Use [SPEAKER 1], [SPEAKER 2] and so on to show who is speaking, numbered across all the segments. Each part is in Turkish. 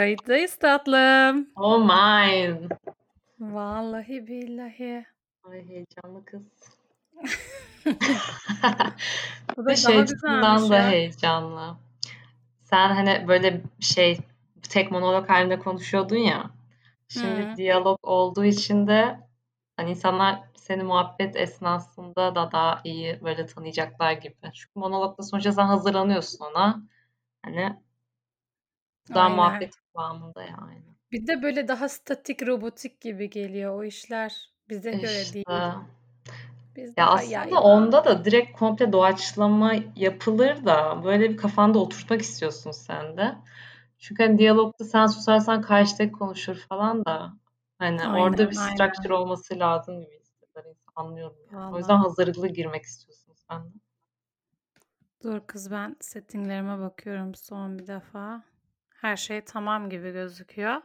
[SPEAKER 1] Kayıttayız tatlım.
[SPEAKER 2] Oh mine.
[SPEAKER 1] Vallahi billahi.
[SPEAKER 2] Ay heyecanlı kız.
[SPEAKER 1] Bu da
[SPEAKER 2] şey açısından da heyecanlı. Sen hani böyle şey tek monolog halinde konuşuyordun ya. Şimdi
[SPEAKER 1] Hı.
[SPEAKER 2] diyalog olduğu için de hani insanlar seni muhabbet esnasında da daha iyi böyle tanıyacaklar gibi. Çünkü monologda sonuçta sen hazırlanıyorsun ona. Hani daha
[SPEAKER 1] Aynen.
[SPEAKER 2] muhabbet kıvamında yani.
[SPEAKER 1] Bir de böyle daha statik, robotik gibi geliyor o işler. Bize göre değil.
[SPEAKER 2] İşte.
[SPEAKER 1] Biz
[SPEAKER 2] Ya aslında
[SPEAKER 1] yayma.
[SPEAKER 2] onda da direkt komple doğaçlama yapılır da böyle bir kafanda oturtmak istiyorsun sen de. Çünkü hani diyalogda sen susarsan karşıdaki konuşur falan da hani orada
[SPEAKER 1] Aynen,
[SPEAKER 2] bir
[SPEAKER 1] aynen.
[SPEAKER 2] structure olması lazım gibi insan. Anlıyorum yani. O yüzden hazırlıklı girmek istiyorsun sen de.
[SPEAKER 1] Dur kız ben settinglerime bakıyorum son bir defa. Her şey tamam gibi gözüküyor.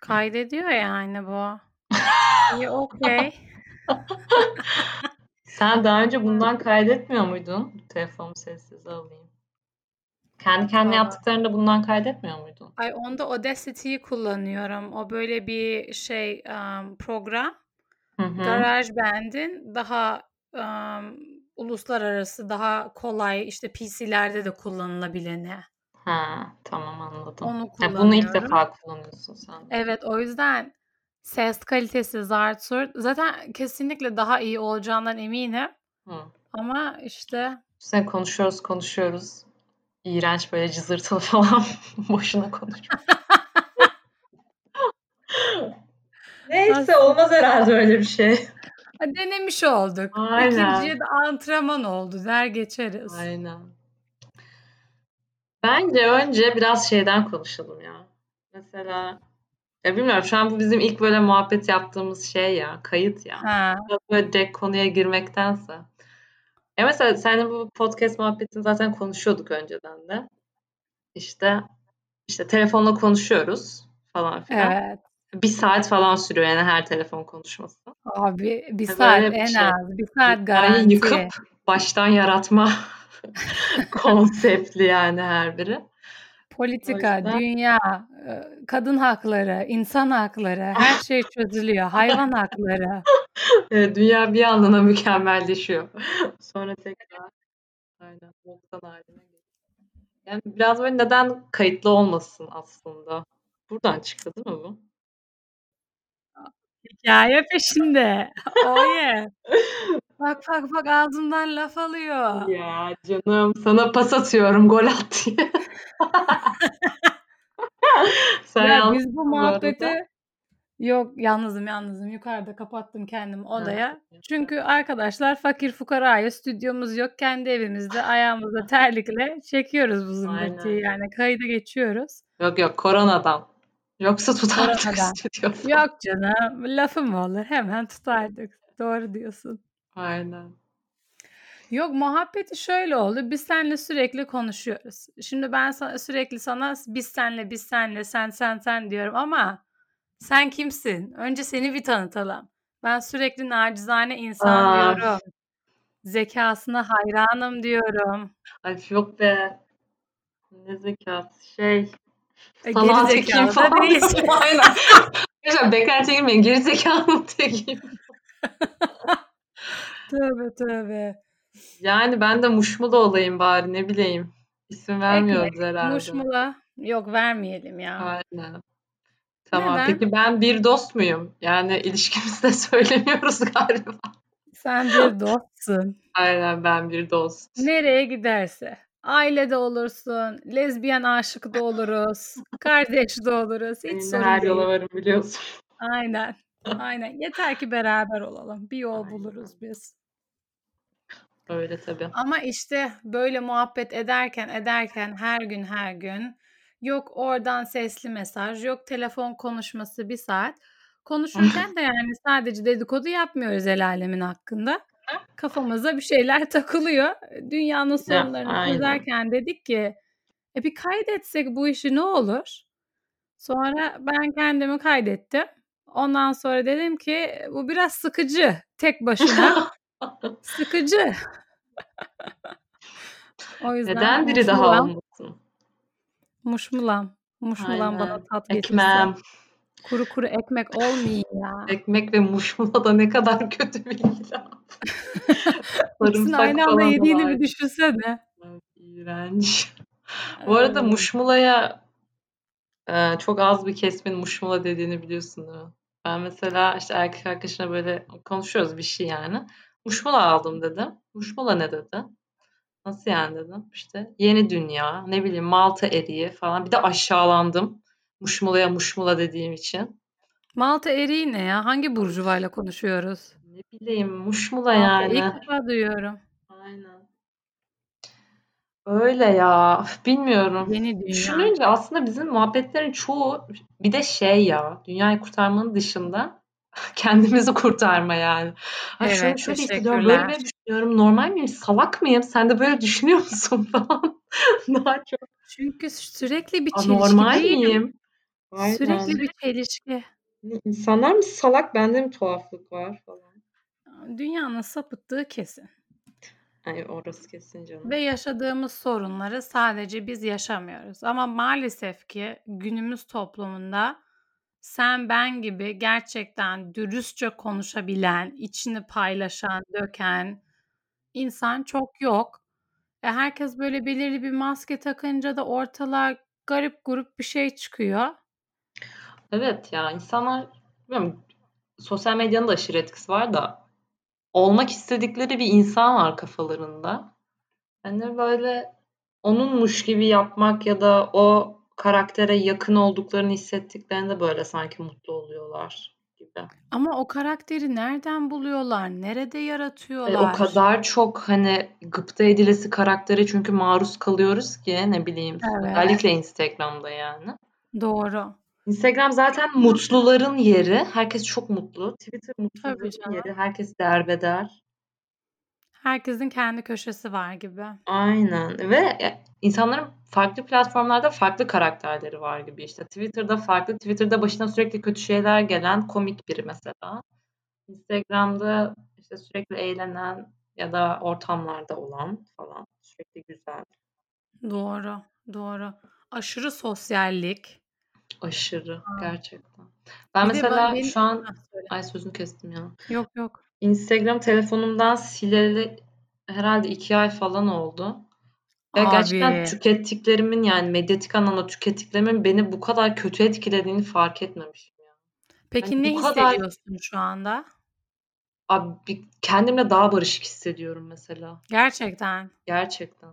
[SPEAKER 1] Kaydediyor yani bu. İyi okey.
[SPEAKER 2] Sen daha önce bundan kaydetmiyor muydun? Telefonu sessize alayım. Kendi kendine
[SPEAKER 1] Valla.
[SPEAKER 2] yaptıklarında bundan kaydetmiyor muydun?
[SPEAKER 1] Ay onda Audacity'yi kullanıyorum. O böyle bir şey um, program.
[SPEAKER 2] Hı hı.
[SPEAKER 1] GarageBand'in daha um, uluslararası daha kolay işte PC'lerde de kullanılabileni.
[SPEAKER 2] Ha, tamam anladım.
[SPEAKER 1] Onu
[SPEAKER 2] Ya bunu ilk
[SPEAKER 1] kullanıyorum.
[SPEAKER 2] defa kullanıyorsun sen.
[SPEAKER 1] Evet o yüzden ses kalitesi zart surt. Zaten kesinlikle daha iyi olacağından eminim.
[SPEAKER 2] Hı.
[SPEAKER 1] Ama işte
[SPEAKER 2] Sen konuşuyoruz konuşuyoruz. İğrenç böyle cızırtılı falan. Boşuna konuşuyoruz. Neyse
[SPEAKER 1] aslında
[SPEAKER 2] olmaz herhalde öyle bir şey.
[SPEAKER 1] denemiş olduk.
[SPEAKER 2] Aynen.
[SPEAKER 1] İkinciye de antrenman oldu der geçeriz.
[SPEAKER 2] Aynen. Bence önce biraz şeyden konuşalım ya. Mesela ya bilmiyorum şu an bu bizim ilk böyle muhabbet yaptığımız şey ya. Kayıt ya.
[SPEAKER 1] Ha,
[SPEAKER 2] Biraz böyle direkt konuya girmektense. Ya mesela seninle bu podcast muhabbetini zaten konuşuyorduk önceden de. İşte işte telefonla konuşuyoruz falan filan.
[SPEAKER 1] evet.
[SPEAKER 2] Bir saat falan sürüyor yani her telefon konuşması.
[SPEAKER 1] Abi bir
[SPEAKER 2] Ya
[SPEAKER 1] saat en
[SPEAKER 2] şey.
[SPEAKER 1] az. Bir saat garanti.
[SPEAKER 2] yıkıp baştan yaratma konseptli yani her biri.
[SPEAKER 1] Politika,
[SPEAKER 2] yüzden
[SPEAKER 1] dünya, e, kadın hakları, insan hakları, her şey çözülüyor. Hayvan hakları.
[SPEAKER 2] evet, dünya bir anlamda mükemmelleşiyor. Sonra tekrar aynen volkan haline. Yani biraz böyle neden kayıtlı olmasın aslında? Buradan çıktı değil mi bu?
[SPEAKER 1] Hikaye peşinde. Oh yeah. Bak bak bak ağzımdan laf alıyor.
[SPEAKER 2] Ya canım sana pas atıyorum gol at diye. Sen
[SPEAKER 1] Ya biz bu muhabbeti yok yalnızım yalnızım yukarıda kapattım kendimi odaya. Çünkü arkadaşlar fakir fukarayız stüdyomuz yok kendi evimizde ayağımızda terlikle çekiyoruz bu zımbırtıyı yani kaydı geçiyoruz.
[SPEAKER 2] Yok yok koronadan. Yoksa tutardık
[SPEAKER 1] Koronadan.
[SPEAKER 2] stüdyoda.
[SPEAKER 1] Yok canım lafı mı olur hemen tutardık. Doğru diyorsun.
[SPEAKER 2] Aynen.
[SPEAKER 1] Yok muhabbeti şöyle oldu. Biz seninle sürekli konuşuyoruz. Şimdi ben sana, sürekli sana biz senle biz senle sen sen sen diyorum ama sen kimsin? Önce seni bir tanıtalım. Ben sürekli nacizane insan
[SPEAKER 2] Aa,
[SPEAKER 1] diyorum. Zekasına hayranım diyorum.
[SPEAKER 2] ay yok be. Ne zekası. Şey,
[SPEAKER 1] E, geri zekalı
[SPEAKER 2] falan
[SPEAKER 1] değilsin.
[SPEAKER 2] Aynen. Arkadaşlar beklentiye girmeyin. Geri zekalı tekiyim.
[SPEAKER 1] Tövbe tövbe.
[SPEAKER 2] Yani ben de muşmula olayım bari ne bileyim. İsim vermiyoruz herhalde.
[SPEAKER 1] muşmula. Yok vermeyelim ya.
[SPEAKER 2] Aynen. Tamam.
[SPEAKER 1] Neden?
[SPEAKER 2] Peki ben bir dost muyum? Yani ilişkimizde söylemiyoruz galiba.
[SPEAKER 1] Sen bir dostsun.
[SPEAKER 2] Aynen ben bir dost.
[SPEAKER 1] Nereye giderse. Ailede olursun, lezbiyen aşık da oluruz, kardeş de oluruz. Hiç
[SPEAKER 2] Seninle
[SPEAKER 1] sorun
[SPEAKER 2] her yola
[SPEAKER 1] değil.
[SPEAKER 2] varım biliyorsun.
[SPEAKER 1] Aynen. Aynen. Yeter ki beraber olalım. Bir yol
[SPEAKER 2] Aynen.
[SPEAKER 1] buluruz biz.
[SPEAKER 2] Öyle tabii.
[SPEAKER 1] Ama işte böyle muhabbet ederken ederken her gün her gün yok oradan sesli mesaj, yok telefon konuşması bir saat. Konuşurken de yani sadece dedikodu yapmıyoruz el alemin hakkında. Kafamıza bir şeyler takılıyor. Dünyanın
[SPEAKER 2] Ya,
[SPEAKER 1] sorunlarını çözerken dedik ki e bir kaydetsek bu işi ne olur? Sonra ben kendimi kaydettim. Ondan sonra dedim ki bu biraz sıkıcı tek başına. Sıkıcı. o yüzden
[SPEAKER 2] Neden biri daha
[SPEAKER 1] muşmulam,
[SPEAKER 2] olmasın?
[SPEAKER 1] muşmulam. Muşmulan bana
[SPEAKER 2] Aynen.
[SPEAKER 1] tat getirse.
[SPEAKER 2] Ekmeğim.
[SPEAKER 1] Kuru kuru ekmek olmayı ya.
[SPEAKER 2] Ekmek ve muşmula da ne kadar kötü bir ilaf.
[SPEAKER 1] İkisini aynı anda yediğini bir düşünsene.
[SPEAKER 2] Evet, iğrenç. Bu arada
[SPEAKER 1] Ay.
[SPEAKER 2] muşmulaya e, çok az bir kesimin muşmula dediğini biliyorsun değil mi? Ben mesela işte erkek arkadaşına böyle konuşuyoruz bir şey yani. Muşmula aldım dedim. Muşmula ne dedi? Nasıl yani dedim. İşte yeni dünya, ne bileyim Malta eriği falan. Bir de aşağılandım. Muşmulaya muşmula dediğim için.
[SPEAKER 1] Malta eriği ne ya? Hangi burjuvayla konuşuyoruz?
[SPEAKER 2] Ne bileyim muşmula
[SPEAKER 1] Malta
[SPEAKER 2] yani.
[SPEAKER 1] ilk defa duyuyorum.
[SPEAKER 2] Aynen. Öyle ya. Bilmiyorum.
[SPEAKER 1] Yeni dünya.
[SPEAKER 2] Düşününce aslında bizim muhabbetlerin çoğu bir de şey ya. Dünyayı kurtarmanın dışında kendimizi kurtarma yani. Ay şöyle
[SPEAKER 1] Evet,
[SPEAKER 2] şöyle hissediyorum. Böyle
[SPEAKER 1] teşekkürler.
[SPEAKER 2] böyle düşünüyorum. Normal miyim? Salak mıyım? Sen de böyle düşünüyor musun falan? Daha çok
[SPEAKER 1] Çünkü sürekli bir çelişki
[SPEAKER 2] anormal
[SPEAKER 1] değil mi?
[SPEAKER 2] miyim?
[SPEAKER 1] Sürekli
[SPEAKER 2] Aynen.
[SPEAKER 1] bir çelişki.
[SPEAKER 2] İnsanlar mı salak? Bende mi tuhaflık var falan?
[SPEAKER 1] Dünyanın sapıttığı kesin.
[SPEAKER 2] Ay orası kesin canım.
[SPEAKER 1] Ve yaşadığımız sorunları sadece biz yaşamıyoruz. Ama maalesef ki günümüz toplumunda sen ben gibi gerçekten dürüstçe konuşabilen, içini paylaşan, döken insan çok yok. E herkes böyle belirli bir maske takınca da ortalığa garip grup bir şey çıkıyor.
[SPEAKER 2] Evet ya insanlar bilmiyorum, sosyal medyanın da aşırı etkisi var da olmak istedikleri bir insan var kafalarında. Hani böyle onunmuş gibi yapmak ya da o karaktere yakın olduklarını hissettiklerinde böyle sanki mutlu oluyorlar gibi.
[SPEAKER 1] Ama o karakteri nereden buluyorlar? Nerede
[SPEAKER 2] E, o
[SPEAKER 1] yaratıyorlar?
[SPEAKER 2] kadar çok hani gıpta edilesi karaktere çünkü maruz kalıyoruz ki ne bileyim
[SPEAKER 1] Evet.
[SPEAKER 2] özellikle Instagram'da yani.
[SPEAKER 1] Doğru.
[SPEAKER 2] Instagram zaten mutluların yeri. Herkes çok mutlu. Twitter
[SPEAKER 1] canım.
[SPEAKER 2] yeri. Herkes derbeder.
[SPEAKER 1] Herkesin kendi köşesi var gibi.
[SPEAKER 2] Aynen ve insanların farklı platformlarda farklı karakterleri var gibi işte. Twitter'da farklı, Twitter'da başına sürekli kötü şeyler gelen komik biri mesela. Instagram'da işte sürekli eğlenen ya da ortamlarda olan falan sürekli güzel,
[SPEAKER 1] Doğru, doğru. Aşırı sosyallik.
[SPEAKER 2] aşırı gerçekten. Ben
[SPEAKER 1] Bir ben
[SPEAKER 2] mesela
[SPEAKER 1] benim
[SPEAKER 2] şu an ay sözünü kestim ya.
[SPEAKER 1] Yok yok.
[SPEAKER 2] Instagram telefonumdan sileli herhalde iki ay falan oldu. Ve gerçekten
[SPEAKER 1] Abi.
[SPEAKER 2] tükettiklerimin yani medyatik anlamda tükettiklerimin beni bu kadar kötü etkilediğini fark etmemişim ya.
[SPEAKER 1] Peki
[SPEAKER 2] Hani
[SPEAKER 1] ne
[SPEAKER 2] bu kadar
[SPEAKER 1] hissediyorsun şu anda?
[SPEAKER 2] abi kendimle daha barışık hissediyorum mesela.
[SPEAKER 1] Gerçekten.
[SPEAKER 2] Gerçekten.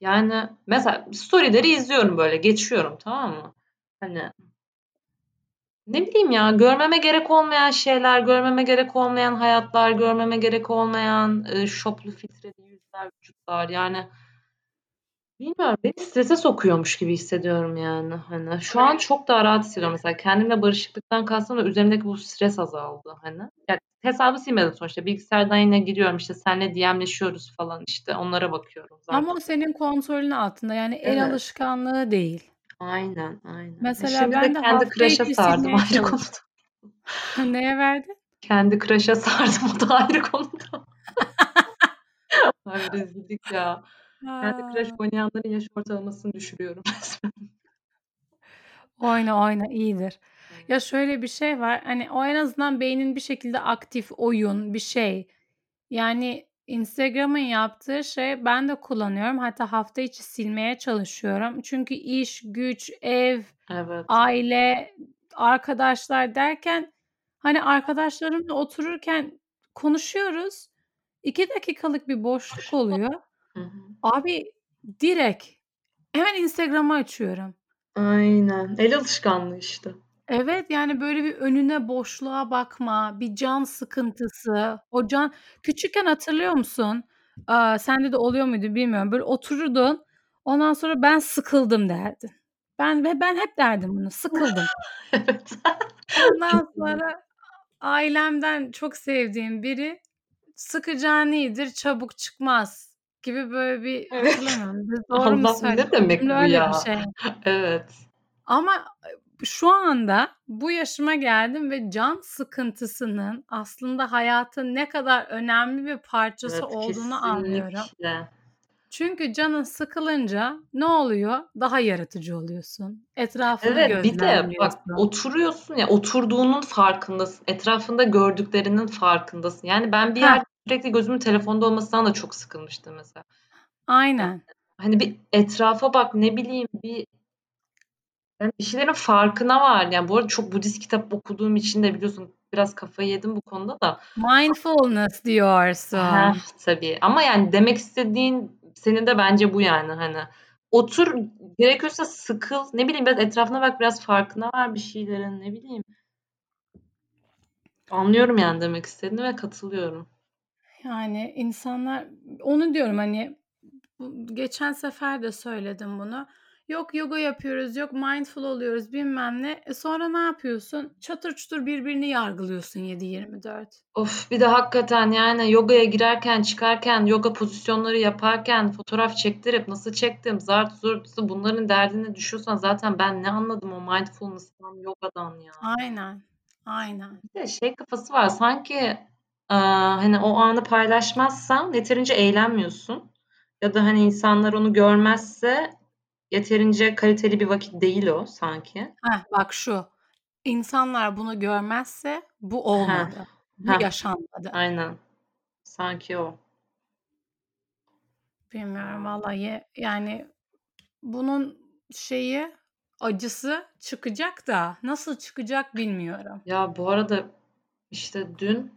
[SPEAKER 2] Yani mesela storyleri izliyorum böyle geçiyorum tamam mı? Hani ne bileyim ya görmeme gerek olmayan şeyler, görmeme gerek olmayan hayatlar, görmeme gerek olmayan e, şoplu filtreli yüzler, vücutlar yani bilmiyorum beni strese sokuyormuş gibi hissediyorum yani. Hani şu an çok daha rahat hissediyorum mesela kendimle barışıklıktan kastım da üzerimdeki bu stres azaldı hani. Ya, hesabı silmedim sonuçta bilgisayardan yine giriyorum işte senle DM'leşiyoruz falan işte onlara bakıyorum zaten.
[SPEAKER 1] Ama o senin kontrolün altında. Yani el
[SPEAKER 2] Evet.
[SPEAKER 1] alışkanlığı değil.
[SPEAKER 2] Aynen aynen. E
[SPEAKER 1] Mesela
[SPEAKER 2] şimdi
[SPEAKER 1] ben
[SPEAKER 2] de
[SPEAKER 1] de
[SPEAKER 2] kendi crush'a sardım ayrı konuda.
[SPEAKER 1] Neye verdin?
[SPEAKER 2] Kendi crush'a sardım o da ayrı konuda. Ay rezillik ya. Kendi crush oynayanların yaş ortalamasını düşürüyorum resmen.
[SPEAKER 1] Oyna oyna iyidir. Ya şöyle bir şey var. Hani o en azından beynin bir şekilde aktif oyun bir şey. Yani Instagram'ın yaptığı şey ben de kullanıyorum. Hatta hafta içi silmeye çalışıyorum. Çünkü iş, güç, ev,
[SPEAKER 2] Evet.
[SPEAKER 1] aile, arkadaşlar derken hani arkadaşlarımla otururken konuşuyoruz. İki dakikalık bir boşluk oluyor. Abi direkt hemen Instagram'ı açıyorum.
[SPEAKER 2] Aynen. El alışkanlığı işte.
[SPEAKER 1] Evet, yani, böyle, bir önüne boşluğa bakma, bir can sıkıntısı. O can küçükken hatırlıyor musun? Aaa, sende de oluyor muydu bilmiyorum. Böyle otururdun, ondan sonra "Ben sıkıldım." derdin. Ben ve ben hep derdim bunu, sıkıldım.
[SPEAKER 2] Evet.
[SPEAKER 1] Ondan sonra ailemden çok sevdiğim biri "Sıkacağın iyidir, çabuk çıkmaz." gibi böyle bir
[SPEAKER 2] Evet.
[SPEAKER 1] hatırlamıyorum. Doğru mu söyledim?
[SPEAKER 2] ne demek
[SPEAKER 1] Cümle
[SPEAKER 2] bu
[SPEAKER 1] öyle bir
[SPEAKER 2] ya?
[SPEAKER 1] şey.
[SPEAKER 2] Evet.
[SPEAKER 1] Ama, şu anda bu yaşıma geldim ve can sıkıntısının aslında hayatın ne kadar önemli bir parçası
[SPEAKER 2] Evet,
[SPEAKER 1] olduğunu anlıyorum.
[SPEAKER 2] kesinlikle.
[SPEAKER 1] Çünkü canın sıkılınca ne oluyor? Daha yaratıcı oluyorsun. Etrafını
[SPEAKER 2] Evet, bir de bak oturuyorsun ya, oturduğunun farkındasın. Etrafında gördüklerinin farkındasın. Yani ben bir
[SPEAKER 1] Heh.
[SPEAKER 2] yerde sürekli gözümün telefonda olmasından da çok sıkılmıştım mesela.
[SPEAKER 1] Aynen.
[SPEAKER 2] Hani bir etrafa bak, ne bileyim bir yani bir şeylerin farkına var. Yani bu arada çok Budist kitap okuduğum için de biliyorsun biraz kafayı yedim bu konuda da.
[SPEAKER 1] Mindfulness diyorsun.
[SPEAKER 2] Heh, tabii. Ama yani demek istediğin senin de bence bu yani hani. Otur gerekiyorsa sıkıl. Ne bileyim biraz etrafına bak biraz farkına var bir şeylerin ne bileyim. Anlıyorum yani demek istediğini ve katılıyorum.
[SPEAKER 1] Yani insanlar onu diyorum hani geçen sefer de söyledim bunu. Yok yoga yapıyoruz, yok mindful oluyoruz bilmem ne. E sonra ne yapıyorsun? Çatır çutur birbirini yargılıyorsun 7-24.
[SPEAKER 2] Of bir de hakikaten yani yogaya girerken çıkarken yoga pozisyonları yaparken fotoğraf çektirip nasıl çektim zart zurt bunların derdine düşüyorsan zaten ben ne anladım o mindfulness'tan yogadan ya.
[SPEAKER 1] Aynen. Aynen.
[SPEAKER 2] Bir de şey kafası var sanki e, hani o anı paylaşmazsan yeterince eğlenmiyorsun. Ya da hani insanlar onu görmezse yeterince kaliteli bir vakit değil o sanki.
[SPEAKER 1] Heh, bak şu. İnsanlar bunu görmezse bu olmadı. Bu
[SPEAKER 2] heh.
[SPEAKER 1] yaşanmadı.
[SPEAKER 2] Aynen. Sanki o.
[SPEAKER 1] Bilmiyorum vallahi yani bunun şeyi acısı çıkacak da nasıl çıkacak bilmiyorum.
[SPEAKER 2] Ya bu arada işte dün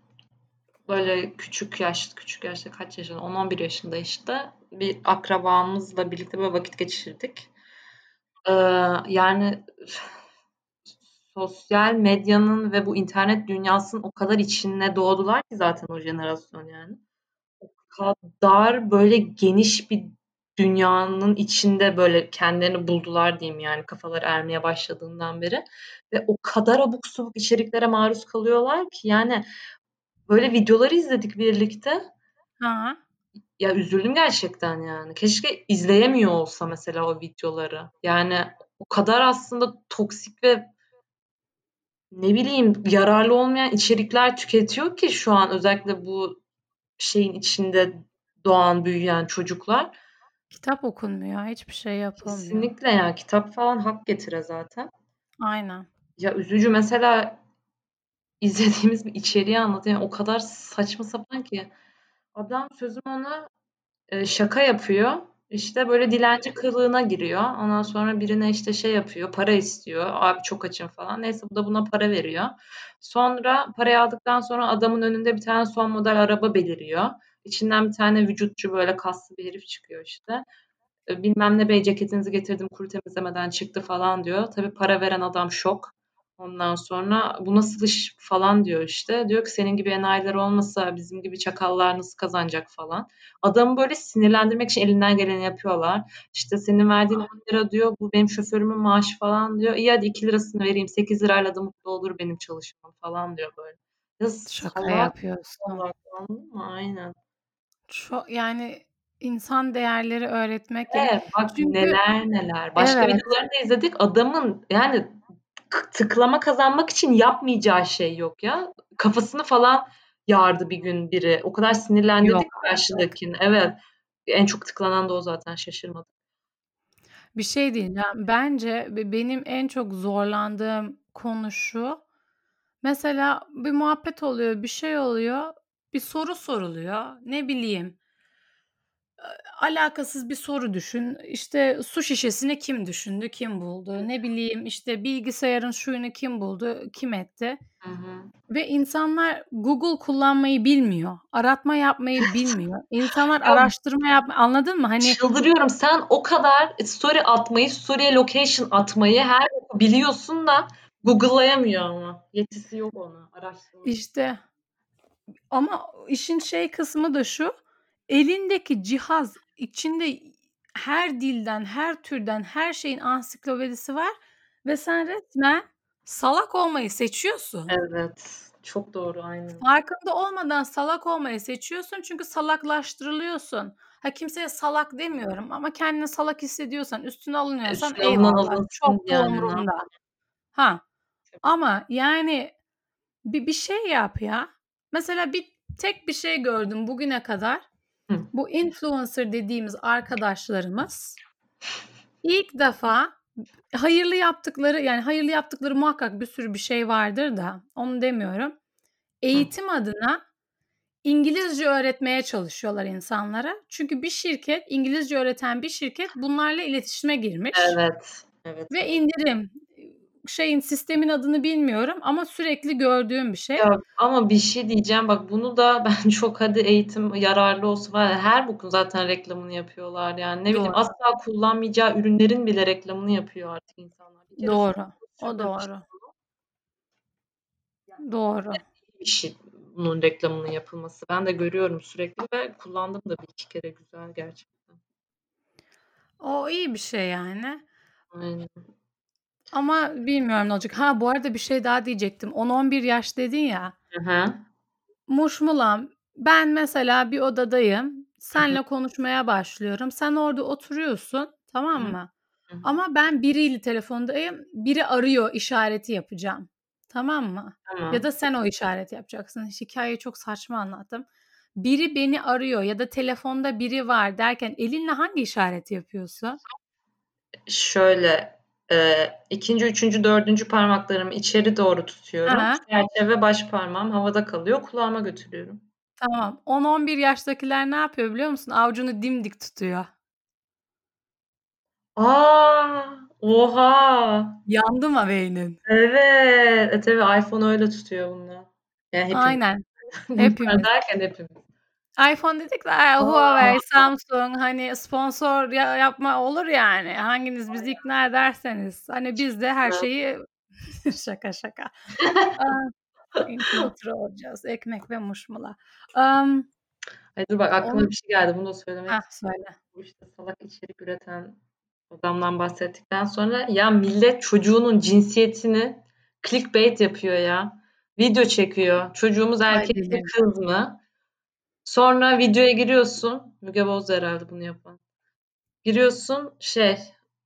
[SPEAKER 2] böyle küçük yaş, küçük yaşta kaç yaşında? 10-11 yaşında işte bir akrabamızla birlikte böyle vakit geçirdik. Ee, yani sosyal medyanın ve bu internet dünyasının o kadar içine doğdular ki zaten o jenerasyon yani. O kadar böyle geniş bir dünyanın içinde böyle kendilerini buldular diyeyim yani kafaları ermeye başladığından beri. Ve o kadar abuk subuk içeriklere maruz kalıyorlar ki yani böyle videoları izledik birlikte.
[SPEAKER 1] Ha.
[SPEAKER 2] Ya üzüldüm gerçekten yani. Keşke izleyemiyor olsa mesela o videoları. Yani o kadar aslında toksik ve ne bileyim yararlı olmayan içerikler tüketiyor ki şu an özellikle bu şeyin içinde doğan büyüyen çocuklar.
[SPEAKER 1] Kitap okunmuyor, hiçbir şey yapılmıyor.
[SPEAKER 2] Kesinlikle ya kitap falan hak getire zaten.
[SPEAKER 1] Aynen.
[SPEAKER 2] Ya üzücü mesela izlediğimiz bir içeriği anlatıyor. Yani o kadar saçma sapan ki adam sözüm ona e, şaka yapıyor. İşte böyle dilenci kılığına giriyor. Ondan sonra birine işte şey yapıyor, para istiyor. Abi çok açım falan. Neyse bu da buna para veriyor. Sonra parayı aldıktan sonra adamın önünde bir tane son model araba beliriyor. İçinden bir tane vücutçu böyle kaslı bir herif çıkıyor işte. Bilmem ne bey ceketinizi getirdim kuru temizlemeden çıktı falan diyor. Tabii para veren adam şok. Ondan sonra bu nasıl iş falan diyor işte. Diyor ki senin gibi enayiler olmasa bizim gibi çakallar nasıl kazanacak falan. Adamı böyle sinirlendirmek için elinden geleni yapıyorlar. İşte senin verdiğin 10 lira diyor bu benim şoförümün maaşı falan diyor. İyi hadi 2 lirasını vereyim 8 lirayla da mutlu olur benim çalışmam falan diyor böyle. Ya
[SPEAKER 1] Şaka
[SPEAKER 2] salak
[SPEAKER 1] yapıyorsun.
[SPEAKER 2] salak? Aynen.
[SPEAKER 1] Çok yani insan değerleri öğretmek.
[SPEAKER 2] Evet bak
[SPEAKER 1] Çünkü
[SPEAKER 2] neler neler. Başka
[SPEAKER 1] evet.
[SPEAKER 2] videolarını da izledik. Adamın yani tıklama kazanmak için yapmayacağı şey yok ya. Kafasını falan yardı bir gün biri. O kadar sinirlendirdik
[SPEAKER 1] Yok
[SPEAKER 2] ki karşıdakini. Evet. En çok tıklanan da o zaten şaşırmadım.
[SPEAKER 1] Bir şey diyeceğim. Bence be- benim en çok zorlandığım konu şu. Mesela bir muhabbet oluyor, bir şey oluyor, bir soru soruluyor. Ne bileyim. Alakasız bir soru düşün. İşte su şişesini kim düşündü, kim buldu? Ne bileyim işte bilgisayarın şuyunu kim buldu, kim etti?
[SPEAKER 2] Hı hı.
[SPEAKER 1] Ve insanlar Google kullanmayı bilmiyor. Aratma yapmayı bilmiyor. İnsanlar araştırma yap anladın mı? Hani
[SPEAKER 2] çıldırıyorum. Sen o kadar story atmayı, story'e location atmayı her biliyorsun da Google'layamıyor ama. Yetisi yok ona. Araştırma.
[SPEAKER 1] işte ama işin şey kısmı da şu. Elindeki cihaz içinde her dilden, her türden, her şeyin ansiklopedisi var ve sen resmen salak olmayı seçiyorsun.
[SPEAKER 2] Evet. Çok doğru aynen.
[SPEAKER 1] Farkında olmadan salak olmayı seçiyorsun çünkü salaklaştırılıyorsun. Ha kimseye salak demiyorum ama kendini salak hissediyorsan, üstüne alınıyorsan
[SPEAKER 2] Üstüne
[SPEAKER 1] eyvallah. Çok
[SPEAKER 2] yani
[SPEAKER 1] umurumda. Ha ama yani bir, bir şey yap ya. Mesela bir tek bir şey gördüm bugüne kadar.
[SPEAKER 2] Hı.
[SPEAKER 1] Bu influencer dediğimiz arkadaşlarımız ilk defa hayırlı yaptıkları yani hayırlı yaptıkları muhakkak bir sürü bir şey vardır da onu demiyorum. Eğitim adına İngilizce öğretmeye çalışıyorlar insanlara. Çünkü bir şirket, İngilizce öğreten bir şirket bunlarla iletişime girmiş.
[SPEAKER 2] Evet. Evet.
[SPEAKER 1] Ve indirim şeyin sistemin adını bilmiyorum ama sürekli gördüğüm bir şey.
[SPEAKER 2] Ya ama bir şey diyeceğim bak bunu da ben çok hadi eğitim yararlı olsun var ya, her bokun zaten reklamını yapıyorlar yani ne bileyim
[SPEAKER 1] Doğru.
[SPEAKER 2] asla kullanmayacağı ürünlerin bile reklamını yapıyor artık insanlar. Bir
[SPEAKER 1] Doğru. O doğru. Doğru.
[SPEAKER 2] bir şey bunun reklamının yapılması. Ben de görüyorum sürekli ve kullandım da bir iki kere güzel gerçekten.
[SPEAKER 1] O iyi bir şey yani.
[SPEAKER 2] Aynen.
[SPEAKER 1] Ama bilmiyorum ne olacak. Ha bu arada bir şey daha diyecektim. 10-11 yaş dedin ya.
[SPEAKER 2] Hı hı.
[SPEAKER 1] Muşmulam ben mesela bir odadayım. Senle konuşmaya başlıyorum. Sen orada oturuyorsun. Tamam mı?
[SPEAKER 2] Hı hı.
[SPEAKER 1] Ama ben biriyle telefondayım. Biri arıyor işareti yapacağım. Tamam mı?
[SPEAKER 2] Tamam.
[SPEAKER 1] Ya da sen o işareti yapacaksın. Hikayeyi çok saçma anlattım. Biri beni arıyor ya da telefonda biri var derken elinle hangi işareti yapıyorsun?
[SPEAKER 2] Şöyle e, ikinci, üçüncü, dördüncü parmaklarımı içeri doğru tutuyorum.
[SPEAKER 1] Aha.
[SPEAKER 2] Serçe ve baş parmağım havada kalıyor. Kulağıma götürüyorum.
[SPEAKER 1] Tamam. 10-11 yaştakiler ne yapıyor biliyor musun? Avucunu dimdik tutuyor.
[SPEAKER 2] Aa, oha.
[SPEAKER 1] Yandı mı beynin?
[SPEAKER 2] Evet. E tabii iPhone öyle tutuyor bunlar. Yani hepimiz.
[SPEAKER 1] Aynen. Hepimiz.
[SPEAKER 2] derken hepimiz.
[SPEAKER 1] iPhone dedik de "Aa, Huawei, Samsung hani sponsor ya- yapma olur yani. Hanginiz bizi ikna ederseniz. Hani biz de her şeyi şaka şaka. Aa, influencer olacağız. Ekmek ve muşmula. Um,
[SPEAKER 2] Ay dur bak aklıma
[SPEAKER 1] Onu-
[SPEAKER 2] bir şey geldi. Bunu da söylemek
[SPEAKER 1] heh, söyle.
[SPEAKER 2] bu işte salak içerik üreten adamdan bahsettikten sonra ya millet çocuğunun cinsiyetini clickbait yapıyor ya. Video çekiyor. Çocuğumuz erkek mi kız mı? Sonra videoya giriyorsun. Müge Boz herhalde bunu yapan. Giriyorsun şey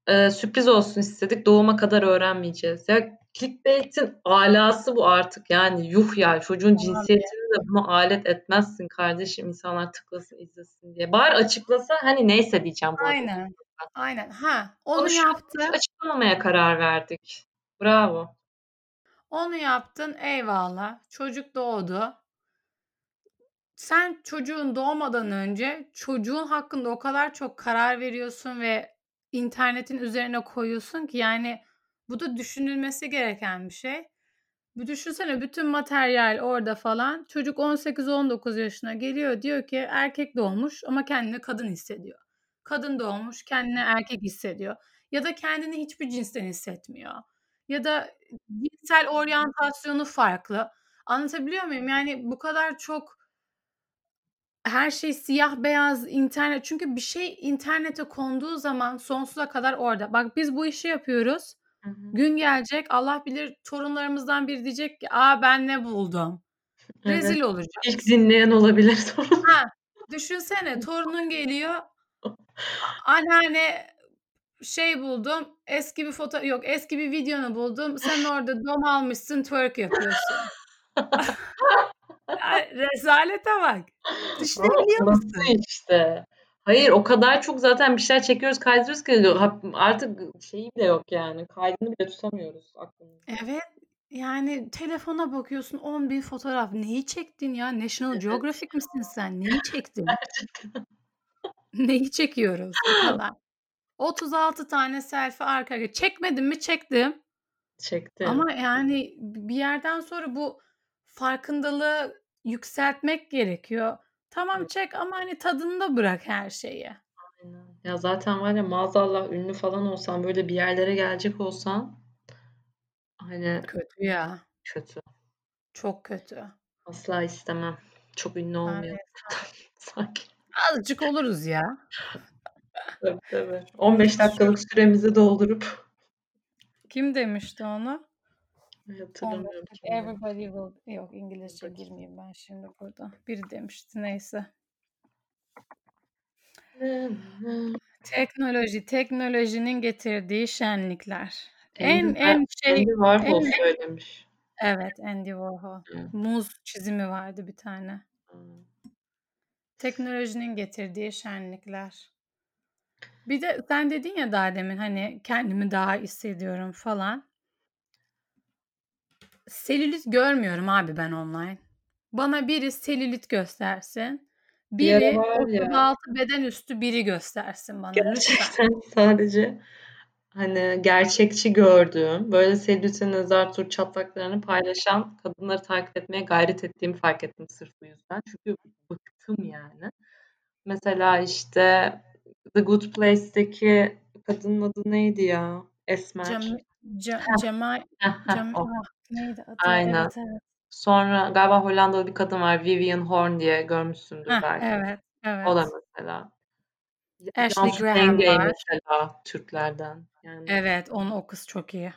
[SPEAKER 2] e, sürpriz olsun istedik. Doğuma kadar öğrenmeyeceğiz. Ya clickbait'in alası bu artık. Yani yuh ya çocuğun cinsiyetini de buna alet etmezsin kardeşim. İnsanlar tıklasın izlesin diye. Bari açıklasa hani neyse diyeceğim bu arada.
[SPEAKER 1] Aynen. Aynen. Ha, onu
[SPEAKER 2] an
[SPEAKER 1] yaptın.
[SPEAKER 2] açıklamamaya karar verdik. Bravo.
[SPEAKER 1] Onu yaptın. Eyvallah. Çocuk doğdu. Sen çocuğun doğmadan önce çocuğun hakkında o kadar çok karar veriyorsun ve internetin üzerine koyuyorsun ki yani bu da düşünülmesi gereken bir şey. Bir düşünsene bütün materyal orada falan. Çocuk 18-19 yaşına geliyor diyor ki erkek doğmuş ama kendini kadın hissediyor. Kadın doğmuş kendini erkek hissediyor. Ya da kendini hiçbir cinsten hissetmiyor. Ya da cinsel oryantasyonu farklı. Anlatabiliyor muyum? Yani bu kadar çok her şey siyah beyaz internet çünkü bir şey internete konduğu zaman sonsuza kadar orada. Bak biz bu işi yapıyoruz.
[SPEAKER 2] Hı hı.
[SPEAKER 1] Gün gelecek Allah bilir torunlarımızdan biri diyecek ki aa ben ne buldum.
[SPEAKER 2] Evet.
[SPEAKER 1] Rezil olacak.
[SPEAKER 2] İlk dinleyen olabilir sorun.
[SPEAKER 1] Ha, düşünsene torunun geliyor. Anneanne şey buldum. Eski bir foto yok eski bir videonu buldum. Sen orada dom almışsın twerk yapıyorsun. Ya, rezalete bak. Düşünebiliyor musun?
[SPEAKER 2] nasıl işte? Hayır o kadar çok zaten bir şeyler çekiyoruz kaydırıyoruz ki artık şeyi bile yok yani. Kaydını bile tutamıyoruz aklımızda.
[SPEAKER 1] Evet. Yani telefona bakıyorsun 10 bin fotoğraf. Neyi çektin ya? National Geographic misin sen? Neyi çektin? Neyi çekiyoruz? Bu kadar. 36 tane selfie arka arkaya. Çekmedim mi? Çektim.
[SPEAKER 2] Çekti.
[SPEAKER 1] Ama yani bir yerden sonra bu farkındalığı yükseltmek gerekiyor. Tamam
[SPEAKER 2] Evet.
[SPEAKER 1] çek ama hani tadını da bırak her şeyi.
[SPEAKER 2] Aynen. Ya zaten var ya maazallah ünlü falan olsan böyle bir yerlere gelecek olsan hani
[SPEAKER 1] Kötü ya.
[SPEAKER 2] kötü.
[SPEAKER 1] Çok kötü.
[SPEAKER 2] Asla istemem. Çok ünlü
[SPEAKER 1] Ben
[SPEAKER 2] olmayalım.
[SPEAKER 1] de
[SPEAKER 2] Sanki.
[SPEAKER 1] azıcık oluruz ya.
[SPEAKER 2] Tabii tabii. 15 dakikalık süremizi doldurup
[SPEAKER 1] Kim demişti onu? 15
[SPEAKER 2] hatırlamıyorum.
[SPEAKER 1] Everybody will... Yok İngilizce girmeyeyim ben şimdi burada. Biri demişti neyse. Teknoloji, teknolojinin getirdiği şenlikler. En
[SPEAKER 2] Andy,
[SPEAKER 1] en şey
[SPEAKER 2] Andy Warhol
[SPEAKER 1] en
[SPEAKER 2] söylemiş.
[SPEAKER 1] evet Andy Warhol.
[SPEAKER 2] Hı.
[SPEAKER 1] Muz çizimi vardı bir tane.
[SPEAKER 2] Hı.
[SPEAKER 1] Teknolojinin getirdiği şenlikler. Bir de sen dedin ya daha demin hani kendimi daha hissediyorum falan. Selülit görmüyorum abi ben online. Bana biri selülit göstersin. Biri 36 beden üstü biri göstersin bana
[SPEAKER 2] Gerçekten lütfen. sadece hani gerçekçi gördüğüm, böyle selülitin zartur çatlaklarını paylaşan kadınları takip etmeye gayret ettiğimi fark ettim sırf bu yüzden. Çünkü bıktım yani. Mesela işte The Good Place'teki kadının adı neydi ya? Esmer. Cem,
[SPEAKER 1] Cem, Cemal, Cem, ah, neydi adı?
[SPEAKER 2] Aynen. Evet, evet. Sonra galiba Hollandalı bir kadın var Vivian Horn diye görmüşsündür
[SPEAKER 1] Heh,
[SPEAKER 2] belki.
[SPEAKER 1] Evet, evet.
[SPEAKER 2] O da mesela.
[SPEAKER 1] Ashley Graham var.
[SPEAKER 2] mesela Türklerden. Yani.
[SPEAKER 1] Evet, onu o kız çok iyi.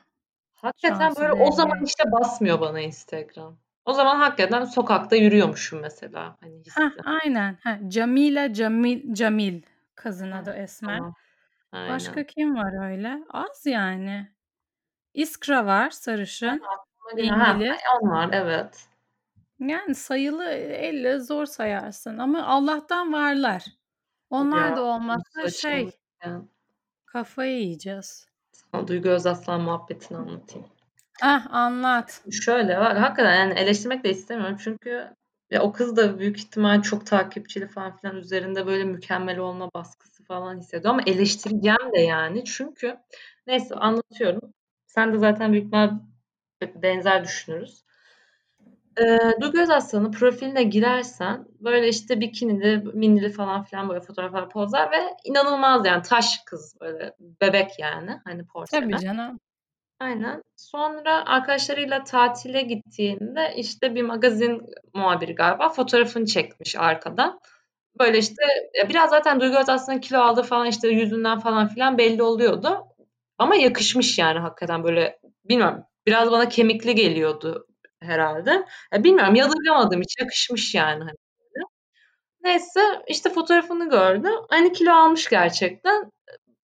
[SPEAKER 2] Hakikaten Şansı böyle o zaman işte basmıyor bana Instagram. O zaman hakikaten sokakta yürüyormuşum mesela. Hani
[SPEAKER 1] Heh, aynen. Heh, Camila Camil Camil kızın adı Esmer. Aynen. Başka kim var öyle? Az yani. Iskra var sarışın. İngiliz.
[SPEAKER 2] Ha, onlar evet.
[SPEAKER 1] Yani sayılı elle zor sayarsın ama Allah'tan varlar. Onlar ya, da olmazsa şey yani. kafayı yiyeceğiz.
[SPEAKER 2] Sana Duygu Özaslan muhabbetini anlatayım.
[SPEAKER 1] Ah anlat.
[SPEAKER 2] Şöyle var hakikaten yani eleştirmek de istemiyorum çünkü ya o kız da büyük ihtimal çok takipçili falan filan üzerinde böyle mükemmel olma baskısı falan hissediyor ama eleştireceğim de yani çünkü neyse anlatıyorum. Sen de zaten büyük ihtimal benzer düşünürüz. Eee, Duygu Özaslan'ın profiline girersen böyle işte bikinili, minili falan filan böyle fotoğraflar pozlar ve inanılmaz yani taş kız böyle bebek yani hani porselen.
[SPEAKER 1] Tabii canım.
[SPEAKER 2] Aynen. Sonra arkadaşlarıyla tatile gittiğinde işte bir magazin muhabiri galiba fotoğrafını çekmiş arkadan. Böyle işte biraz zaten Duygu Özaslan'ın kilo aldığı falan işte yüzünden falan filan belli oluyordu. Ama yakışmış yani hakikaten böyle bilmiyorum biraz bana kemikli geliyordu herhalde. Ya bilmiyorum yadırgamadım hiç yakışmış yani. Hani Neyse işte fotoğrafını gördü. Hani kilo almış gerçekten.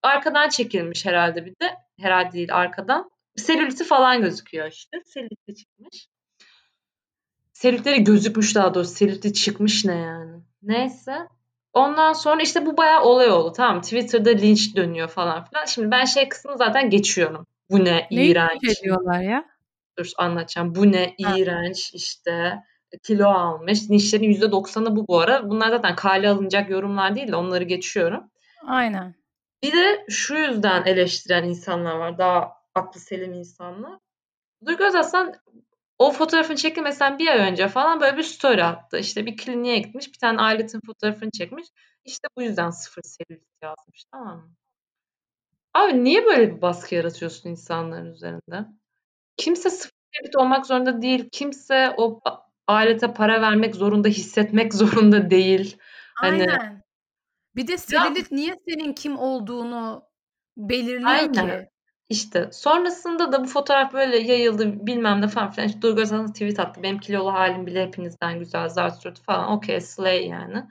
[SPEAKER 2] Arkadan çekilmiş herhalde bir de. Herhalde değil arkadan. Selüliti falan gözüküyor işte. Selüliti çıkmış. Selülitleri gözükmüş daha doğrusu. Selüliti çıkmış ne yani. Neyse. Ondan sonra işte bu bayağı olay oldu tamam Twitter'da linç dönüyor falan filan. Şimdi ben şey kısmını zaten geçiyorum. Bu ne, ne iğrenç.
[SPEAKER 1] Ne ediyorlar ya?
[SPEAKER 2] Dur anlatacağım. Bu ne ha. iğrenç işte kilo almış. Nişlerin %90'ı bu bu ara. Bunlar zaten kale alınacak yorumlar değil de onları geçiyorum.
[SPEAKER 1] Aynen.
[SPEAKER 2] Bir de şu yüzden eleştiren insanlar var. Daha aklı selim insanlar. Duygu Özaslan o fotoğrafını çekilmesen bir ay önce falan böyle bir story attı. İşte bir kliniğe gitmiş. Bir tane aletin fotoğrafını çekmiş. İşte bu yüzden sıfır selülit yazmış. Tamam mı? Abi niye böyle bir baskı yaratıyorsun insanların üzerinde? Kimse sıfır selülit olmak zorunda değil. Kimse o alete para vermek zorunda, hissetmek zorunda değil.
[SPEAKER 1] Hani Aynen. Bir de selülit niye senin kim olduğunu belirliyor Aynen. ki?
[SPEAKER 2] İşte sonrasında da bu fotoğraf böyle yayıldı bilmem ne falan filan. İşte Duygu Özal tweet attı. Benim kilolu halim bile hepinizden güzel zar falan. Okey slay yani.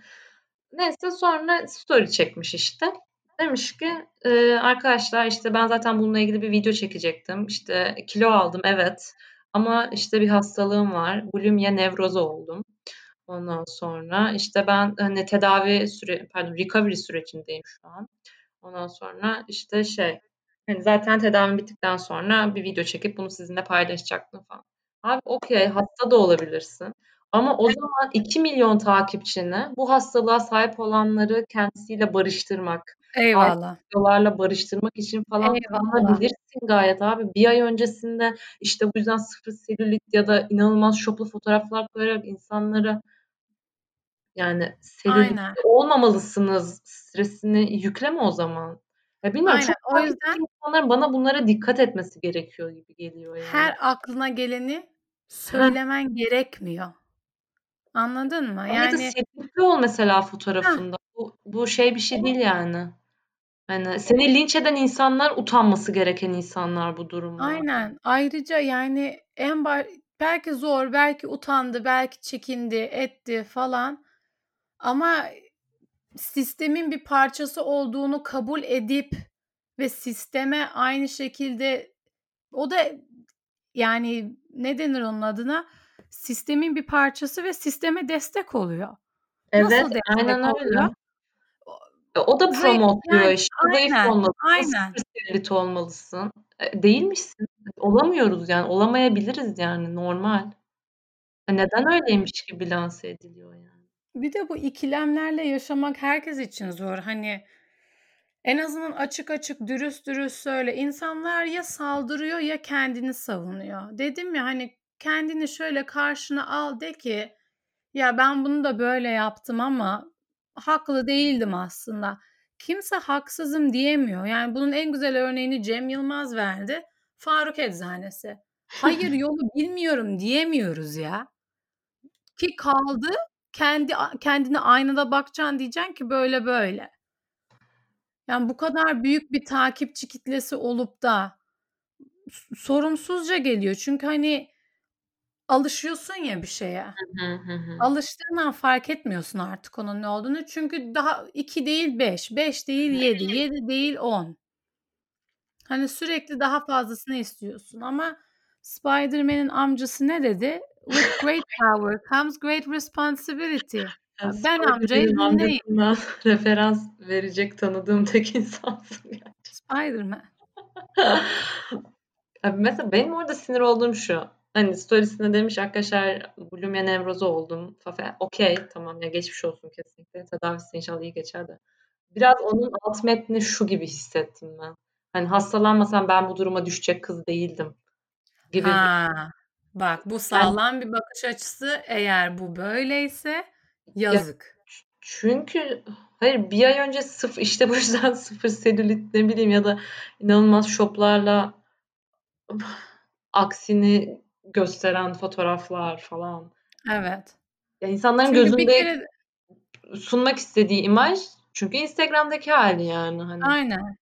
[SPEAKER 2] Neyse sonra story çekmiş işte. Demiş ki e, arkadaşlar işte ben zaten bununla ilgili bir video çekecektim. İşte kilo aldım evet. Ama işte bir hastalığım var. Bulimia nevrozu oldum. Ondan sonra işte ben hani tedavi süre pardon recovery sürecindeyim şu an. Ondan sonra işte şey hani zaten tedavim bittikten sonra bir video çekip bunu sizinle paylaşacaktım falan. Abi okey hasta da olabilirsin. Ama o zaman 2 milyon takipçini bu hastalığa sahip olanları kendisiyle barıştırmak,
[SPEAKER 1] Eyvallah.
[SPEAKER 2] Videolarla barıştırmak için falan kullanabilirsin gayet abi. Bir ay öncesinde işte bu yüzden sıfır selülit ya da inanılmaz şoplu fotoğraflar koyarak insanlara yani selülit olmamalısınız stresini yükleme o zaman. Ya bilmiyorum Aynen. çok o yüzden insanların bana bunlara dikkat etmesi gerekiyor gibi geliyor yani.
[SPEAKER 1] Her aklına geleni söylemen gerekmiyor. Anladın mı?
[SPEAKER 2] Yani ya ol mesela fotoğrafında. Bu, bu şey bir şey değil yani. Hani seni linç eden insanlar utanması gereken insanlar bu durumda.
[SPEAKER 1] Aynen. Ayrıca yani en bar belki zor, belki utandı, belki çekindi, etti falan. Ama sistemin bir parçası olduğunu kabul edip ve sisteme aynı şekilde o da yani ne denir onun adına? Sistemin bir parçası ve sisteme destek oluyor.
[SPEAKER 2] Evet,
[SPEAKER 1] Nasıl destek
[SPEAKER 2] aynen öyle.
[SPEAKER 1] oluyor?
[SPEAKER 2] E, o da
[SPEAKER 1] Hayır,
[SPEAKER 2] promotluyor
[SPEAKER 1] yani
[SPEAKER 2] işte. Zayıf
[SPEAKER 1] aynen,
[SPEAKER 2] olmalısın,
[SPEAKER 1] aynen.
[SPEAKER 2] selülit olmalısın. E, değilmişsin. Olamıyoruz yani. Olamayabiliriz yani normal. E, neden öyleymiş gibi lanse ediliyor yani?
[SPEAKER 1] Bir de bu ikilemlerle yaşamak herkes için zor. Hani en azından açık açık, dürüst dürüst söyle. İnsanlar ya saldırıyor ya kendini savunuyor. Dedim ya hani kendini şöyle karşına al de ki ya ben bunu da böyle yaptım ama haklı değildim aslında. Kimse haksızım diyemiyor. Yani bunun en güzel örneğini Cem Yılmaz verdi. Faruk Eczanesi. Hayır yolu bilmiyorum diyemiyoruz ya. Ki kaldı kendi kendine aynada bakacaksın diyeceksin ki böyle böyle. Yani bu kadar büyük bir takipçi kitlesi olup da sorumsuzca geliyor. Çünkü hani alışıyorsun ya bir şeye.
[SPEAKER 2] Hı hı, hı hı.
[SPEAKER 1] Alıştığından fark etmiyorsun artık onun ne olduğunu. Çünkü daha 2 değil 5, 5 değil 7, 7 değil 10. Hani sürekli daha fazlasını istiyorsun ama Spider-Man'in amcası ne dedi? With great power comes great responsibility.
[SPEAKER 2] Ya,
[SPEAKER 1] Ben amcayı
[SPEAKER 2] amcasından referans verecek tanıdığım tek insansın gerçekten.
[SPEAKER 1] Spider-Man.
[SPEAKER 2] Ya, mesela benim orada sinir olduğum şu. Hani storiesinde demiş arkadaşlar bulimia nevrozu oldum. Fafe okay tamam ya geçmiş olsun kesinlikle. Tedavisi inşallah iyi geçer de. Biraz onun alt metni şu gibi hissettim ben. Hani hastalanmasam ben bu duruma düşecek kız değildim gibi
[SPEAKER 1] Ha. Bak bu
[SPEAKER 2] Yani
[SPEAKER 1] sağlam bir bakış açısı. Eğer bu böyleyse
[SPEAKER 2] Ya
[SPEAKER 1] yazık.
[SPEAKER 2] ç çünkü hayır bir ay önce sıf işte bu yüzden sıfır selülit ne bileyim ya da inanılmaz şoplarla aksini gösteren fotoğraflar falan.
[SPEAKER 1] Evet.
[SPEAKER 2] Ya insanların
[SPEAKER 1] Çünkü
[SPEAKER 2] gözünde
[SPEAKER 1] kere
[SPEAKER 2] sunmak istediği imaj çünkü Instagram'daki hâli yani hani.
[SPEAKER 1] Aynen.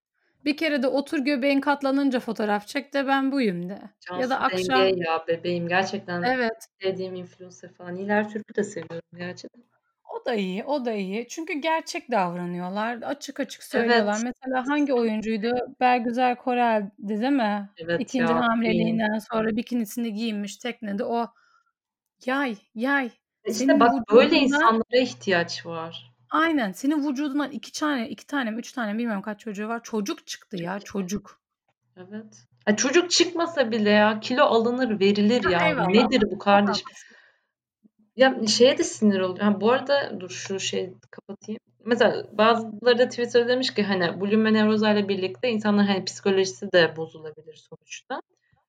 [SPEAKER 1] Bir kere de otur göbeğin katlanınca fotoğraf çek de ben buyum de. Ya
[SPEAKER 2] Cansu
[SPEAKER 1] da akşam
[SPEAKER 2] ya bebeğim gerçekten
[SPEAKER 1] Evet.
[SPEAKER 2] sevdiğim influencer falan. Nilay Türk'ü de seviyorum gerçekten.
[SPEAKER 1] O da iyi, o da iyi. Çünkü gerçek davranıyorlar. Açık açık söylüyorlar.
[SPEAKER 2] Evet.
[SPEAKER 1] Mesela hangi oyuncuydu? Bergüzar Korel'di değil mi?
[SPEAKER 2] Evet
[SPEAKER 1] 2.
[SPEAKER 2] ya,
[SPEAKER 1] hamileliğinden sonra bikinisini giyinmiş teknede. O yay, yay.
[SPEAKER 2] E, işte
[SPEAKER 1] Senin
[SPEAKER 2] bak böyle
[SPEAKER 1] vücudundan
[SPEAKER 2] insanlara ihtiyaç var.
[SPEAKER 1] Aynen. Senin vücudundan 2 tane 2 tane mi 3 tane mi bilmiyorum kaç çocuğu var. Çocuk çıktı ya, çocuk.
[SPEAKER 2] Evet. Ya çocuk çıkmasa bile ya kilo alınır, verilir ya.
[SPEAKER 1] eyvallah.
[SPEAKER 2] Nedir bu kardeşim? Ya şeye de sinir oluyorum. Ha, bu arada dur şu şeyi kapatayım. Mesela bazıları da Twitter'da demiş ki hani bulimia nevrozayla birlikte insanların hani psikolojisi de bozulabilir sonuçta.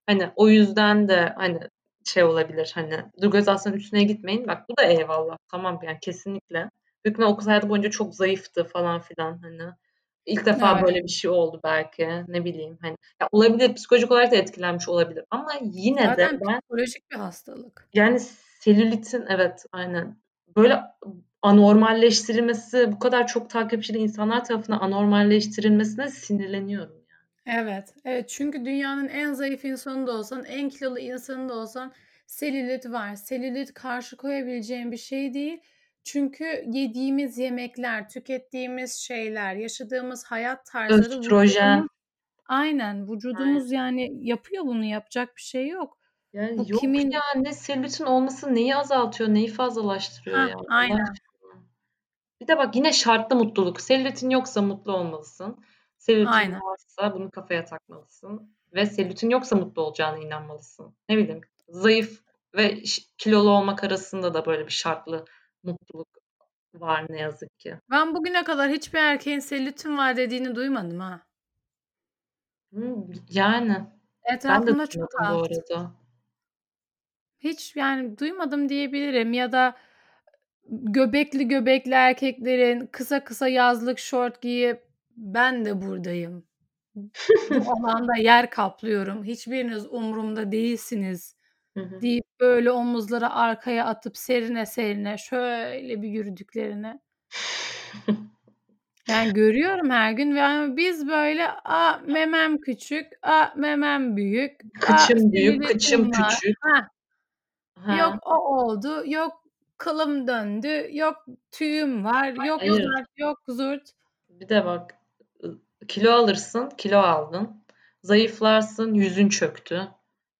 [SPEAKER 2] Hani o yüzden de hani şey olabilir hani dur göz üstüne gitmeyin. Bak bu da eyvallah. Tamam yani kesinlikle. Büyük ihtimalle o kız hayatı boyunca çok zayıftı falan filan hani. İlk defa
[SPEAKER 1] Evet.
[SPEAKER 2] böyle bir şey oldu belki. Ne bileyim hani. Ya olabilir psikolojik olarak da etkilenmiş olabilir ama yine de
[SPEAKER 1] Zaten
[SPEAKER 2] ben
[SPEAKER 1] psikolojik bir hastalık.
[SPEAKER 2] yani selülitin evet aynen. Böyle anormalleştirilmesi, bu kadar çok takipçili insanlar tarafından anormalleştirilmesine sinirleniyorum yani.
[SPEAKER 1] Evet. Evet çünkü dünyanın en zayıf insanı da olsan, en kilolu insanı da olsan selülit var. Selülit karşı koyabileceğin bir şey değil. Çünkü yediğimiz yemekler, tükettiğimiz şeyler, yaşadığımız hayat tarzları
[SPEAKER 2] Östrojen.
[SPEAKER 1] vücudumuz Aynen.
[SPEAKER 2] Aynen.
[SPEAKER 1] Vücudumuz yani yapıyor bunu. Yapacak bir şey yok.
[SPEAKER 2] Yani
[SPEAKER 1] Bu
[SPEAKER 2] yok
[SPEAKER 1] kimin
[SPEAKER 2] ya ne selülitin olması neyi azaltıyor, neyi fazlalaştırıyor
[SPEAKER 1] Hah,
[SPEAKER 2] ya Allah
[SPEAKER 1] aynen.
[SPEAKER 2] Bir de bak yine şartlı mutluluk. Selülitin yoksa mutlu olmalısın. Selülitin
[SPEAKER 1] Aynen.
[SPEAKER 2] varsa bunu kafaya takmalısın ve selülitin yoksa mutlu olacağına inanmalısın. Ne bileyim zayıf ve ş kilolu olmak arasında da böyle bir şartlı mutluluk var ne yazık ki.
[SPEAKER 1] Ben bugüne kadar hiçbir erkeğin selülitim var dediğini duymadım ha.
[SPEAKER 2] Yani. Ben de
[SPEAKER 1] Etrafımda çok
[SPEAKER 2] duymadım bu
[SPEAKER 1] az.
[SPEAKER 2] arada.
[SPEAKER 1] Hiç yani duymadım diyebilirim ya da göbekli göbekli erkeklerin kısa kısa yazlık şort giyip ben de buradayım. Bu alanda yer kaplıyorum. Hiçbiriniz umurumda değilsiniz deyip böyle omuzları arkaya atıp serine serine şöyle bir yürüdüklerini. Yani görüyorum her gün ve hani biz böyle a memem küçük, a memem büyük, a
[SPEAKER 2] Kıçım büyük, kıçım
[SPEAKER 1] var.
[SPEAKER 2] küçük.
[SPEAKER 1] Hah. Yok
[SPEAKER 2] Ha.
[SPEAKER 1] o oldu, yok kılım döndü, yok tüyüm var, yok
[SPEAKER 2] Hayır.
[SPEAKER 1] zart, yok zurt.
[SPEAKER 2] Bir de bak kilo alırsın, kilo aldın. Zayıflarsın, yüzün çöktü.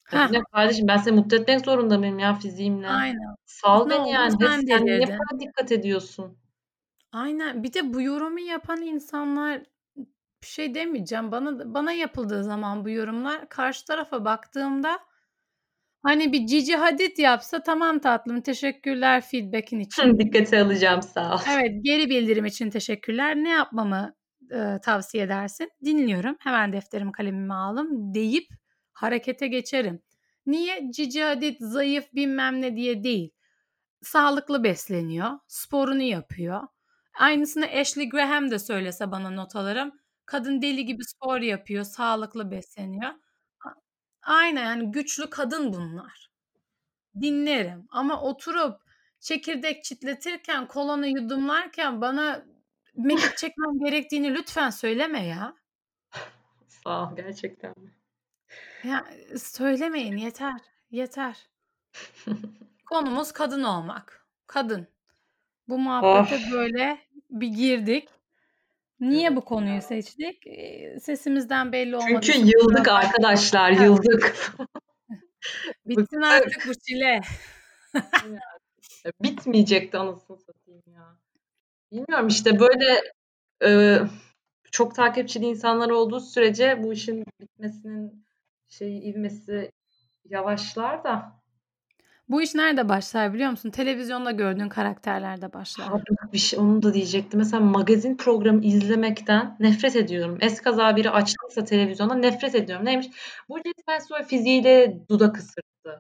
[SPEAKER 1] Heh.
[SPEAKER 2] Ne kardeşim ben seni mutlu etmek zorunda mıyım ya fiziğimle?
[SPEAKER 1] Aynen.
[SPEAKER 2] Sal beni yani.
[SPEAKER 1] Sen
[SPEAKER 2] Sen niye bana dikkat ediyorsun?
[SPEAKER 1] Aynen. Bir de bu yorumu yapan insanlar bir şey demeyeceğim. Bana bana yapıldığı zaman bu yorumlar karşı tarafa baktığımda hani bir Cici Hadid yapsa tamam tatlım teşekkürler feedback'in için.
[SPEAKER 2] Dikkate alacağım sağ ol.
[SPEAKER 1] Evet geri bildirim için teşekkürler. Ne yapmamı e, tavsiye edersin? Dinliyorum. Hemen defterimi kalemimi aldım deyip harekete geçerim. Niye? Cici Hadid zayıf bilmem ne diye değil. Sağlıklı besleniyor. Sporunu yapıyor. Aynısını Ashley Graham de söylese bana not alırım. Kadın deli gibi spor yapıyor. Sağlıklı besleniyor. Aynen yani güçlü kadın bunlar. Dinlerim. Ama oturup çekirdek çitletirken, kolanı yudumlarken bana mekik çekmem gerektiğini lütfen söyleme ya.
[SPEAKER 2] Sağ ol gerçekten.
[SPEAKER 1] Ya söylemeyin yeter. Yeter. Konumuz kadın olmak. Kadın. Bu muhabbete
[SPEAKER 2] Of.
[SPEAKER 1] böyle bir girdik. Niye bu konuyu seçtik? Sesimizden belli olmadı.
[SPEAKER 2] Çünkü yıldık arkadaşlar, yıldık.
[SPEAKER 1] Bitsin artık bu çile.
[SPEAKER 2] Bitmeyecekti anasını satayım ya. Bilmiyorum işte böyle e, çok takipçili insanlar olduğu sürece bu işin bitmesinin şey ivmesi yavaşlar da.
[SPEAKER 1] Bu iş nerede başlar biliyor musun? Televizyonda gördüğün karakterlerde başlar.
[SPEAKER 2] Bir şey onu da diyecektim. Mesela magazin programı izlemekten nefret ediyorum. Eskaza biri açtıysa televizyona nefret ediyorum. Neymiş? Bu resmen fiziğiyle dudak ısırttı.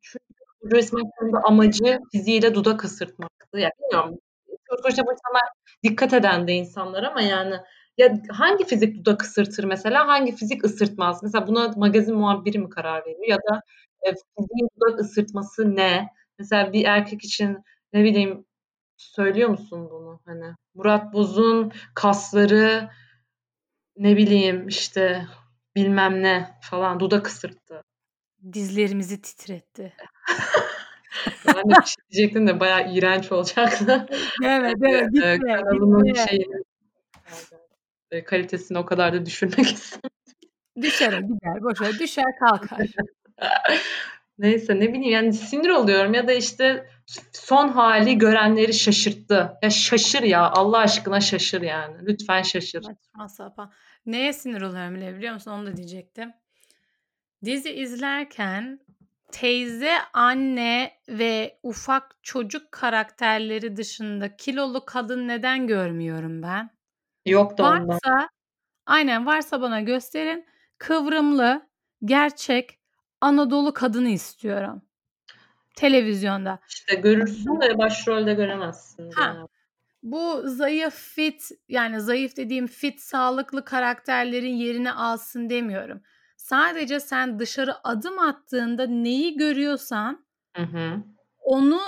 [SPEAKER 2] Çünkü resmen amacı fiziğiyle dudak ısırtmaktı. Ya bilmiyorum. Sonuçta bu insanlar dikkat eden de insanlar ama yani ya hangi fizik dudak ısırtır mesela? Hangi fizik ısırtmaz? Mesela buna magazin muhabiri mi karar veriyor? Ya da fiziğin dudak ısırtması ne? Mesela bir erkek için ne bileyim söylüyor musun bunu? Hani Murat Boz'un kasları ne bileyim işte bilmem ne falan dudak ısırttı.
[SPEAKER 1] Dizlerimizi titretti.
[SPEAKER 2] De bir şey diyecektim de bayağı iğrenç olacaktı.
[SPEAKER 1] Evet evet
[SPEAKER 2] Ee,
[SPEAKER 1] gitme
[SPEAKER 2] kanalımın
[SPEAKER 1] gitme.
[SPEAKER 2] şeyini e, kalitesini o kadar da düşürmek istemedim.
[SPEAKER 1] Düşer gider boşver düşer kalkar.
[SPEAKER 2] Neyse ne bileyim yani sinir oluyorum ya da işte son hali görenleri şaşırttı. Ya şaşır ya Allah aşkına şaşır yani. Lütfen şaşır.
[SPEAKER 1] Saçma sapan. Neye sinir oluyorum bile biliyor musun? Onu da diyecektim. Dizi izlerken teyze, anne ve ufak çocuk karakterleri dışında kilolu kadın neden görmüyorum ben?
[SPEAKER 2] Yok da ondan.
[SPEAKER 1] Varsa, aynen varsa bana gösterin. Kıvrımlı, gerçek Anadolu kadını istiyorum. Televizyonda.
[SPEAKER 2] İşte görürsün de başrolde göremezsin.
[SPEAKER 1] Ha. Bu zayıf fit yani zayıf dediğim fit sağlıklı karakterlerin yerini alsın demiyorum. Sadece sen dışarı adım attığında neyi görüyorsan
[SPEAKER 2] Hı hı.
[SPEAKER 1] onu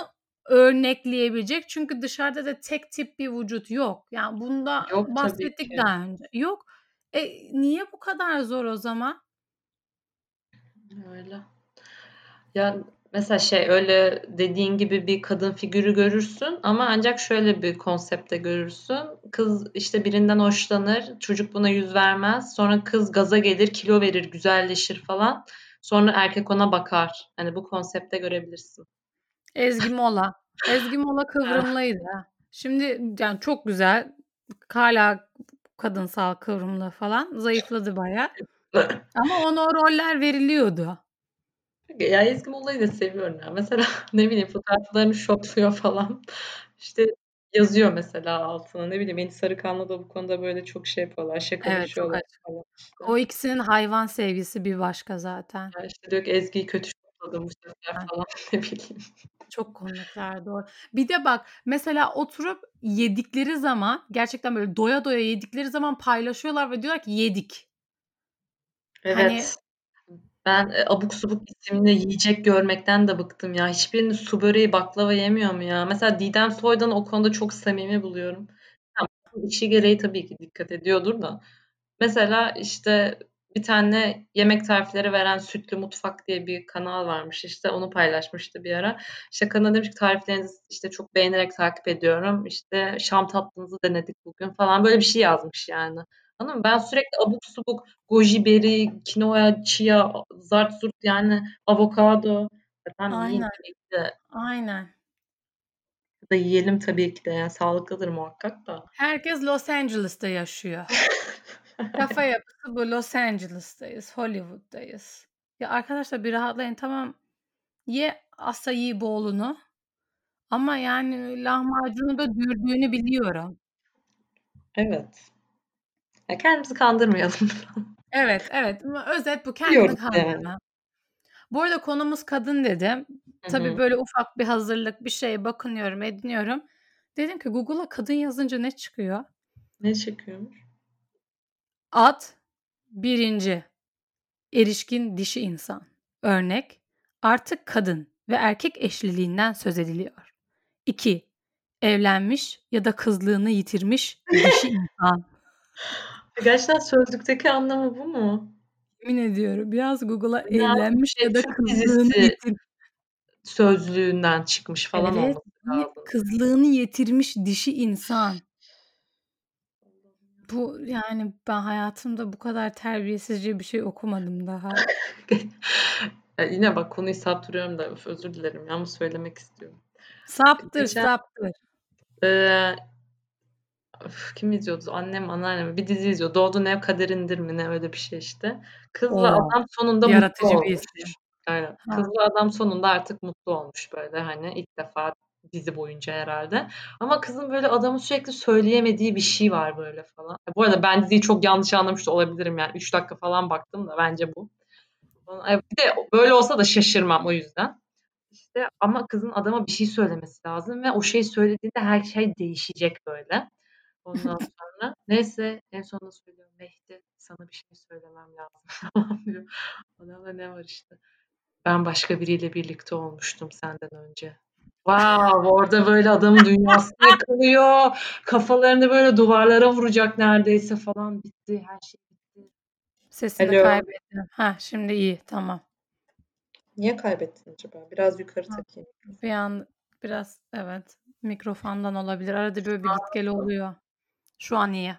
[SPEAKER 1] örnekleyebilecek. Çünkü dışarıda da tek tip bir vücut yok. Yani bunda
[SPEAKER 2] Yok
[SPEAKER 1] bahsettik daha önce. Yok. E, niye bu kadar zor o zaman?
[SPEAKER 2] Öyle. Ya mesela şey öyle dediğin gibi bir kadın figürü görürsün ama ancak şöyle bir konsepte görürsün. Kız işte birinden hoşlanır, çocuk buna yüz vermez. Sonra kız gaza gelir, kilo verir, güzelleşir falan. Sonra erkek ona bakar. Hani bu konsepte görebilirsin.
[SPEAKER 1] Ezgi Mola. Ezgi Mola kıvrımlıydı. Şimdi yani çok güzel. Hala kadınsal kıvrımlı falan. Zayıfladı bayağı. Ama ona o roller veriliyordu.
[SPEAKER 2] Ya Ezgi Mola'yı da seviyorum ya. Mesela ne bileyim fotoğraflarını shopluyor falan. İşte yazıyor mesela altına. Ne bileyim Enis Arıkan'la da bu konuda böyle çok şey yapıyorlar.
[SPEAKER 1] Evet
[SPEAKER 2] Şakalaşıyorlar
[SPEAKER 1] açık.
[SPEAKER 2] falan.
[SPEAKER 1] O ikisinin hayvan sevgisi bir başka zaten.
[SPEAKER 2] Ya işte diyor ki Ezgi'yi kötü shopladım bu sefer
[SPEAKER 1] Evet.
[SPEAKER 2] falan ne bileyim.
[SPEAKER 1] Çok komikler doğru. Bir de bak mesela oturup yedikleri zaman gerçekten böyle doya doya yedikleri zaman paylaşıyorlar ve diyorlar ki yedik. Hani
[SPEAKER 2] Evet. Ben e, abuk subuk isimli yiyecek görmekten de bıktım ya. Hiçbirinin su böreği baklava yemiyor mu ya? Mesela Didem Soydan'ı o konuda çok samimi buluyorum. Tamam, işi gereği tabii ki dikkat ediyordur da. Mesela işte bir tane yemek tarifleri veren Sütlü Mutfak diye bir kanal varmış. İşte onu paylaşmıştı bir ara. İşte kanal demiş ki tariflerinizi işte çok beğenerek takip ediyorum. İşte Şam tatlınızı denedik bugün falan böyle bir şey yazmış yani. Anladın mı? Ben sürekli abuk subuk goji berry, kinoa, chia, zart zurt yani avokado. Yiyin
[SPEAKER 1] Aynen.
[SPEAKER 2] de.
[SPEAKER 1] Aynen.
[SPEAKER 2] Da yiyelim tabii ki de. Yani sağlıklıdır muhakkak da.
[SPEAKER 1] Herkes Los Angeles'ta yaşıyor. Kafa yapısı bu. Los Angeles'tayız. Hollywood'dayız. Ya arkadaşlar bir rahatlayın. Tamam ye asayi bolunu. Ama yani lahmacunu da dürdüğünü biliyorum.
[SPEAKER 2] Evet. Ya kendimizi kandırmayalım.
[SPEAKER 1] Evet, evet. Özet bu kendini
[SPEAKER 2] yani.
[SPEAKER 1] kandırma. Bu arada konumuz kadın dedim. Tabii böyle ufak bir hazırlık bir şeye bakınıyorum, ediniyorum. Dedim ki Google'a kadın yazınca ne çıkıyor?
[SPEAKER 2] Ne çıkıyormuş?
[SPEAKER 1] Ad birinci erişkin dişi insan. Örnek artık kadın ve erkek eşliliğinden söz ediliyor. 2. Evlenmiş ya da kızlığını yitirmiş dişi insan.
[SPEAKER 2] Gerçekten sözlükteki anlamı bu mu?
[SPEAKER 1] Yemin ediyorum biraz Google'a
[SPEAKER 2] şey
[SPEAKER 1] ya da kızlığını yitir
[SPEAKER 2] sözlüğünden çıkmış falan
[SPEAKER 1] Evet,
[SPEAKER 2] olması
[SPEAKER 1] kızlığını yitirmiş dişi insan. Bu yani ben hayatımda bu kadar terbiyesizce bir şey okumadım daha.
[SPEAKER 2] Ya yine bak konuyu saptırıyorum da öf, özür dilerim. Yalnız söylemek istiyorum.
[SPEAKER 1] Saptır,
[SPEAKER 2] Geçen
[SPEAKER 1] saptır.
[SPEAKER 2] eee öf, kim izliyordu? Annem, anneannem bir dizi izliyor. Doğdun ev kaderindir mi ne öyle bir şey işte. Kızla
[SPEAKER 1] O!
[SPEAKER 2] adam sonunda mutlu
[SPEAKER 1] Yaratıcı bir
[SPEAKER 2] olmuş.
[SPEAKER 1] isim.
[SPEAKER 2] Aynen.
[SPEAKER 1] Ha.
[SPEAKER 2] Kızla adam sonunda artık mutlu olmuş böyle hani ilk defa dizi boyunca herhalde. Ama kızın böyle adamın sürekli söyleyemediği bir şey var böyle falan. Bu arada ben diziyi çok yanlış anlamış da olabilirim yani. 3 dakika falan baktım da bence bu. Bana- Bir de böyle olsa da şaşırmam o yüzden. İşte ama kızın adama bir şey söylemesi lazım ve o şey söylediğinde her şey değişecek böyle. Ondan sonra neyse en sonunda söylüyor Mehdi sana bir şey söylemem lazım falan diyor. Adamda ne var işte. Ben başka biriyle birlikte olmuştum senden önce. Wow, orada böyle adamın dünyası yıkılıyor. Kafalarını böyle duvarlara vuracak neredeyse falan. Bitti, her şey bitti.
[SPEAKER 1] Sesini
[SPEAKER 2] Alo.
[SPEAKER 1] kaybettim. Ha şimdi iyi tamam.
[SPEAKER 2] Niye kaybettin acaba? Biraz yukarı
[SPEAKER 1] Ha.
[SPEAKER 2] takayım.
[SPEAKER 1] Bir an biraz evet mikrofondan olabilir. Arada böyle bir git gel oluyor. Şu an iyi.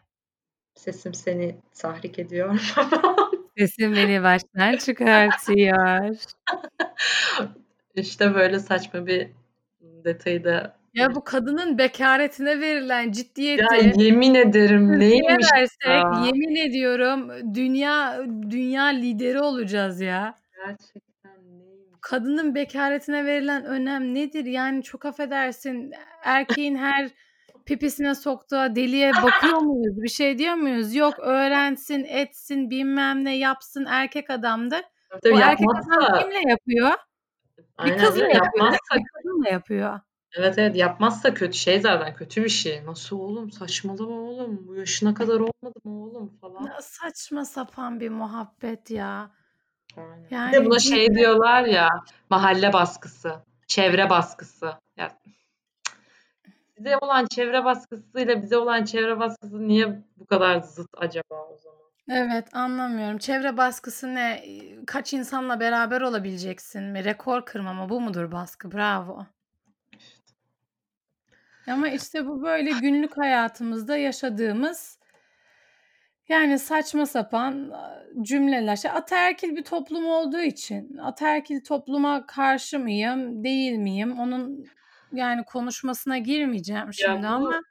[SPEAKER 2] Sesim seni tahrik ediyor.
[SPEAKER 1] Sesim beni baştan çıkartıyor.
[SPEAKER 2] işte böyle saçma bir detayı da
[SPEAKER 1] Ya bu kadının bekaretine verilen
[SPEAKER 2] ya
[SPEAKER 1] ciddiyeti
[SPEAKER 2] yemin ederim neymiş
[SPEAKER 1] versek
[SPEAKER 2] ya?
[SPEAKER 1] yemin ediyorum dünya dünya lideri olacağız ya.
[SPEAKER 2] Gerçekten neymiş?
[SPEAKER 1] Kadının bekaretine verilen önem nedir? Yani çok affedersin erkeğin her pipisine soktuğu deliğe bakıyor muyuz? Bir şey diyor muyuz? Yok öğrensin, etsin, bilmem ne yapsın erkek adamdır.
[SPEAKER 2] Tabii
[SPEAKER 1] O erkek adam kimle yapıyor? Bir
[SPEAKER 2] aynen
[SPEAKER 1] kızla
[SPEAKER 2] öyle
[SPEAKER 1] yapıyor.
[SPEAKER 2] yapmazsa
[SPEAKER 1] Bir kadınla yapıyor.
[SPEAKER 2] evet evet yapmazsa kötü şey zaten kötü bir şey. Nasıl oğlum saçmalama oğlum bu yaşına kadar olmadı mı oğlum falan.
[SPEAKER 1] Ne saçma sapan bir muhabbet ya.
[SPEAKER 2] Aynen. Bir de
[SPEAKER 1] Yani
[SPEAKER 2] buna şey diyorlar ya mahalle baskısı, çevre baskısı. Ya size olan çevre baskısıyla bize olan çevre baskısı niye bu kadar zıt acaba o zaman?
[SPEAKER 1] Evet anlamıyorum. Çevre baskısı ne? Kaç insanla beraber olabileceksin mi? Rekor kırma mı? Bu mudur baskı? Bravo. Ama işte bu böyle günlük hayatımızda yaşadığımız yani saçma sapan cümleler. İşte ataerkil bir toplum olduğu için ataerkil topluma karşı mıyım, değil miyim? Onun yani konuşmasına girmeyeceğim
[SPEAKER 2] Ya
[SPEAKER 1] şimdi
[SPEAKER 2] bu
[SPEAKER 1] ama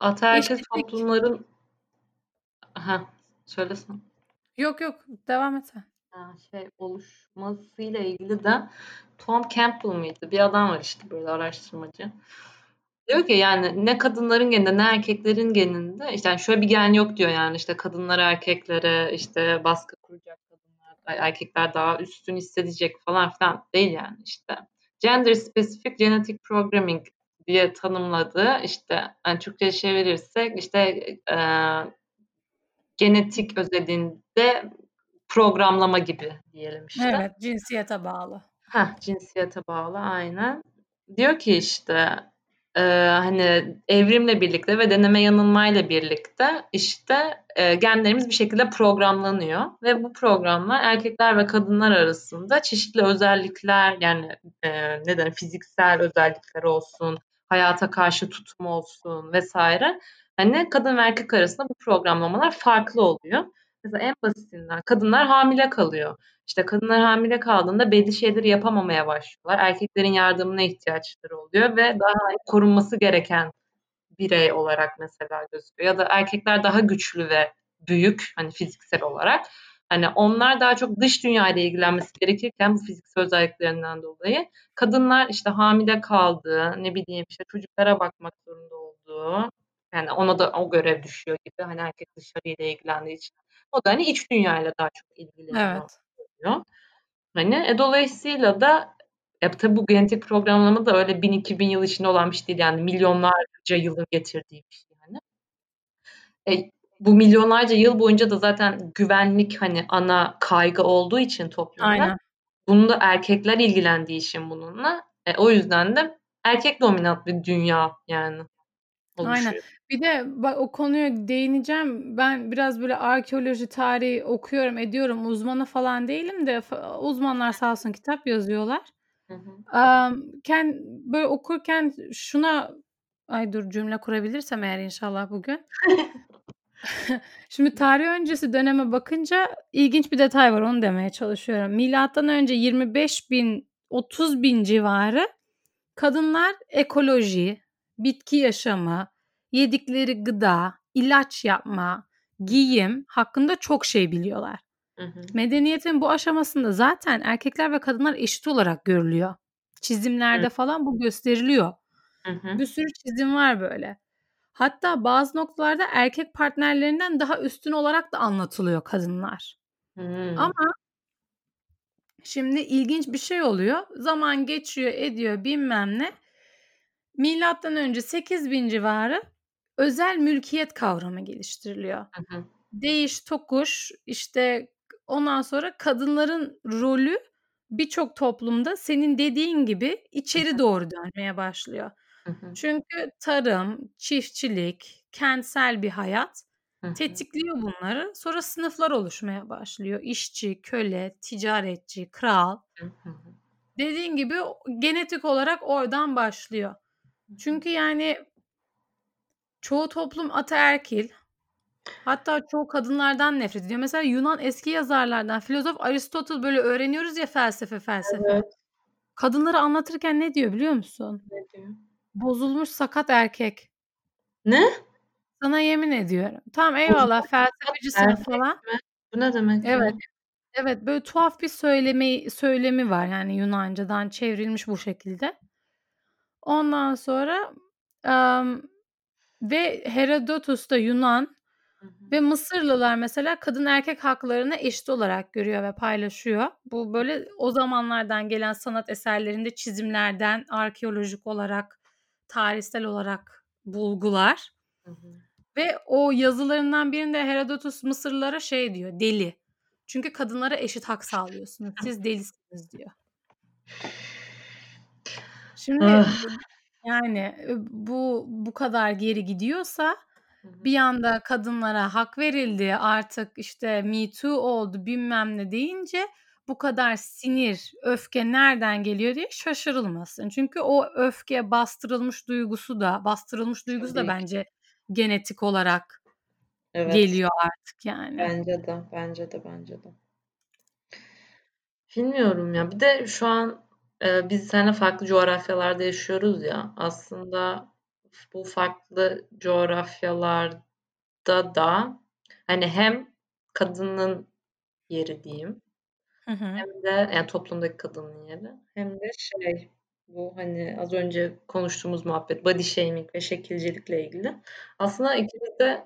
[SPEAKER 2] ataerkil
[SPEAKER 1] eşitlik
[SPEAKER 2] toplumların Aha, söylesene.
[SPEAKER 1] yok yok devam et sen.
[SPEAKER 2] Ha, şey oluşmasıyla ilgili de Tom Campbell mıydı? Bir adam var işte böyle araştırmacı. Diyor ki yani ne kadınların geninde ne erkeklerin geninde işte yani şöyle bir gen yok diyor yani işte kadınlar erkeklere işte baskı kuracak kadınlar erkekler daha üstün hissedecek falan filan değil yani işte. Gender specific genetic programming diye tanımladığı işte yani Türkçe çevirirsek işte e, genetik özelinde programlama gibi diyelim işte.
[SPEAKER 1] Evet cinsiyete bağlı.
[SPEAKER 2] Heh, cinsiyete bağlı aynen. Diyor ki işte e, hani evrimle birlikte ve deneme yanılmayla birlikte işte e, genlerimiz bir şekilde programlanıyor ve bu programlar erkekler ve kadınlar arasında çeşitli özellikler yani e, neden fiziksel özellikler olsun, hayata karşı tutum olsun vesaire hani kadın ve erkek arasında bu programlamalar farklı oluyor. Mesela en basitinden kadınlar hamile kalıyor. İşte kadınlar hamile kaldığında belli şeyleri yapamamaya başlıyorlar. Erkeklerin yardımına ihtiyaçları oluyor ve daha korunması gereken birey olarak mesela gözüküyor. Ya da erkekler daha güçlü ve büyük hani fiziksel olarak. Hani onlar daha çok dış dünyayla ilgilenmesi gerekirken bu fiziksel özelliklerinden dolayı kadınlar işte hamile kaldığı, ne bileyim işte çocuklara bakmak zorunda olduğu yani ona da o görev düşüyor gibi. Hani erkek dışarıyla ilgilendiği için. O da hani iç dünyayla daha çok ilgileniyor. Evet. Hani e, dolayısıyla da ya tabii bu genetik programlama da öyle 1000-2000 yıl içinde olan bir şey değil. Yani milyonlarca yılın getirdiği bir şey yani. E, bu milyonlarca yıl boyunca da zaten güvenlik hani ana kaygı olduğu için toplumda. Aynen. Bunu da erkekler ilgilendiği için bununla. E, o yüzden de erkek dominant bir dünya yani.
[SPEAKER 1] Oluşuyor. Aynen. Bir de bak o konuya değineceğim. Ben biraz böyle arkeoloji tarihi okuyorum, ediyorum. Uzmanı falan değilim de uzmanlar sağ olsun kitap yazıyorlar. Hı hı. kend, böyle okurken şuna ay dur cümle kurabilirsem eğer inşallah bugün. Şimdi tarih öncesi döneme bakınca ilginç bir detay var onu demeye çalışıyorum. Milattan önce 25 bin 30 bin civarı kadınlar ekoloji, bitki yaşamı, yedikleri gıda, ilaç yapma, giyim hakkında çok şey biliyorlar. Hı hı. Medeniyetin bu aşamasında zaten erkekler ve kadınlar eşit olarak görülüyor. Çizimlerde hı. falan bu gösteriliyor. Hı hı. Bir sürü çizim var böyle. Hatta bazı noktalarda erkek partnerlerinden daha üstün olarak da anlatılıyor kadınlar. Hmm. Ama şimdi ilginç bir şey oluyor. Zaman geçiyor, ediyor bilmem ne. Milattan önce 8000 civarı özel mülkiyet kavramı geliştiriliyor. Hı hı. Değiş tokuş işte ondan sonra kadınların rolü birçok toplumda senin dediğin gibi içeri doğru dönmeye başlıyor. Çünkü tarım, çiftçilik, kentsel bir hayat tetikliyor bunları. Sonra sınıflar oluşmaya başlıyor. İşçi, köle, ticaretçi, kral. Dediğin gibi genetik olarak oradan başlıyor. Çünkü yani çoğu toplum ataerkil. Hatta çoğu kadınlardan nefret ediyor. Mesela Yunan eski yazarlardan filozof Aristotle böyle öğreniyoruz ya felsefe felsefe. Evet. Kadınları anlatırken ne diyor biliyor musun? Ne diyor? Bozulmuş sakat erkek.
[SPEAKER 2] Ne?
[SPEAKER 1] Sana yemin ediyorum. Tamam eyvallah felsefecisin falan.
[SPEAKER 2] Mi? Bu ne demek?
[SPEAKER 1] Evet. Ya? Evet böyle tuhaf bir söylemi söylemi var yani Yunancadan çevrilmiş bu şekilde. Ondan sonra um, ve Herodotus da Yunan hı hı. ve Mısırlılar mesela kadın erkek haklarını eşit olarak görüyor ve paylaşıyor. Bu böyle o zamanlardan gelen sanat eserlerinde çizimlerden arkeolojik olarak tarihsel olarak bulgular. Hı hı. Ve o yazılarından birinde Herodotus Mısırlılara şey diyor, deli. Çünkü kadınlara eşit hak sağlıyorsunuz. Siz delisiniz diyor. Şimdi ah. Yani bu bu kadar geri gidiyorsa bir yanda kadınlara hak verildi artık işte Me Too oldu bilmem ne deyince bu kadar sinir, öfke nereden geliyor diye şaşırılmasın. Çünkü o öfke bastırılmış duygusu da, bastırılmış duygusu da bence genetik olarak evet. geliyor artık yani.
[SPEAKER 2] Bence de, bence de, bence de. Bilmiyorum ya. Bir de şu an biz seninle farklı coğrafyalarda yaşıyoruz ya. Aslında bu farklı coğrafyalarda da hani hem kadının yeri diyeyim Hı hı. Hem de yani toplumdaki kadının yeri hem de şey bu hani az önce konuştuğumuz muhabbet body shaming ve şekilcilikle ilgili. Aslında ikimiz de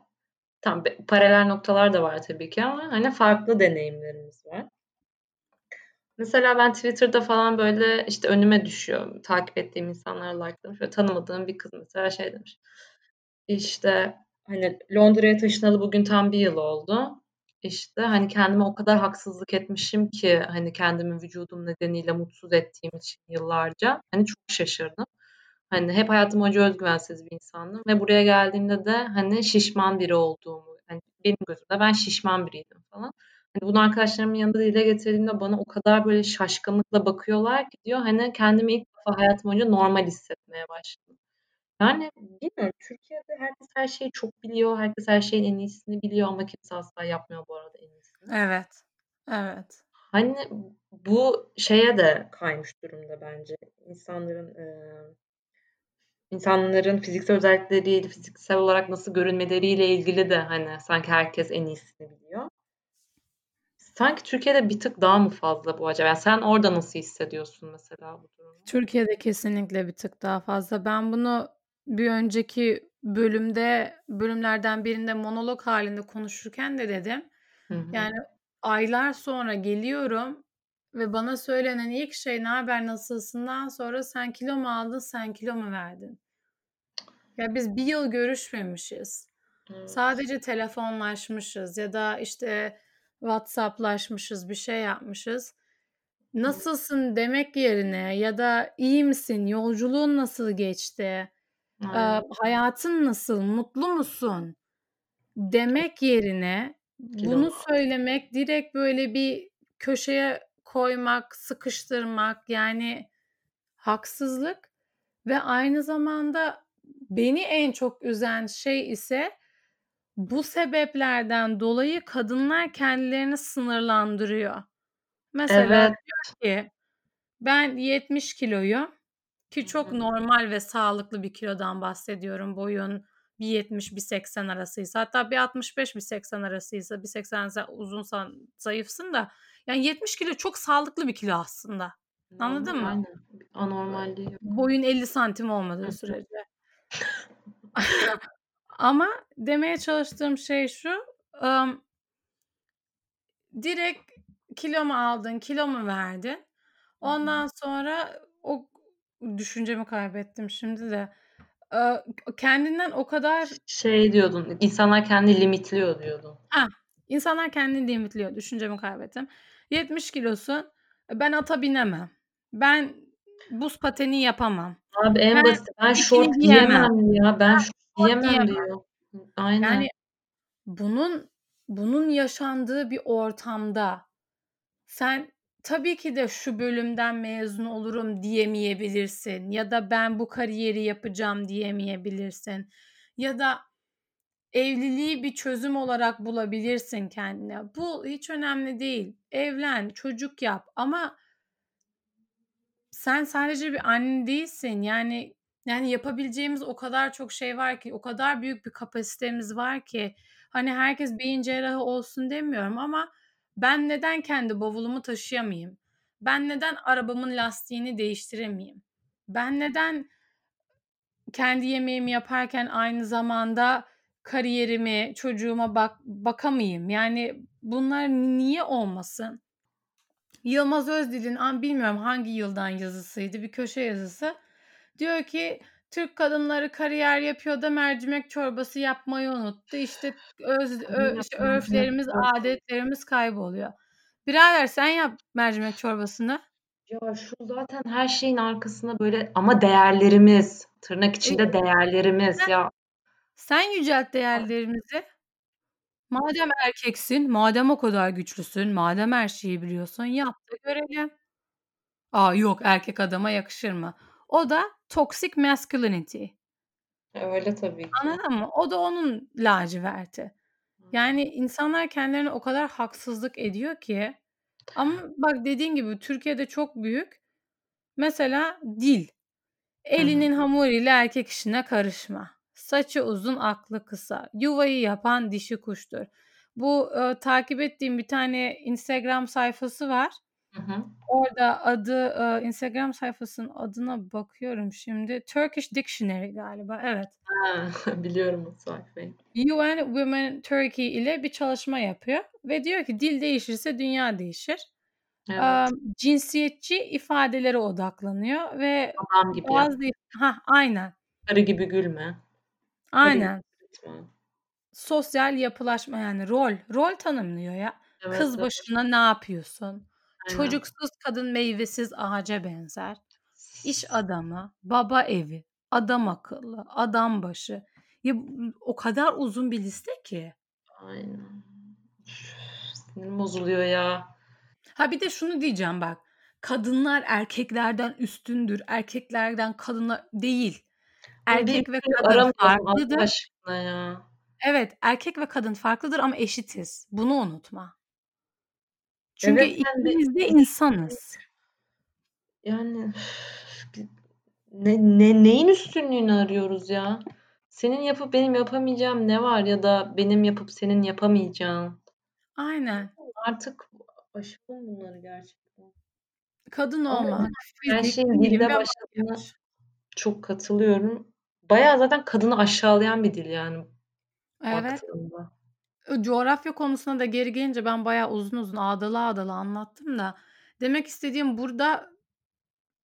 [SPEAKER 2] tam paralel noktalar da var tabii ki ama hani farklı deneyimlerimiz var. Mesela ben Twitter'da falan böyle işte önüme düşüyor. Takip ettiğim insanlara like'lamış ve tanımadığım bir kız mesela şey demiş. İşte hani Londra'ya taşınalı bugün tam bir yıl oldu. İşte hani kendime o kadar haksızlık etmişim ki hani kendimi vücudum nedeniyle mutsuz ettiğim için yıllarca hani çok şaşırdım. Hani hep hayatım boyunca özgüvensiz bir insandım ve buraya geldiğimde de hani şişman biri olduğumu hani benim gözümde ben şişman biriydim falan. Hani bunu arkadaşlarımın yanında dile getirdiğimde bana o kadar böyle şaşkınlıkla bakıyorlar ki diyor hani kendimi ilk defa hayatım boyunca normal hissetmeye başladım. Yani bilmiyorum. Türkiye'de herkes her şeyi çok biliyor. Herkes her şeyin en iyisini biliyor ama kimse asla yapmıyor bu arada en iyisini.
[SPEAKER 1] Evet. Evet.
[SPEAKER 2] Hani bu şeye de kaymış durumda bence. İnsanların e, insanların fiziksel özellikleriyle, fiziksel olarak nasıl görünmeleriyle ilgili de hani sanki herkes en iyisini biliyor. Sanki Türkiye'de bir tık daha mı fazla bu acaba? Yani sen orada nasıl hissediyorsun mesela bu durumu?
[SPEAKER 1] Türkiye'de kesinlikle bir tık daha fazla. Ben bunu bir önceki bölümde bölümlerden birinde monolog halinde konuşurken de dedim.
[SPEAKER 2] Hı hı.
[SPEAKER 1] Yani aylar sonra geliyorum ve bana söylenen ilk şey ne haber nasılsından sonra sen kilo mu aldın sen kilo mu verdin? Ya biz bir yıl görüşmemişiz.
[SPEAKER 2] Evet.
[SPEAKER 1] Sadece telefonlaşmışız ya da işte WhatsApp'laşmışız bir şey yapmışız. Nasılsın demek yerine ya da iyi misin, yolculuğun nasıl geçti,
[SPEAKER 2] Aynen.
[SPEAKER 1] hayatın nasıl, mutlu musun demek yerine bunu söylemek direkt böyle bir köşeye koymak, sıkıştırmak yani haksızlık ve aynı zamanda beni en çok üzen şey ise bu sebeplerden dolayı kadınlar kendilerini sınırlandırıyor. Mesela
[SPEAKER 2] Evet.
[SPEAKER 1] diyor ki ben 70 kiloyum ki çok normal ve sağlıklı bir kilodan bahsediyorum. Boyun 1.70-1.80 arasıysa hatta 1.65-1.80 arasıysa 1.80 za- uzunsan zayıfsın da yani 70 kilo çok sağlıklı bir kilo aslında. Anladın mı?
[SPEAKER 2] aynen. Anormalliği yok.
[SPEAKER 1] Boyun 50 santim olmadığı sürece. Ama demeye çalıştığım şey şu. ım, direkt kilo mu aldın, kilo mu verdin? Ondan sonra o düşüncemi kaybettim şimdi de. Kendinden o kadar
[SPEAKER 2] Şey diyordun, insanlar kendini limitliyor diyordun.
[SPEAKER 1] Hah, insanlar kendini limitliyor. Düşüncemi kaybettim. 70 kilosun. Ben ata binemem. Ben buz pateni yapamam.
[SPEAKER 2] Abi en
[SPEAKER 1] Ben
[SPEAKER 2] basit ben şort
[SPEAKER 1] giyemem.
[SPEAKER 2] ya. Ben
[SPEAKER 1] Ben
[SPEAKER 2] giyemem. diyor. Aynen.
[SPEAKER 1] Yani bunun bunun yaşandığı bir ortamda sen tabii ki de şu bölümden mezun olurum diyemeyebilirsin ya da ben bu kariyeri yapacağım diyemeyebilirsin ya da evliliği bir çözüm olarak bulabilirsin kendine. Bu hiç önemli değil. Evlen, çocuk yap ama sen sadece bir anne değilsin. Yani yani yapabileceğimiz o kadar çok şey var ki, o kadar büyük bir kapasitemiz var ki. Hani herkes beyin cerrahı olsun demiyorum ama ben neden kendi bavulumu taşıyamayayım? Ben neden arabamın lastiğini değiştiremeyeyim? Ben neden kendi yemeğimi yaparken aynı zamanda kariyerimi, çocuğuma bak bakamayayım? Yani bunlar niye olmasın? Yılmaz Özdil'in bilmiyorum hangi yıldan yazısıydı bir köşe yazısı. Diyor ki Türk kadınları kariyer yapıyor da mercimek çorbası yapmayı unuttu. İşte öz, ö, işte örflerimiz, adetlerimiz kayboluyor. Birader sen yap mercimek çorbasını.
[SPEAKER 2] Ya şu zaten her şeyin arkasında böyle ama değerlerimiz, tırnak içinde değerlerimiz
[SPEAKER 1] Sen,
[SPEAKER 2] ya.
[SPEAKER 1] sen yücelt değerlerimizi. Madem erkeksin, madem o kadar güçlüsün, madem her şeyi biliyorsun yap da görelim. Aa yok erkek adama yakışır mı? O da toxic masculinity.
[SPEAKER 2] Öyle tabii ki.
[SPEAKER 1] Anladın mı? O da onun laciverti. Yani insanlar kendilerine o kadar haksızlık ediyor ki. Ama bak dediğin gibi Türkiye'de çok büyük. Mesela dil. Elinin hamuruyla erkek işine karışma. Saçı uzun, aklı kısa. Yuvayı yapan dişi kuştur. Bu e, takip ettiğim bir tane Instagram sayfası var.
[SPEAKER 2] Hı hı.
[SPEAKER 1] Orada adı e, Instagram sayfasının adına bakıyorum şimdi. Turkish Dictionary galiba. Evet.
[SPEAKER 2] Ha, biliyorum o sayfayı.
[SPEAKER 1] UN Women Turkey ile bir çalışma yapıyor ve diyor ki dil değişirse dünya değişir.
[SPEAKER 2] Evet.
[SPEAKER 1] Um, cinsiyetçi ifadelere odaklanıyor ve
[SPEAKER 2] Adam gibi.
[SPEAKER 1] bazı ha aynen.
[SPEAKER 2] Karı gibi gülme.
[SPEAKER 1] Aynen. Sosyal yapılaşma yani rol. Rol tanımlıyor ya.
[SPEAKER 2] Evet,
[SPEAKER 1] Kız
[SPEAKER 2] evet.
[SPEAKER 1] başına ne yapıyorsun?
[SPEAKER 2] Aynen.
[SPEAKER 1] Çocuksuz kadın meyvesiz ağaca benzer. İş adamı, baba evi, adam akıllı, adam başı. Ya o kadar uzun bir liste ki.
[SPEAKER 2] Aynen. Sinirim bozuluyor ya.
[SPEAKER 1] Ha bir de şunu diyeceğim bak. Kadınlar erkeklerden üstündür. Erkeklerden kadınlar değil. erkek ve kadın farklıdır.
[SPEAKER 2] ya.
[SPEAKER 1] Evet, erkek ve kadın farklıdır ama eşitiz. Bunu unutma. Çünkü
[SPEAKER 2] Evet,
[SPEAKER 1] ikimiz de insanız.
[SPEAKER 2] Yani ne ne neyin üstünlüğünü arıyoruz ya? Senin yapıp benim yapamayacağım ne var ya da benim yapıp senin yapamayacağın?
[SPEAKER 1] Aynen.
[SPEAKER 2] Artık aşalım bunları gerçekten.
[SPEAKER 1] Kadın olmak,
[SPEAKER 2] her şeyin dilde başladığına çok katılıyorum. Bayağı zaten kadını aşağılayan bir dil yani
[SPEAKER 1] Evet.
[SPEAKER 2] baktığında.
[SPEAKER 1] Coğrafya konusuna da geri gelince ben bayağı uzun uzun ağdalı ağdalı anlattım da demek istediğim burada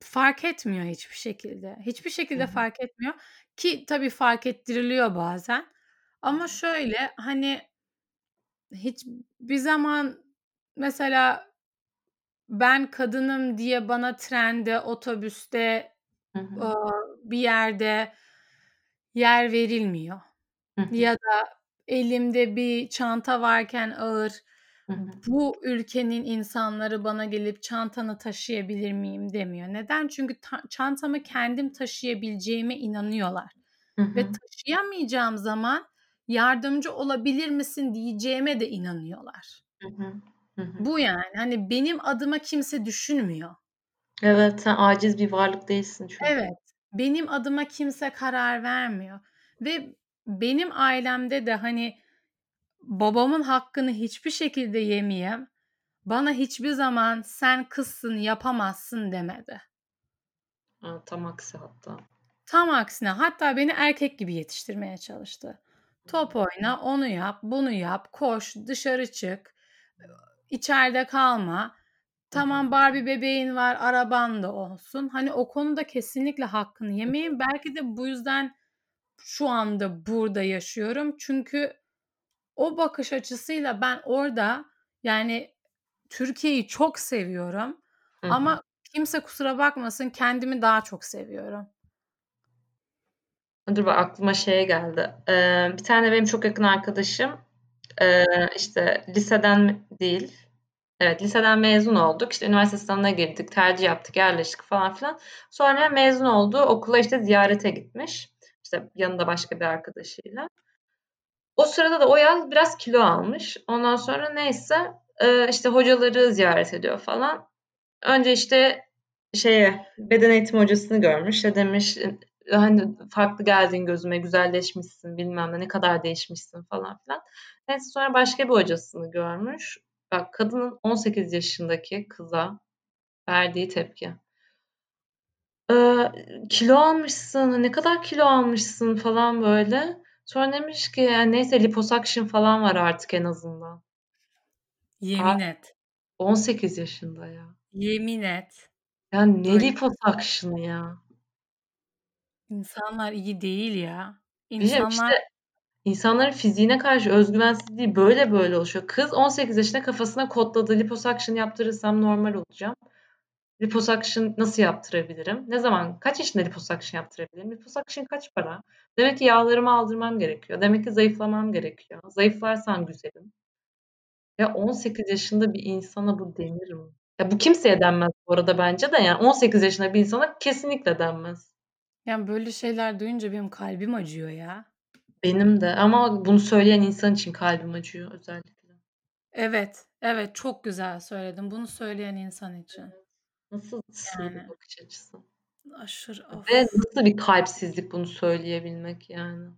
[SPEAKER 1] fark etmiyor hiçbir şekilde. Hiçbir şekilde
[SPEAKER 2] hı.
[SPEAKER 1] fark etmiyor ki tabii fark ettiriliyor bazen ama şöyle, hani hiçbir zaman mesela ben kadınım diye bana trende, otobüste,
[SPEAKER 2] Hı hı.
[SPEAKER 1] aaa, bir yerde yer verilmiyor
[SPEAKER 2] Hı hı.
[SPEAKER 1] ya da elimde bir çanta varken ağır, bu ülkenin insanları bana gelip "Çantanı taşıyabilir miyim?" demiyor. Neden? Çünkü ta çantamı kendim taşıyabileceğime inanıyorlar ve taşıyamayacağım zaman "Yardımcı olabilir misin?" diyeceğime de inanıyorlar. Bu yani. Hani benim adıma kimse düşünmüyor.
[SPEAKER 2] Evet, sen aciz bir varlık değilsin çünkü.
[SPEAKER 1] Evet, benim adıma kimse karar vermiyor ve benim ailemde de, hani, babamın hakkını hiçbir şekilde yemeyeyim, bana hiçbir zaman "Sen kızsın, yapamazsın." demedi.
[SPEAKER 2] A, tam aksi hatta.
[SPEAKER 1] Tam aksine, hatta beni erkek gibi yetiştirmeye çalıştı. Top oyna, onu yap, bunu yap, koş, dışarı çık, içeride kalma. Tamam, Barbie bebeğin var, araban da olsun. Hani, o konuda kesinlikle hakkını yemeyeyim. Belki de bu yüzden şu anda burada yaşıyorum. Çünkü o bakış açısıyla ben orada, yani, Türkiye'yi çok seviyorum
[SPEAKER 2] Hı hı.
[SPEAKER 1] ama kimse kusura bakmasın, kendimi daha çok seviyorum.
[SPEAKER 2] Dur bak aklıma şey geldi. Eee, bir tane benim çok yakın arkadaşım, eee, işte, liseden değil, evet, liseden mezun olduk. İşte, üniversite sınavına girdik, tercih yaptık, yerleştik falan filan. Sonra mezun oldu, okula, işte, ziyarete gitmiş. İşte, yanında başka bir arkadaşıyla. O sırada da o yaz biraz kilo almış. Ondan sonra neyse, eee, işte, hocaları ziyaret ediyor falan. Önce, işte, şeye, beden eğitimi hocasını görmüş. İşte, demiş, hani, "Farklı geldin gözüme, güzelleşmişsin, bilmem ne, ne kadar değişmişsin." falan filan. Neyse sonra başka bir hocasını görmüş. Bak kadının 18 yaşındaki kıza verdiği tepki. Eee, "Kilo almışsın, ne kadar kilo almışsın?" falan böyle. Sonra demiş ki, "Ya neyse liposuction falan var artık en azından."
[SPEAKER 1] Yemin
[SPEAKER 2] Abi,
[SPEAKER 1] et.
[SPEAKER 2] 18 yaşında ya.
[SPEAKER 1] Yemin et.
[SPEAKER 2] Ya ne
[SPEAKER 1] Böyle
[SPEAKER 2] liposuction'ı ya?
[SPEAKER 1] İnsanlar iyi değil ya.
[SPEAKER 2] Bilmiyorum,
[SPEAKER 1] İnsanlar
[SPEAKER 2] işte, insanların fiziğine karşı öz güvensizliği böyle böyle oluşuyor. Kız 18 yaşında kafasına kodladı, liposuction yaptırırsam normal olacağım. Liposuction nasıl yaptırabilirim? Ne zaman, kaç yaşında liposuction yaptırabilirim? Liposuction kaç para? Demek ki yağlarımı aldırmam gerekiyor. Demek ki zayıflamam gerekiyor. Zayıflarsam güzelim. Ya 18 yaşında bir insana bu denir mi? Ya bu kimseye denmez bu arada bence de yani 18 yaşında bir insana kesinlikle denmez.
[SPEAKER 1] Ya, böyle şeyler duyunca benim kalbim acıyor ya.
[SPEAKER 2] Benim de ama bunu söyleyen insan için kalbim acıyor özellikle.
[SPEAKER 1] Evet, evet, çok güzel söyledin. Bunu söyleyen insan için.
[SPEAKER 2] Nasıl bir
[SPEAKER 1] Yani.
[SPEAKER 2] bakış açısı.
[SPEAKER 1] Aşırı,
[SPEAKER 2] Ve
[SPEAKER 1] of.
[SPEAKER 2] nasıl bir kalpsizlik bunu söyleyebilmek yani.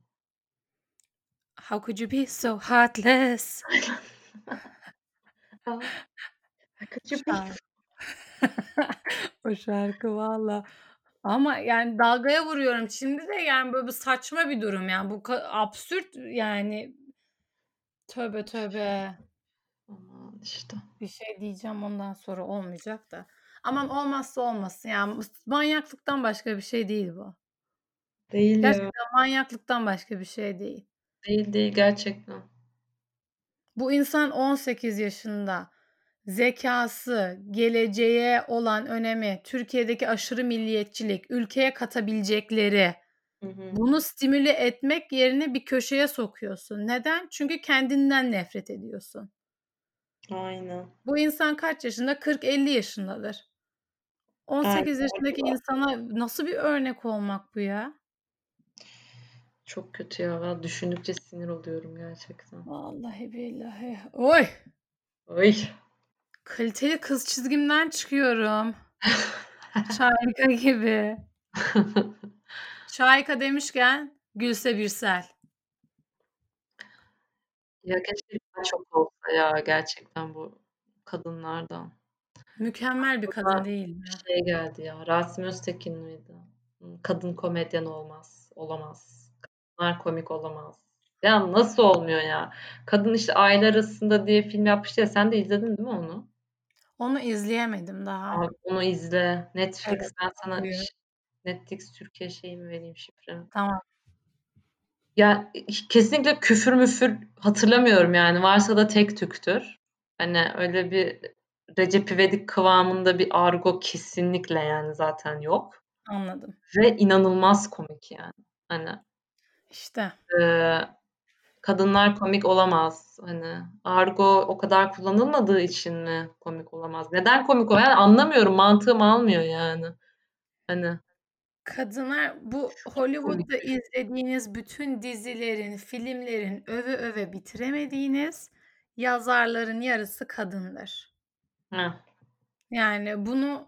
[SPEAKER 1] How could you be so heartless? Şarkı. O şarkı valla. Ama yani dalgaya vuruyorum şimdi de yani böyle bir saçma bir durum yani. Bu absürt yani. Tövbe tövbe.
[SPEAKER 2] Aman işte.
[SPEAKER 1] Bir şey diyeceğim ondan sonra olmayacak da. Aman olmazsa olmasın ya. Manyaklıktan başka bir şey değil bu.
[SPEAKER 2] Değil ya.
[SPEAKER 1] Gerçekten manyaklıktan başka bir şey değil.
[SPEAKER 2] Değil, değil gerçekten.
[SPEAKER 1] Bu insan 18 yaşında. Zekâsı, geleceğe olan önemi, Türkiye'deki aşırı milliyetçilik, ülkeye katabilecekleri,
[SPEAKER 2] Hı hı.
[SPEAKER 1] bunu stimüle etmek yerine bir köşeye sokuyorsun. Neden? Çünkü kendinden nefret ediyorsun.
[SPEAKER 2] Aynen.
[SPEAKER 1] Bu insan kaç yaşında? 40-50 yaşındadır. 18
[SPEAKER 2] Aynen
[SPEAKER 1] yaşındaki
[SPEAKER 2] öyle.
[SPEAKER 1] insana nasıl bir örnek olmak bu ya?
[SPEAKER 2] Çok kötü ya. Ben düşündükçe sinir oluyorum gerçekten.
[SPEAKER 1] Vallahi billahi. Oy!
[SPEAKER 2] Oy!
[SPEAKER 1] Kaliteli kız çizgimden çıkıyorum. Şahika gibi. Şahika demişken Gülse Birsel.
[SPEAKER 2] Ya keşke çok olsa ya gerçekten bu kadınlardan.
[SPEAKER 1] Mükemmel bir kadın değil mi?
[SPEAKER 2] şey geldi ya. Rasim Öztekin miydi? Kadın komedyen olmaz. Olamaz. Kadınlar komik olamaz. Ya nasıl olmuyor ya? Kadın işte aile arasında diye film yapmıştı ya. Sen de izledin değil mi onu?
[SPEAKER 1] Onu izleyemedim daha.
[SPEAKER 2] Abi onu izle. Netflix
[SPEAKER 1] Evet,
[SPEAKER 2] ben sana ş- Netflix Türkiye şeyimi vereyim şifremi.
[SPEAKER 1] Tamam.
[SPEAKER 2] Ya kesinlikle küfür müfür hatırlamıyorum yani. Varsa da tek tüktür. Hani öyle bir Recep İvedik kıvamında bir argo kesinlikle yani zaten yok.
[SPEAKER 1] Anladım.
[SPEAKER 2] Ve inanılmaz komik yani. Hani
[SPEAKER 1] İşte.
[SPEAKER 2] e, kadınlar komik olamaz. Hani argo o kadar kullanılmadığı için mi komik olamaz? Neden komik olamaz? Yani anlamıyorum. Mantığım almıyor yani. Hani
[SPEAKER 1] Kadınlar bu Hollywood'da izlediğiniz bütün dizilerin, filmlerin öve öve bitiremediğiniz yazarların yarısı kadındır. Yani bunu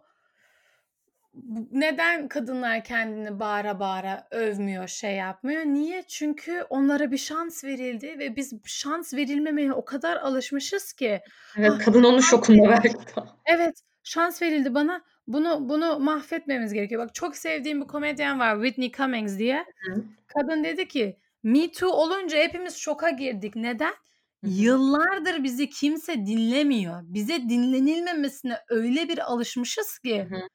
[SPEAKER 1] bu- neden kadınlar kendini bağıra bağıra övmüyor, şey yapmıyor? Niye? Çünkü onlara bir şans verildi ve biz şans verilmemeye o kadar alışmışız ki.
[SPEAKER 2] evet
[SPEAKER 1] Ah,
[SPEAKER 2] kadın onun şokunda belki.
[SPEAKER 1] Evet, şans verildi bana. Bunu bunu mahvetmemiz gerekiyor. Bak çok sevdiğim bir komedyen var Whitney Cummings diye.
[SPEAKER 2] Hı.
[SPEAKER 1] Kadın dedi ki Me Too olunca hepimiz şoka girdik. Neden?
[SPEAKER 2] Hı hı.
[SPEAKER 1] Yıllardır bizi kimse dinlemiyor. Bize dinlenilmemesine öyle bir alışmışız ki
[SPEAKER 2] Hı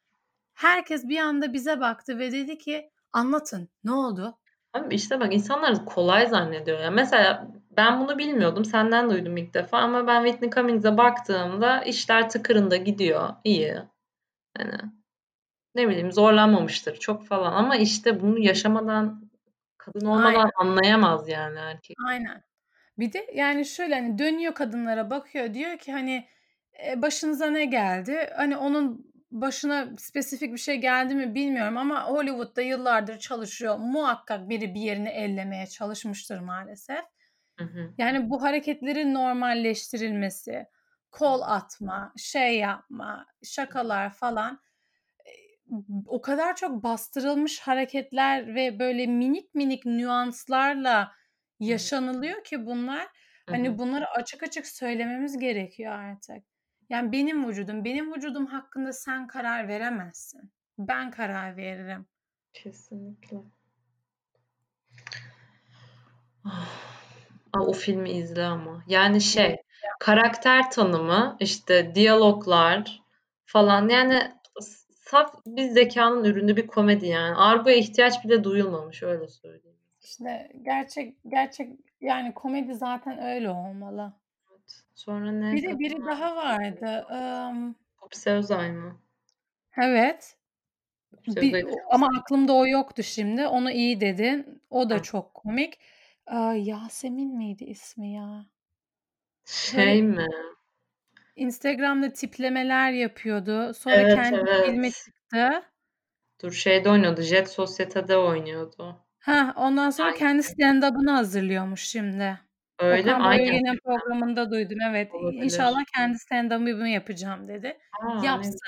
[SPEAKER 1] herkes bir anda bize baktı ve dedi ki anlatın ne oldu?
[SPEAKER 2] Abi işte bak insanlar kolay zannediyor ya. Mesela ben bunu bilmiyordum. Senden duydum ilk defa ama ben Whitney Cummings'e baktığımda işler tıkırında gidiyor. iyi. Hani ne bileyim zorlanmamıştır çok falan ama işte bunu yaşamadan kadın olmadan
[SPEAKER 1] Aynen.
[SPEAKER 2] anlayamaz yani erkek.
[SPEAKER 1] Aynen. Bir de yani şöyle hani dönüyor kadınlara bakıyor diyor ki hani e, başınıza ne geldi? Hani onun başına spesifik bir şey geldi mi bilmiyorum ama Hollywood'da yıllardır çalışıyor. Muhakkak biri bir yerini ellemeye çalışmıştır maalesef.
[SPEAKER 2] Hı hı.
[SPEAKER 1] Yani bu hareketlerin normalleştirilmesi, kol atma, şey yapma, şakalar falan e, o kadar çok bastırılmış hareketler ve böyle minik minik nüanslarla yaşanılıyor ki bunlar. Hani bunları açık açık söylememiz gerekiyor artık. Yani benim vücudum, benim vücudum hakkında sen karar veremezsin. Ben karar veririm.
[SPEAKER 2] Kesinlikle. Ah, Aa, o filmi izle ama. Yani şey karakter tanımı işte diyaloglar falan yani saf bir zekanın ürünü bir komedi yani. Argo'ya ihtiyaç bile duyulmamış öyle söyleyeyim.
[SPEAKER 1] İşte gerçek gerçek yani komedi zaten öyle olmalı.
[SPEAKER 2] Evet. Sonra ne?
[SPEAKER 1] Bir de biri daha vardı. Um,
[SPEAKER 2] Hapse Özay mı?
[SPEAKER 1] evet.
[SPEAKER 2] Hapse
[SPEAKER 1] Bir, ama aklımda o yoktu şimdi. Onu iyi dedin. O da
[SPEAKER 2] Hı.
[SPEAKER 1] çok komik. Aa, Yasemin miydi ismi ya?
[SPEAKER 2] Şey mi?
[SPEAKER 1] Instagram'da tiplemeler yapıyordu. Sonra
[SPEAKER 2] Evet,
[SPEAKER 1] kendi
[SPEAKER 2] evet.
[SPEAKER 1] filmi çıktı.
[SPEAKER 2] Dur şeyde oynuyordu. Jet Sosyete'de oynuyordu.
[SPEAKER 1] Ha, ondan sonra
[SPEAKER 2] Hangisi?
[SPEAKER 1] kendi stand-up'ını hazırlıyormuş şimdi.
[SPEAKER 2] Öyle mi?
[SPEAKER 1] Okan
[SPEAKER 2] film.
[SPEAKER 1] programında duydum. Evet.
[SPEAKER 2] Olabilir.
[SPEAKER 1] İnşallah kendi stand-up'ımı yapacağım dedi.
[SPEAKER 2] Aa,
[SPEAKER 1] Yapsın.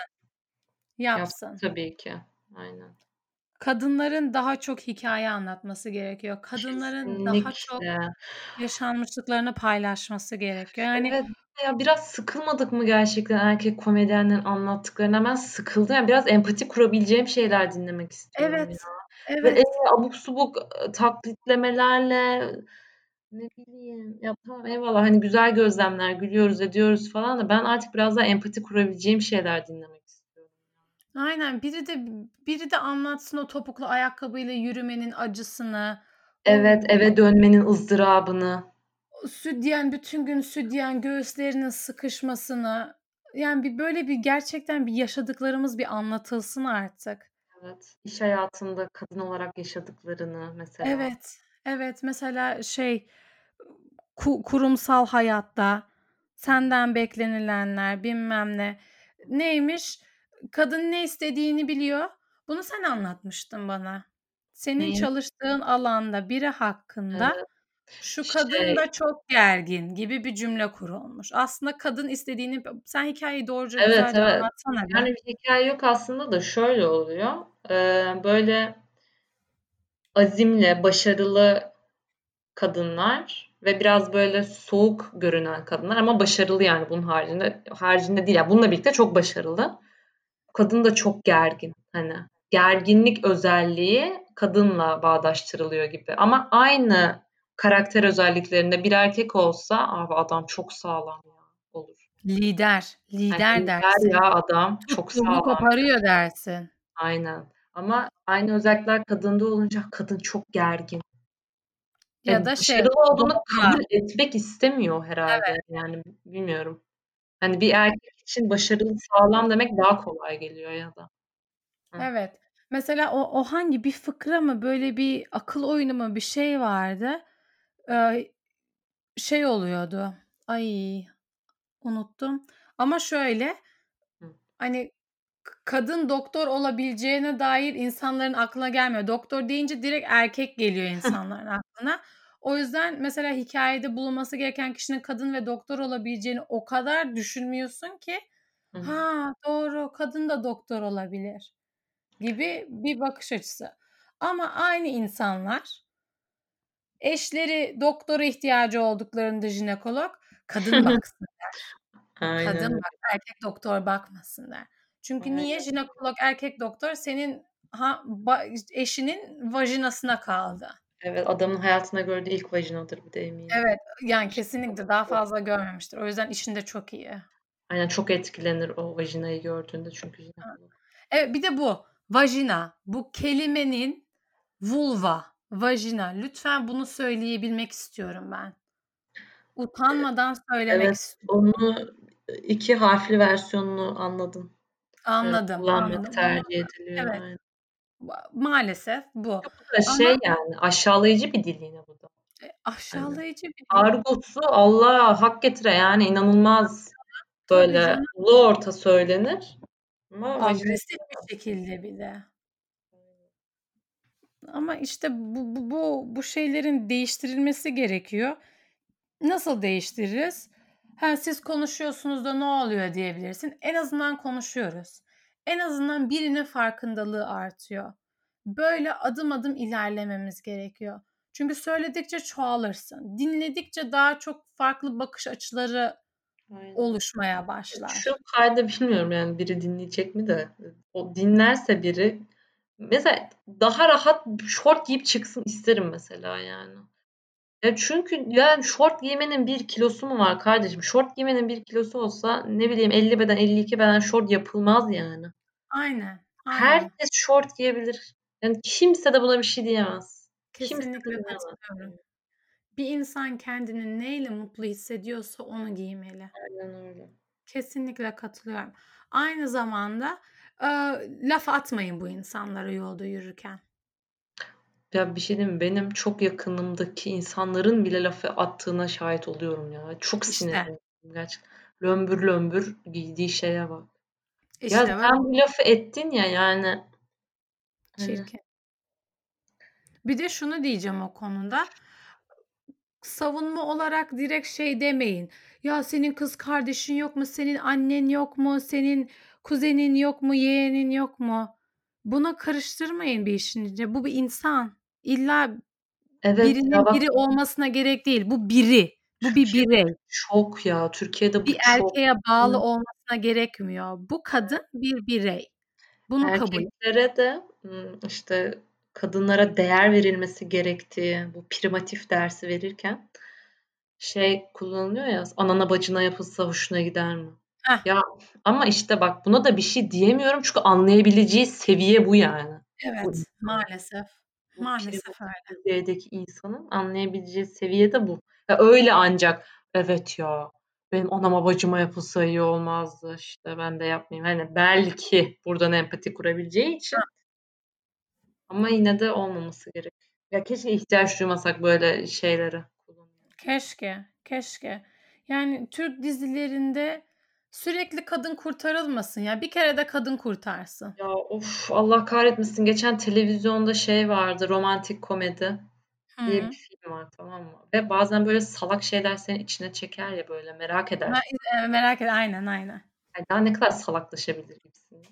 [SPEAKER 1] Yapsın.
[SPEAKER 2] Yapsın tabii ki. Aynen.
[SPEAKER 1] Kadınların daha çok hikaye anlatması gerekiyor. Kadınların daha çok
[SPEAKER 2] Kesinlikle.
[SPEAKER 1] yaşanmışlıklarını paylaşması gerekiyor. Yani
[SPEAKER 2] Evet ya biraz sıkılmadık mı gerçekten erkek komedyenlerin anlattıklarına? Ben sıkıldım. Yani biraz empati kurabileceğim şeyler dinlemek istiyorum
[SPEAKER 1] evet.
[SPEAKER 2] ya. Ve
[SPEAKER 1] Evet.
[SPEAKER 2] en abuk subuk taklitlemelerle ne bileyim ya tamam eyvallah hani güzel gözlemler gülüyoruz ediyoruz falan da ben artık biraz daha empati kurabileceğim şeyler dinlemek istiyorum.
[SPEAKER 1] Aynen. Biri de biri de anlatsın o topuklu ayakkabıyla yürümenin acısını. O
[SPEAKER 2] Evet eve dönmenin ızdırabını.
[SPEAKER 1] südyen bütün gün südyen göğüslerinin sıkışmasını. Yani bir böyle bir gerçekten bir yaşadıklarımız bir anlatılsın artık.
[SPEAKER 2] Evet. İş hayatında kadın olarak yaşadıklarını mesela.
[SPEAKER 1] Evet. Evet. Mesela şey ku- kurumsal hayatta senden beklenilenler bilmem ne. Neymiş? Kadın ne istediğini biliyor. Bunu sen anlatmıştın bana. Senin
[SPEAKER 2] Neyi?
[SPEAKER 1] çalıştığın alanda biri hakkında
[SPEAKER 2] Evet.
[SPEAKER 1] Şu kadın
[SPEAKER 2] Şey
[SPEAKER 1] da çok gergin gibi bir cümle kurulmuş. Aslında kadın istediğini sen hikayeyi doğruca
[SPEAKER 2] Evet,
[SPEAKER 1] güzelce
[SPEAKER 2] evet.
[SPEAKER 1] anlatsana bir.
[SPEAKER 2] Yani bir hikaye yok aslında da şöyle oluyor. Eee, böyle azimle başarılı kadınlar ve biraz böyle soğuk görünen kadınlar ama başarılı yani bunun haricinde haricinde değil. Yani bununla birlikte çok başarılı. Kadın da çok gergin. Hani gerginlik özelliği kadınla bağdaştırılıyor gibi. Ama aynı karakter özelliklerinde bir erkek olsa abi adam çok sağlam ya olur.
[SPEAKER 1] Lider, lider
[SPEAKER 2] Yani lider
[SPEAKER 1] dersin.
[SPEAKER 2] ya adam çok
[SPEAKER 1] Tuttuğunu
[SPEAKER 2] sağlam.
[SPEAKER 1] koparıyor dersin.
[SPEAKER 2] Aynen. Ama aynı özellikler kadında olunca kadın çok gergin.
[SPEAKER 1] Ya
[SPEAKER 2] Yani
[SPEAKER 1] da şey
[SPEAKER 2] olduğunu kabul etmek istemiyor herhalde.
[SPEAKER 1] Evet.
[SPEAKER 2] Yani bilmiyorum. Hani bir erkek için başarılı, sağlam demek daha kolay geliyor ya da. Hı.
[SPEAKER 1] Evet. Mesela o o hangi bir fıkra mı böyle bir akıl oyunu mu bir şey vardı. Şey oluyordu. Ay unuttum. Ama şöyle
[SPEAKER 2] Hı.
[SPEAKER 1] hani kadın doktor olabileceğine dair insanların aklına gelmiyor. Doktor deyince direkt erkek geliyor insanların aklına. O yüzden mesela hikâyede bulunması gereken kişinin kadın ve doktor olabileceğini o kadar düşünmüyorsun ki ha doğru kadın da doktor olabilir gibi bir bakış açısı. Ama aynı insanlar eşleri doktora ihtiyacı olduklarında jinekolog kadın baksın der.
[SPEAKER 2] Aynen
[SPEAKER 1] Kadın bak erkek doktor bakmasın der. Çünkü niye?
[SPEAKER 2] Aynen.
[SPEAKER 1] Jinekolog erkek doktor senin ha ba eşinin vajinasına kaldı.
[SPEAKER 2] Evet, adamın hayatında gördüğü ilk vajinadır bir de eminim.
[SPEAKER 1] Evet, yani kesinlikle daha fazla görmemiştir. O yüzden işinde çok iyi.
[SPEAKER 2] Aynen çok etkilenir o vajinayı gördüğünde çünkü jinekolog.
[SPEAKER 1] Evet, bir de bu vajina. Bu kelimenin vulva, vajina. Lütfen bunu söyleyebilmek istiyorum ben. Utanmadan söylemek
[SPEAKER 2] Evet,
[SPEAKER 1] istiyorum.
[SPEAKER 2] onu 2 harfli versiyonunu anladım.
[SPEAKER 1] Anladım,
[SPEAKER 2] kullanmak
[SPEAKER 1] anladım.
[SPEAKER 2] tercih ediliyor.
[SPEAKER 1] evet. Ba maalesef bu.
[SPEAKER 2] Ya bu da şey
[SPEAKER 1] Ama
[SPEAKER 2] yani aşağılayıcı bir dil yine bu da.
[SPEAKER 1] E,
[SPEAKER 2] Hani
[SPEAKER 1] aşağılayıcı bir dil.
[SPEAKER 2] argosu Allah hak getire yani inanılmaz böyle ulu orta söylenir ama
[SPEAKER 1] Agresif bir şekilde bir de. Ama işte bu bu bu bu şeylerin değiştirilmesi gerekiyor. Nasıl değiştiririz? Ha, siz konuşuyorsunuz da ne oluyor diyebilirsin. En azından konuşuyoruz. En azından birinin farkındalığı artıyor. Böyle adım adım ilerlememiz gerekiyor. Çünkü söyledikçe çoğalırsın. Dinledikçe daha çok farklı bakış açıları
[SPEAKER 2] Aynen.
[SPEAKER 1] oluşmaya başlar.
[SPEAKER 2] Şu kaydı bilmiyorum yani biri dinleyecek mi de o dinlerse biri mesela daha rahat şort giyip çıksın isterim mesela yani. Ya çünkü yani şort giymenin bir kilosu mu var kardeşim? Şort giymenin bir kilosu olsa ne bileyim 50 beden 52 beden şort yapılmaz yani.
[SPEAKER 1] Aynen. Aynen.
[SPEAKER 2] Herkes şort giyebilir. Yani kimse de buna bir şey diyemez.
[SPEAKER 1] Kesinlikle katılıyorum. Bir insan kendini neyle mutlu hissediyorsa onu giymeli.
[SPEAKER 2] Aynen öyle.
[SPEAKER 1] Kesinlikle katılıyorum. Aynı zamanda eee, laf atmayın bu insanlara yolda yürürken.
[SPEAKER 2] Ya bir şey diyeyim mi? Benim çok yakınımdaki insanların bile lafı attığına şahit oluyorum ya. Çok
[SPEAKER 1] İşte.
[SPEAKER 2] sinirleniyorum gerçekten. Lömbür lömbür giydiği şeye bak. Ya
[SPEAKER 1] İşte ve
[SPEAKER 2] sen bu lafı ettin ya yani. Hani
[SPEAKER 1] çirkin. Bir de şunu diyeceğim o konuda. Savunma olarak direkt şey demeyin. Ya senin kız kardeşin yok mu? Senin annen yok mu? Senin kuzenin yok mu? Yeğenin yok mu? Buna karıştırmayın bir işin içine. Bu bir insan. İlla
[SPEAKER 2] Evet ya
[SPEAKER 1] birinin
[SPEAKER 2] bak
[SPEAKER 1] biri olmasına gerek değil. Bu biri. Bu bir birey.
[SPEAKER 2] çok ya. Türkiye'de bu
[SPEAKER 1] Bir
[SPEAKER 2] çok.
[SPEAKER 1] erkeğe bağlı
[SPEAKER 2] Hı.
[SPEAKER 1] olmasına gerekmiyor. Bu kadın bir birey. Bunu kabul.
[SPEAKER 2] Erkeklere de ımm, işte kadınlara değer verilmesi gerektiği bu primatif dersi verirken şey kullanılıyor ya anana bacına yapılsa hoşuna gider mi?
[SPEAKER 1] Heh.
[SPEAKER 2] Ya ama işte bak buna da bir şey diyemiyorum çünkü anlayabileceği seviye bu yani.
[SPEAKER 1] Evet, maalesef.
[SPEAKER 2] Bu
[SPEAKER 1] Maalesef
[SPEAKER 2] primatif
[SPEAKER 1] öyle.
[SPEAKER 2] düzeydeki insanın anlayabileceği seviye de bu. Ya öyle ancak evet ya benim anama bacıma yapılsa iyi olmazdı işte ben de yapmayayım. Hani belki buradan empati kurabileceği için
[SPEAKER 1] Heh.
[SPEAKER 2] ama yine de olmaması gerek. Ya keşke ihtiyaç duymasak böyle şeylere.
[SPEAKER 1] Keşke, keşke. Yani Türk dizilerinde Sürekli kadın kurtarılmasın ya. Bir kere de kadın kurtarsın.
[SPEAKER 2] Ya of Allah kahretmesin. Geçen televizyonda şey vardı. Romantik komedi diye
[SPEAKER 1] Hı.
[SPEAKER 2] bir film var tamam mı? Ve bazen böyle salak şeyler seni içine çeker ya böyle merak
[SPEAKER 1] Ha,
[SPEAKER 2] edersin.
[SPEAKER 1] e, merak et. Aynen aynen.
[SPEAKER 2] Yani daha ne kadar salaklaşabilir gibisin.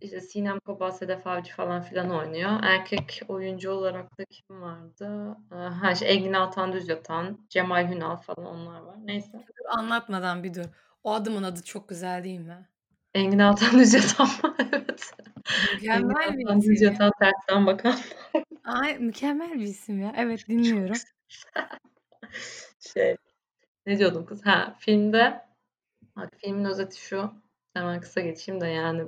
[SPEAKER 2] İşte Sinem Kobal, Sedef Avcı falan filan oynuyor. Erkek oyuncu olarak da kim vardı? Ee, Ha, işte Engin Altan Düz Yatan, Cemal Hünal falan onlar var. Neyse.
[SPEAKER 1] Anlatmadan bir dur. O adamın adı çok güzel değil mi?
[SPEAKER 2] Engin Altan Düz Yatan mı? evet. Engin
[SPEAKER 1] Mükemmel bir
[SPEAKER 2] Altan Düz
[SPEAKER 1] isim ya.
[SPEAKER 2] Yatan tersten bakan.
[SPEAKER 1] Ay mükemmel bir isim ya. Evet dinliyorum.
[SPEAKER 2] şey. Ne diyordum kız? Ha, filmde bak filmin özeti şu. Hemen kısa geçeyim de yani.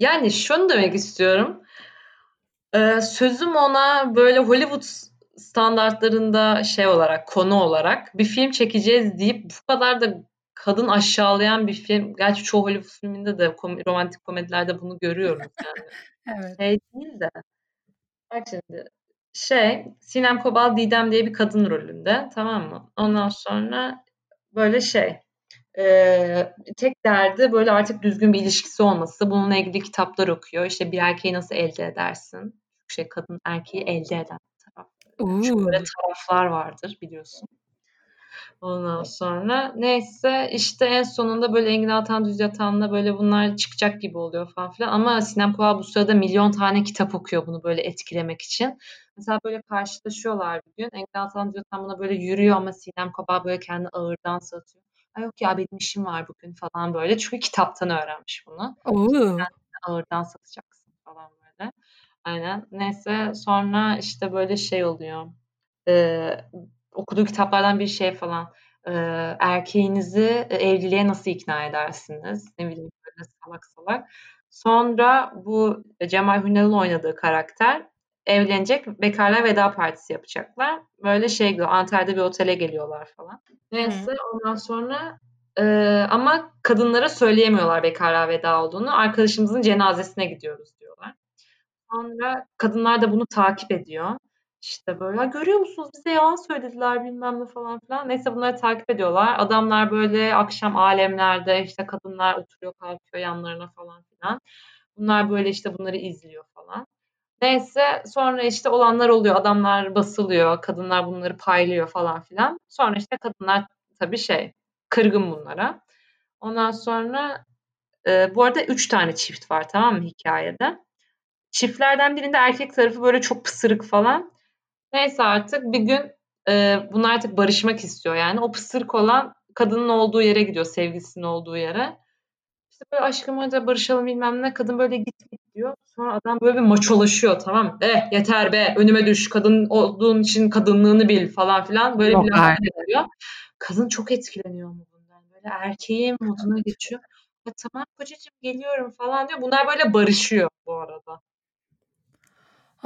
[SPEAKER 2] Yani şunu demek istiyorum. Ee, sözüm ona böyle Hollywood standartlarında şey olarak, konu olarak bir film çekeceğiz deyip bu kadar da kadın aşağılayan bir film. Gerçi çoğu Hollywood filminde de kom- romantik komedilerde bunu görüyoruz yani.
[SPEAKER 1] Evet.
[SPEAKER 2] Şey değil de. Bak şimdi şey Sinem Kobal Didem diye bir kadın rolünde tamam mı? Ondan sonra böyle şey e, tek derdi böyle artık düzgün bir ilişkisi olması. Bununla ilgili kitaplar okuyor. İşte bir erkeği nasıl elde edersin? Şey kadın erkeği elde eden taraf. Çünkü böyle taraflar vardır biliyorsun. Ondan sonra neyse işte en sonunda böyle Engin Altan Düz Yatan'la böyle bunlar çıkacak gibi oluyor falan filan. Ama Sinem Kobal bu sırada milyon tane kitap okuyor bunu böyle etkilemek için. Mesela böyle karşılaşıyorlar bir gün. Engin Altan Düz Yatan buna böyle yürüyor ama Sinem Kobal böyle kendi ağırdan satıyor. Ay yok ya benim işim var bugün falan böyle. Çünkü kitaptan öğrenmiş bunu.
[SPEAKER 1] Oo.
[SPEAKER 2] Ağırdan satacaksın falan böyle. Aynen. Neyse sonra işte böyle şey oluyor. Ee, okuduğu kitaplardan bir şey falan. Ee, erkeğinizi evliliğe nasıl ikna edersiniz? Ne bileyim böyle salak salak. Sonra bu Cemal Hünal'ın oynadığı karakter evlenecek. Bekarlar veda partisi yapacaklar. Böyle şey. Antalya'da bir otele geliyorlar falan. Neyse ondan sonra e, ama kadınlara söyleyemiyorlar bekarlığa veda olduğunu. Arkadaşımızın cenazesine gidiyoruz diyorlar. Sonra kadınlar da bunu takip ediyor. İşte böyle "Ya görüyor musunuz bize yalan söylediler bilmem ne falan filan. Neyse bunları takip ediyorlar. Adamlar böyle akşam alemlerde işte kadınlar oturuyor kalkıyor yanlarına falan filan. Bunlar böyle işte bunları izliyor falan. Neyse sonra işte olanlar oluyor. Adamlar basılıyor. Kadınlar bunları paylıyor falan filan. Sonra işte kadınlar tabii şey kırgın bunlara. Ondan sonra e, bu arada üç tane çift var tamam mı hikayede. Çiftlerden birinde erkek tarafı böyle çok pısırık falan. Neyse artık bir gün e, bunlar artık barışmak istiyor yani. O pısırık olan kadının olduğu yere gidiyor, sevgilisinin olduğu yere. İşte böyle aşkım hadi barışalım bilmem ne. Kadın böyle git git diyor. Sonra adam böyle bir maçolaşıyor tamam mı? Eh yeter be önüme düş. Kadın olduğun için kadınlığını bil falan filan. Böyle
[SPEAKER 1] Yok
[SPEAKER 2] bir laf ediyor. Kadın çok etkileniyor mu bundan? Böyle erkeğin moduna geçiyor. Ya tamam kocacığım geliyorum falan diyor. Bunlar böyle barışıyor bu arada.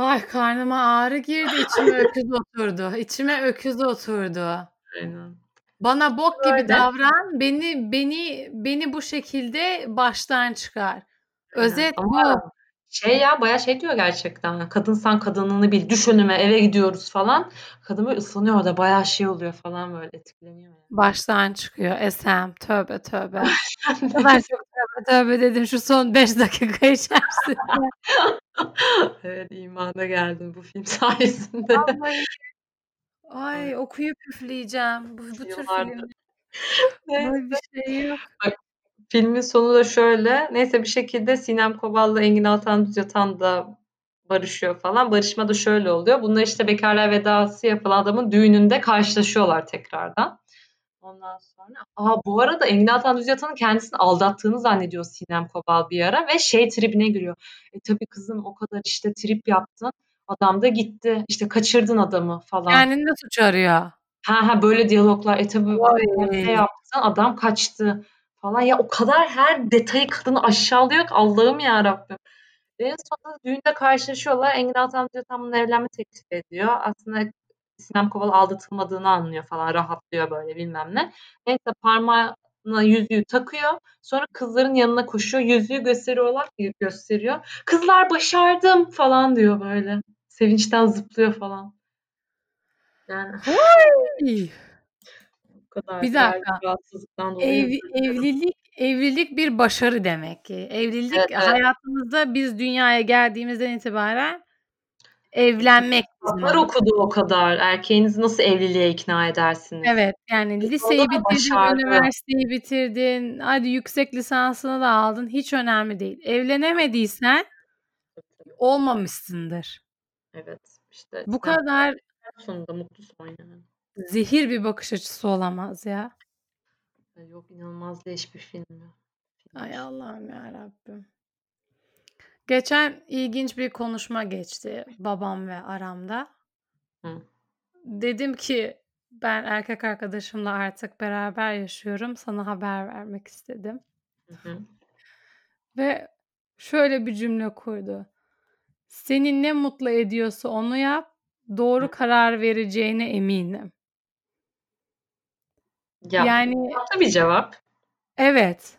[SPEAKER 1] Ay karnıma ağrı girdi, içime öküz oturdu. İçime öküz oturdu.
[SPEAKER 2] Aynen.
[SPEAKER 1] Bana bok gibi
[SPEAKER 2] Öyle.
[SPEAKER 1] davran, beni beni beni bu şekilde baştan çıkar. Özet bu.
[SPEAKER 2] Şey ya bayağı şey diyor gerçekten. Kadınsan kadınlığını bil. Düş önüme eve gidiyoruz falan. Kadın böyle ıslanıyor orada bayağı şey oluyor falan böyle etkileniyor. Yani.
[SPEAKER 1] Baştan çıkıyor Esem. Tövbe tövbe. Kadar çok tövbe tövbe dedim şu son 5 dakika içerisinde.
[SPEAKER 2] evet imana geldim bu film sayesinde.
[SPEAKER 1] Vallahi. Ay okuyup üfleyeceğim. Bu, bu tür
[SPEAKER 2] Yıllardır.
[SPEAKER 1] film.
[SPEAKER 2] Neyse.
[SPEAKER 1] Böyle bir şey yok.
[SPEAKER 2] Bak, filmin sonu da şöyle. Neyse bir şekilde Sinem Kobal'la Engin Altan Düz Yatan da barışıyor falan. Barışma da şöyle oluyor. Bunlar işte bekarlar vedası yapılan adamın düğününde karşılaşıyorlar tekrardan. Ondan sonra aa bu arada Engin Altan Düz Yatan'ın kendisini aldattığını zannediyor Sinem Kobal bir ara ve şey tribine giriyor. E tabii kızım o kadar işte trip yaptın. Adam da gitti. İşte kaçırdın adamı falan.
[SPEAKER 1] Kendini de suç arıyor.
[SPEAKER 2] Ha ha böyle diyaloglar. E tabii ne yaptın? Adam kaçtı falan. Ya o kadar her detayı kadını aşağılıyor ki Allah'ım ya Rabbim. En sonunda düğünde karşılaşıyorlar. Engin Altan Düz Yatan bununla evlenme teklif ediyor. Aslında Sinem Koval aldatılmadığını anlıyor falan. Rahatlıyor böyle bilmem ne. Neyse parmağına yüzüğü takıyor. Sonra kızların yanına koşuyor. Yüzüğü gösteriyorlar. Gösteriyor. Kızlar başardım falan diyor böyle. Sevinçten zıplıyor falan. Yani. kadar
[SPEAKER 1] Bir dakika.
[SPEAKER 2] rahatsızlıktan dolayı
[SPEAKER 1] Ev evlilik evlilik bir başarı demek ki. Evlilik
[SPEAKER 2] Evet, evet.
[SPEAKER 1] hayatımızda biz dünyaya geldiğimizden itibaren evlenmek
[SPEAKER 2] Kitaplar okudu o kadar. Erkeğinizi nasıl evliliğe ikna edersiniz?
[SPEAKER 1] Evet, yani liseyi bitirdin,
[SPEAKER 2] başardı.
[SPEAKER 1] üniversiteyi bitirdin, hadi yüksek lisansını da aldın, hiç önemli değil. Evlenemediysen olmamışsındır.
[SPEAKER 2] Evet, işte
[SPEAKER 1] Bu kadar
[SPEAKER 2] sonunda mutlu son yani.
[SPEAKER 1] Zehir bir bakış açısı olamaz ya.
[SPEAKER 2] Yok inanılmaz leş bir film ya.
[SPEAKER 1] Ay. Allah'ım yarabbim. Geçen ilginç bir konuşma geçti babam ve aramda.
[SPEAKER 2] Hı.
[SPEAKER 1] Dedim ki ben erkek arkadaşımla artık beraber yaşıyorum. Sana haber vermek istedim.
[SPEAKER 2] Hı hı.
[SPEAKER 1] Ve şöyle bir cümle kurdu. Seni ne mutlu ediyorsa onu yap. Doğru
[SPEAKER 2] Hı.
[SPEAKER 1] karar vereceğine eminim.
[SPEAKER 2] Ya
[SPEAKER 1] Yani
[SPEAKER 2] tatlı bir cevap.
[SPEAKER 1] evet.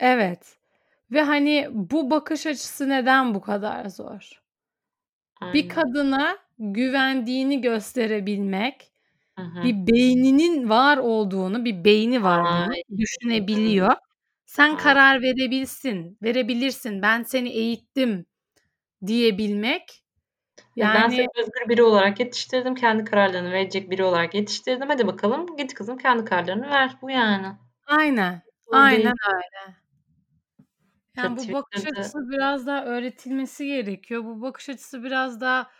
[SPEAKER 1] Evet. Ve hani bu bakış açısı neden bu kadar zor? Bir
[SPEAKER 2] Aynen.
[SPEAKER 1] kadına güvendiğini gösterebilmek,
[SPEAKER 2] Hı hı.
[SPEAKER 1] bir beyninin var olduğunu, bir beyni var bunun, düşünebiliyor. Sen
[SPEAKER 2] Ay.
[SPEAKER 1] karar verebilsin, verebilirsin. Ben seni eğittim diyebilmek.
[SPEAKER 2] Ya ben
[SPEAKER 1] Yani
[SPEAKER 2] seni özgür biri olarak yetiştirdim. Kendi kararlarını verecek biri olarak yetiştirdim. Hadi bakalım git kızım kendi kararlarını ver. Bu yani.
[SPEAKER 1] aynen.
[SPEAKER 2] Değil.
[SPEAKER 1] Aynen öyle. Yani bu bakış açısı biraz daha öğretilmesi gerekiyor. Bu bakış açısı biraz daha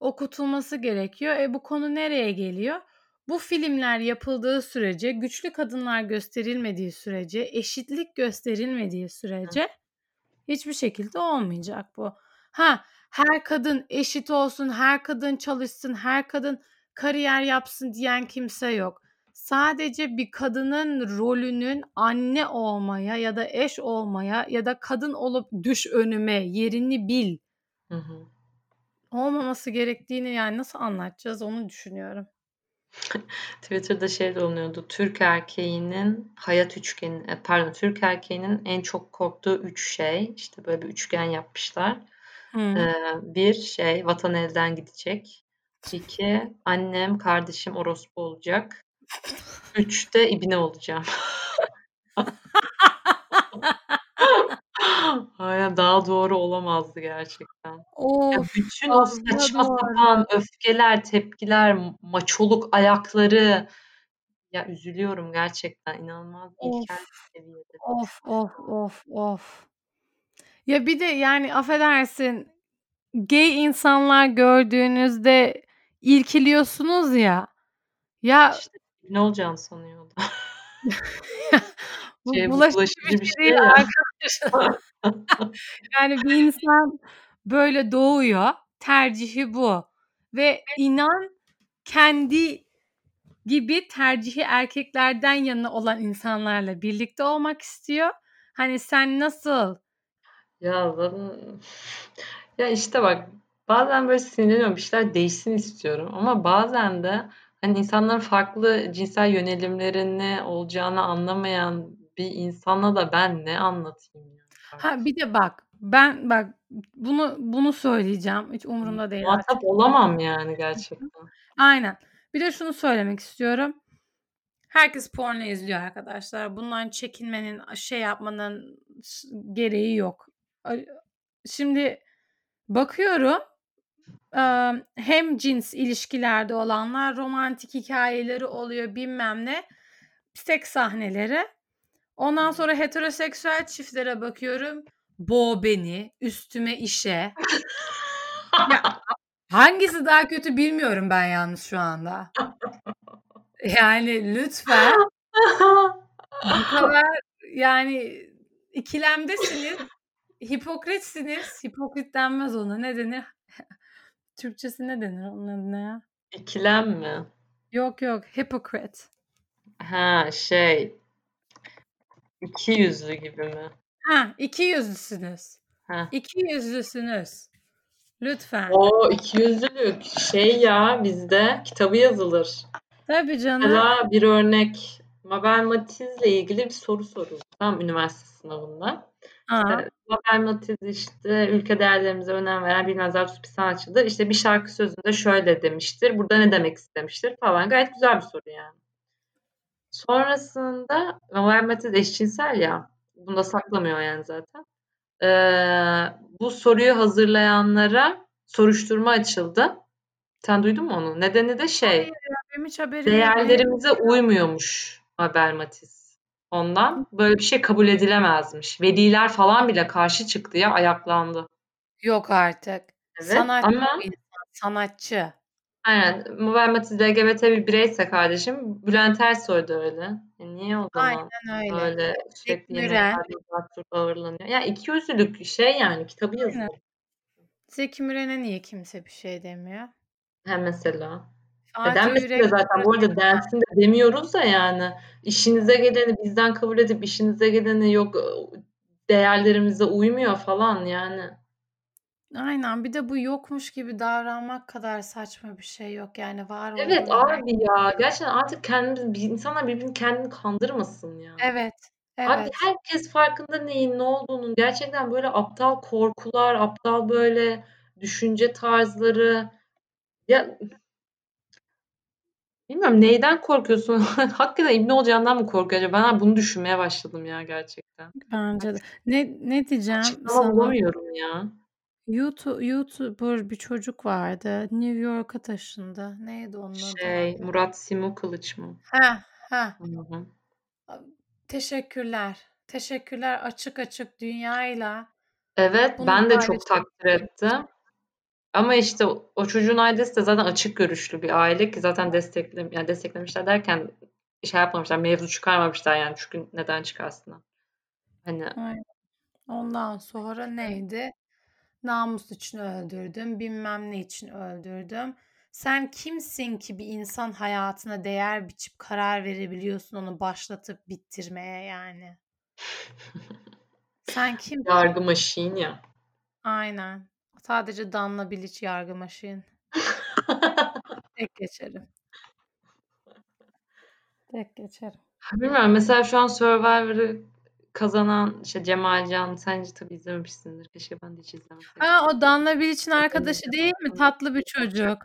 [SPEAKER 1] okutulması gerekiyor. E bu konu nereye geliyor? Bu filmler yapıldığı sürece, güçlü kadınlar gösterilmediği sürece, eşitlik gösterilmediği
[SPEAKER 2] Hı.
[SPEAKER 1] sürece hiçbir şekilde olmayacak bu. Ha, her kadın eşit olsun, her kadın çalışsın, her kadın kariyer yapsın diyen kimse yok. Sadece bir kadının rolünün anne olmaya ya da eş olmaya ya da kadın olup düş önüme, yerini bil
[SPEAKER 2] Hı hı.
[SPEAKER 1] olmaması gerektiğini yani nasıl anlatacağız onu düşünüyorum.
[SPEAKER 2] Twitter'da şey de oluyordu. Türk erkeğinin hayat üçgeni, e, pardon Türk erkeğinin en çok korktuğu üç şey. İşte böyle bir üçgen yapmışlar.
[SPEAKER 1] Hı.
[SPEAKER 2] Ee, bir şey vatan elden gidecek. İki annem kardeşim orospu olacak. Üç de ibne olacağım. Aynen daha doğru olamazdı gerçekten. Ya
[SPEAKER 1] Of
[SPEAKER 2] bütün o
[SPEAKER 1] fazla
[SPEAKER 2] saçma
[SPEAKER 1] doğru.
[SPEAKER 2] sapan öfkeler, tepkiler, maçoluk ayakları. Ya üzülüyorum gerçekten inanılmaz ilkel
[SPEAKER 1] Of.
[SPEAKER 2] seviyede.
[SPEAKER 1] Of of of of. Ya bir de yani affedersin gay insanlar gördüğünüzde irkiliyorsunuz ya. Ya
[SPEAKER 2] İşte ne olacağını sanıyor o da.
[SPEAKER 1] bu
[SPEAKER 2] Şey bu
[SPEAKER 1] bulaşıcı
[SPEAKER 2] bulaşıcı
[SPEAKER 1] bir şey
[SPEAKER 2] şey
[SPEAKER 1] değil arkadaşlar. Yani bir insan böyle doğuyor. Tercihi bu. Ve inan kendi gibi tercihi erkeklerden yana olan insanlarla birlikte olmak istiyor. Hani sen nasıl
[SPEAKER 2] Ya zaten ya işte bak bazen böyle sinirleniyorum bir şeyler değişsin istiyorum ama bazen de hani insanların farklı cinsel yönelimlerini olacağını anlamayan bir insana da ben ne anlatayım yani
[SPEAKER 1] Ha
[SPEAKER 2] kardeşim.
[SPEAKER 1] bir de bak ben bak bunu bunu söyleyeceğim. Hiç umurumda değil
[SPEAKER 2] Muhatap
[SPEAKER 1] artık.
[SPEAKER 2] olamam yani gerçekten.
[SPEAKER 1] Aynen. Bir de şunu söylemek istiyorum. Herkes porno izliyor arkadaşlar. Bundan çekinmenin, şey yapmanın s- gereği yok. Şimdi bakıyorum hem cins ilişkilerde olanlar romantik hikayeleri oluyor bilmem ne. Seks sahneleri. Ondan sonra heteroseksüel çiftlere bakıyorum. Boğ beni, üstüme işe. Ya hangisi daha kötü bilmiyorum ben yalnız şu anda. Yani lütfen bu kadar yani ikilemdesiniz. Hipokritsiniz. Hipokrit denmez ona. Ne denir? Türkçesi ne denir onun adına ya?
[SPEAKER 2] İkilem mi?
[SPEAKER 1] Yok yok. Hypocrite.
[SPEAKER 2] Ha şey iki yüzlü gibi mi?
[SPEAKER 1] Ha, iki yüzlüsünüz.
[SPEAKER 2] Ha.
[SPEAKER 1] İki yüzlüsünüz. Lütfen.
[SPEAKER 2] O iki yüzlülük şey ya bizde kitabı yazılır.
[SPEAKER 1] Tabii canım.
[SPEAKER 2] Mesela bir örnek Mabel Matiz'le ilgili bir soru soruldu. Tam üniversite sınavında. İşte Matiz işte ülke değerlerimize önem veren bilmezler bir sanatçıdır. İşte bir şarkı sözünde şöyle demiştir. Burada ne demek istemiştir falan. Gayet güzel bir soru yani. Sonrasında Mabel Matiz eşcinsel ya. Bunu da saklamıyor yani zaten. Ee, bu soruyu hazırlayanlara soruşturma açıldı. Sen duydun mu onu? Nedeni de şey.
[SPEAKER 1] Hayır ya hiç.
[SPEAKER 2] Değerlerimize uymuyormuş Mabel Matiz. Ondan böyle bir şey kabul edilemezmiş. Veliler falan bile karşı çıktı ya ayaklandı.
[SPEAKER 1] Yok artık.
[SPEAKER 2] Evet
[SPEAKER 1] Sanatçı
[SPEAKER 2] ama
[SPEAKER 1] sanatçı.
[SPEAKER 2] aynen Mabel Matiz LGBT bir bireyse kardeşim Bülent Ersoy da öyle. E niye o zaman
[SPEAKER 1] Aynen öyle.
[SPEAKER 2] böyle sürekli
[SPEAKER 1] Müren.
[SPEAKER 2] ağırlanıyor? Ya iki yüzlülük şey yani kitabı yazıyor.
[SPEAKER 1] Zeki Müren'e niye kimse bir şey demiyor?
[SPEAKER 2] Ha mesela. Denmesin de zaten bu arada densin de demiyoruz da yani. İşinize geleni bizden kabul edip işinize geleni yok değerlerimize uymuyor falan yani.
[SPEAKER 1] Aynen bir de bu yokmuş gibi davranmak kadar saçma bir şey yok yani var
[SPEAKER 2] Evet
[SPEAKER 1] her
[SPEAKER 2] abi ya gerçekten artık kendimiz insanlar birbirini kendini kandırmasın ya.
[SPEAKER 1] Evet.
[SPEAKER 2] Abi
[SPEAKER 1] Evet.
[SPEAKER 2] herkes farkında neyin ne olduğunun. Gerçekten böyle aptal korkular, aptal böyle düşünce tarzları. Ya bilmiyorum neyden korkuyorsun? Hakikaten İbni olacağından mı korkuyor acaba? Ben bunu düşünmeye başladım ya gerçekten.
[SPEAKER 1] Bence de. Ne ne diyeceğim
[SPEAKER 2] Açıklama
[SPEAKER 1] sana?
[SPEAKER 2] bulamıyorum ya.
[SPEAKER 1] YouTube YouTuber bir çocuk vardı. New York'a taşındı. Neydi onun adı?
[SPEAKER 2] Şey Murat Simu Kılıç mı?
[SPEAKER 1] Ha ha. Teşekkürler. Teşekkürler açık açık dünyayla.
[SPEAKER 2] Evet
[SPEAKER 1] Bunu
[SPEAKER 2] ben de çok takdir ettim. Ama işte o, çocuğun ailesi de zaten açık görüşlü bir aile ki zaten destekle, yani desteklemişler derken şey yapmamışlar, mevzu çıkarmamışlar yani çünkü neden çıkarsınlar. Hani
[SPEAKER 1] Aynen. Ondan sonra neydi? Namus için öldürdüm, bilmem ne için öldürdüm. Sen kimsin ki bir insan hayatına değer biçip karar verebiliyorsun onu başlatıp bitirmeye yani? Sen kimsin?
[SPEAKER 2] yargı maşin ya.
[SPEAKER 1] Aynen. Sadece Danla Bilic yargı maşin. Tek geçerim. Tek geçerim.
[SPEAKER 2] Bilmiyorum mesela şu an Survivor'ı kazanan işte Cemalcan sence tabii izlememişsindir. Keşke ben de hiç izlemeseydim.
[SPEAKER 1] Ha o Danla Bilic'in arkadaşı değil mi? Tatlı bir çocuk.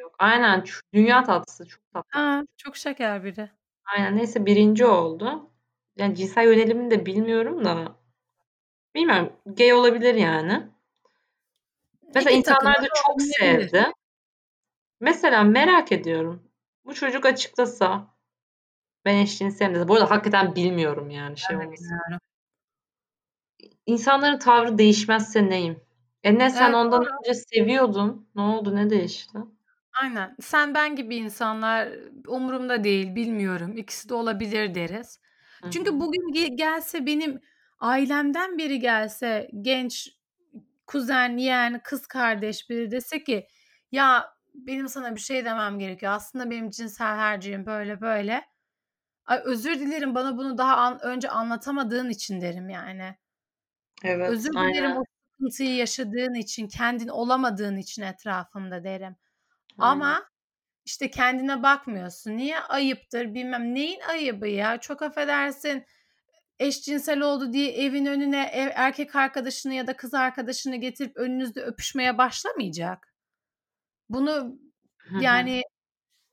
[SPEAKER 2] Yok. Aynen dünya tatlısı çok tatlı.
[SPEAKER 1] Ha çok şeker biri.
[SPEAKER 2] Aynen neyse birinci oldu. Yani cinsel yönelimini de bilmiyorum da bilmiyorum gay olabilir yani. Mesela insanlar da çok sevdi. Mesela merak ediyorum. Bu çocuk açıklasa ben eşcinselim dese. Bu arada hakikaten bilmiyorum yani şey
[SPEAKER 1] Ben de
[SPEAKER 2] olmasın.
[SPEAKER 1] bilmiyorum.
[SPEAKER 2] İnsanların tavrı değişmezse neyim? E ne sen
[SPEAKER 1] Evet
[SPEAKER 2] ondan
[SPEAKER 1] doğru.
[SPEAKER 2] önce seviyordun. Ne oldu? Ne değişti?
[SPEAKER 1] Aynen. Sen ben gibi insanlar umurumda değil, bilmiyorum. İkisi de olabilir deriz.
[SPEAKER 2] Hı
[SPEAKER 1] Çünkü bugün ge- gelse benim ailemden biri gelse genç kuzen, yeğen, kız kardeş biri dese ki ya benim sana bir şey demem gerekiyor. Aslında benim cinsel tercihim böyle böyle. Ay özür dilerim bana bunu daha an- önce anlatamadığın için derim yani.
[SPEAKER 2] Evet,
[SPEAKER 1] Özür dilerim
[SPEAKER 2] aynen.
[SPEAKER 1] o sıkıntıyı yaşadığın için, kendin olamadığın için etrafımda derim.
[SPEAKER 2] Aynen.
[SPEAKER 1] Ama işte kendine bakmıyorsun. Niye ayıptır bilmem. Neyin ayıbı ya? Çok affedersin. Eşcinsel oldu diye evin önüne ev, erkek arkadaşını ya da kız arkadaşını getirip önünüzde öpüşmeye başlamayacak. Bunu yani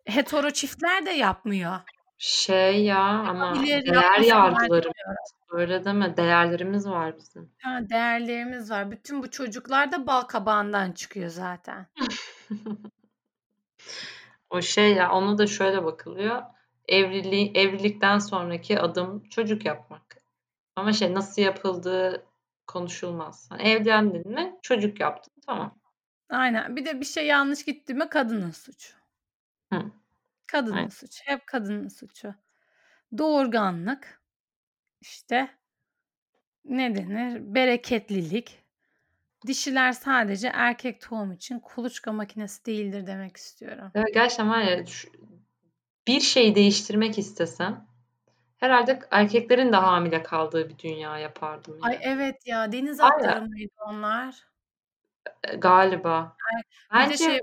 [SPEAKER 1] hetero çiftler de yapmıyor.
[SPEAKER 2] Şey ya ama değer yargılarımız. Öyle deme. Değerlerimiz var bizim.
[SPEAKER 1] Ha, değerlerimiz var. Bütün bu çocuklar da bal kabağından çıkıyor zaten.
[SPEAKER 2] O şey ya ona da şöyle bakılıyor. Evliliği, evlilikten sonraki adım çocuk yapmak. Ama şey nasıl yapıldığı konuşulmaz. Hani evlendin mi çocuk yaptın tamam.
[SPEAKER 1] Aynen. Bir de bir şey yanlış gitti mi kadının suçu.
[SPEAKER 2] Hı.
[SPEAKER 1] Kadının
[SPEAKER 2] Aynen.
[SPEAKER 1] suçu. Hep kadının suçu. Doğurganlık. işte ne denir? Bereketlilik. Dişiler sadece erkek tohum için kuluçka makinesi değildir demek istiyorum.
[SPEAKER 2] Ya gerçekten var ya bir şeyi değiştirmek istesem herhalde erkeklerin de hamile kaldığı bir dünya yapardım
[SPEAKER 1] Ay
[SPEAKER 2] yani.
[SPEAKER 1] evet ya deniz atları mıydı onlar?
[SPEAKER 2] e, galiba.
[SPEAKER 1] Bir de
[SPEAKER 2] Bence
[SPEAKER 1] şey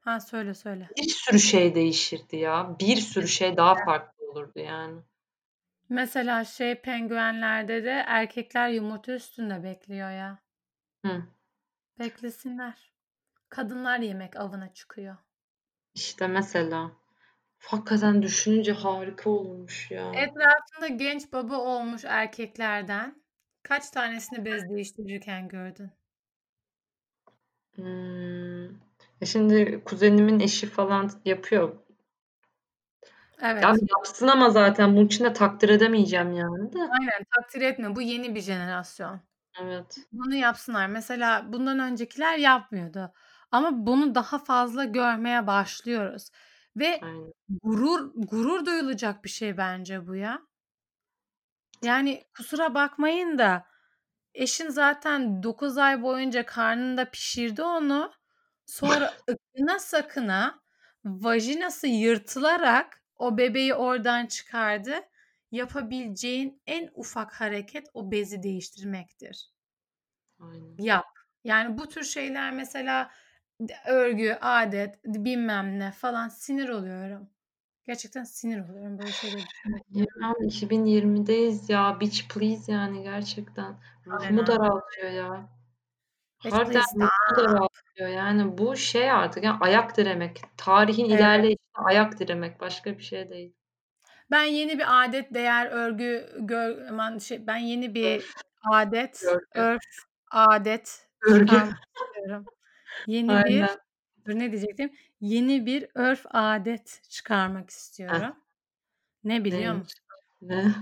[SPEAKER 1] ha söyle söyle.
[SPEAKER 2] bir sürü şey değişirdi ya. Bir sürü şey daha farklı olurdu yani.
[SPEAKER 1] Mesela şey penguenlerde de erkekler yumurta üstünde bekliyor ya.
[SPEAKER 2] Hı.
[SPEAKER 1] Beklesinler. Kadınlar yemek avına çıkıyor.
[SPEAKER 2] İşte mesela Hakikaten düşününce harika olmuş ya.
[SPEAKER 1] Etrafında genç baba olmuş erkeklerden kaç tanesini bez değiştirirken gördün?
[SPEAKER 2] Hmm. E şimdi kuzenimin eşi falan yapıyor.
[SPEAKER 1] Evet.
[SPEAKER 2] Ya yapsın ama zaten bunun için de takdir edemeyeceğim yani de.
[SPEAKER 1] Aynen takdir etme. Bu yeni bir jenerasyon.
[SPEAKER 2] Evet.
[SPEAKER 1] Bunu yapsınlar. Mesela bundan öncekiler yapmıyordu. Ama bunu daha fazla görmeye başlıyoruz. Ve
[SPEAKER 2] Aynen.
[SPEAKER 1] gurur gurur duyulacak bir şey bence bu ya. Yani kusura bakmayın da eşin zaten 9 ay boyunca karnında pişirdi onu. Sonra ıkına sakına vajinası yırtılarak o bebeği oradan çıkardı. Yapabileceğin en ufak hareket o bezi değiştirmektir.
[SPEAKER 2] Aynen.
[SPEAKER 1] Yap. Yani bu tür şeyler mesela örgü, adet, bilmem ne falan sinir oluyorum. Gerçekten sinir oluyorum böyle şeyleri.
[SPEAKER 2] Ya 2020'deyiz ya. Beach please yani gerçekten. Ruhumu daraltıyor ya.
[SPEAKER 1] Bitch
[SPEAKER 2] Harbiden ruhumu daraltıyor. Yani bu şey artık yani ayak diremek. Tarihin
[SPEAKER 1] Evet.
[SPEAKER 2] ilerleyişine ayak diremek. Başka bir şey değil.
[SPEAKER 1] Ben yeni bir adet, değer, örgü, gör, aman şey, ben yeni bir
[SPEAKER 2] Örf.
[SPEAKER 1] adet,
[SPEAKER 2] Örgü.
[SPEAKER 1] örf, adet
[SPEAKER 2] Örgü.
[SPEAKER 1] Yeni bir,
[SPEAKER 2] Aynen.
[SPEAKER 1] dur ne diyecektim? Yeni bir örf adet çıkarmak
[SPEAKER 2] Heh.
[SPEAKER 1] istiyorum. Ne biliyor
[SPEAKER 2] Neymiş?
[SPEAKER 1] musun?
[SPEAKER 2] Ne?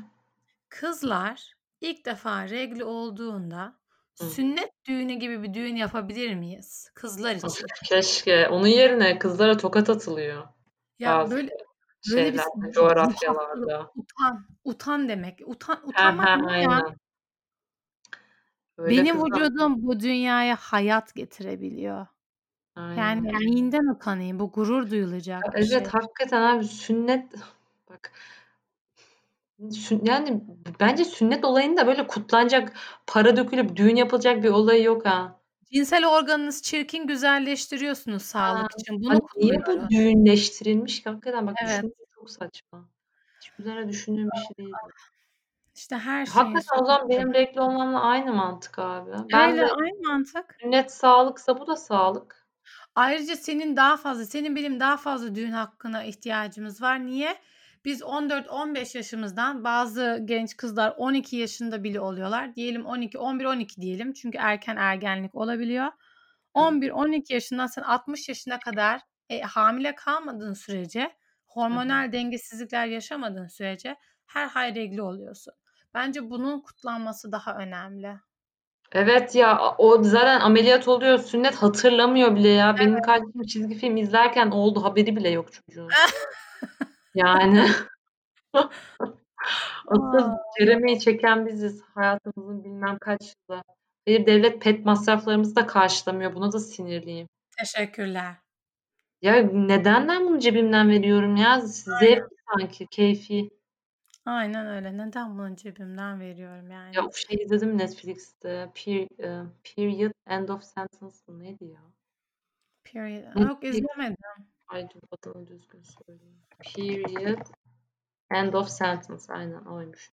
[SPEAKER 1] Kızlar ilk defa regl olduğunda
[SPEAKER 2] Hı.
[SPEAKER 1] sünnet düğünü gibi bir düğün yapabilir miyiz? Kızlar
[SPEAKER 2] Of,
[SPEAKER 1] için.
[SPEAKER 2] keşke. Onun yerine kızlara tokat atılıyor.
[SPEAKER 1] Ya
[SPEAKER 2] Bazı
[SPEAKER 1] böyle böyle bir
[SPEAKER 2] coğrafyalarda.
[SPEAKER 1] utan, utan demek. Utan, utanmak
[SPEAKER 2] he,
[SPEAKER 1] ne ya?
[SPEAKER 2] Öyle
[SPEAKER 1] Benim
[SPEAKER 2] kızlar.
[SPEAKER 1] vücudum bu dünyaya hayat getirebiliyor. Yani
[SPEAKER 2] Aynen.
[SPEAKER 1] neyinden utanayım? Bu gurur
[SPEAKER 2] Ya
[SPEAKER 1] duyulacak bir şey.
[SPEAKER 2] evet hakikaten abi sünnet bak sün yani bence sünnet olayında böyle kutlanacak, para dökülüp düğün yapılacak bir olayı yok ha.
[SPEAKER 1] Cinsel organınız çirkin, güzelleştiriyorsunuz
[SPEAKER 2] Ha,
[SPEAKER 1] sağlık için.
[SPEAKER 2] ya
[SPEAKER 1] Bunu
[SPEAKER 2] niye bu
[SPEAKER 1] kutluyoruz.
[SPEAKER 2] düğünleştirilmiş ki? Hakikaten bak
[SPEAKER 1] Evet.
[SPEAKER 2] düşününce çok saçma. Hiç üzerine düşündüğüm bir şey değil.
[SPEAKER 1] İşte her şeyin
[SPEAKER 2] Hakikaten o zaman benim regl olmamla aynı mantık abi. Ben
[SPEAKER 1] Öyle
[SPEAKER 2] de
[SPEAKER 1] aynı mantık.
[SPEAKER 2] sünnet sağlıksa bu da sağlık.
[SPEAKER 1] Ayrıca senin daha fazla, senin benim daha fazla düğün hakkına ihtiyacımız var. Niye? Biz 14-15 yaşımızdan bazı genç kızlar 12 yaşında bile oluyorlar. Diyelim 12, 11-12 diyelim. Çünkü erken ergenlik olabiliyor.
[SPEAKER 2] Evet.
[SPEAKER 1] 11-12 yaşından sen 60 yaşına kadar e, hamile kalmadığın sürece, hormonal dengesizlikler yaşamadığın sürece her hay regli oluyorsun. Bence bunun kutlanması daha önemli.
[SPEAKER 2] Evet ya o zaten ameliyat oluyor sünnet hatırlamıyor bile ya. Benim
[SPEAKER 1] Evet.
[SPEAKER 2] kardeşim çizgi film izlerken oldu haberi bile yok çocuğun. Yani. Asıl ceremeyi çeken biziz hayatımızın bilmem kaç yılı. Hayır devlet pet masraflarımızı da karşılamıyor. Buna da sinirliyim.
[SPEAKER 1] Teşekkürler.
[SPEAKER 2] Ya neden ben bunu cebimden veriyorum ya? Zevk sanki, keyfi.
[SPEAKER 1] Aynen öyle. Neden bunu cebimden veriyorum
[SPEAKER 2] Ya
[SPEAKER 1] yani?
[SPEAKER 2] of şey izledim Netflix'te. Pe eee, Period End of Sentence mı neydi ya?
[SPEAKER 1] Period. Yok izlemedim.
[SPEAKER 2] Ay dur adını düzgün söyleyeyim. Period End of Sentence aynen oymuş.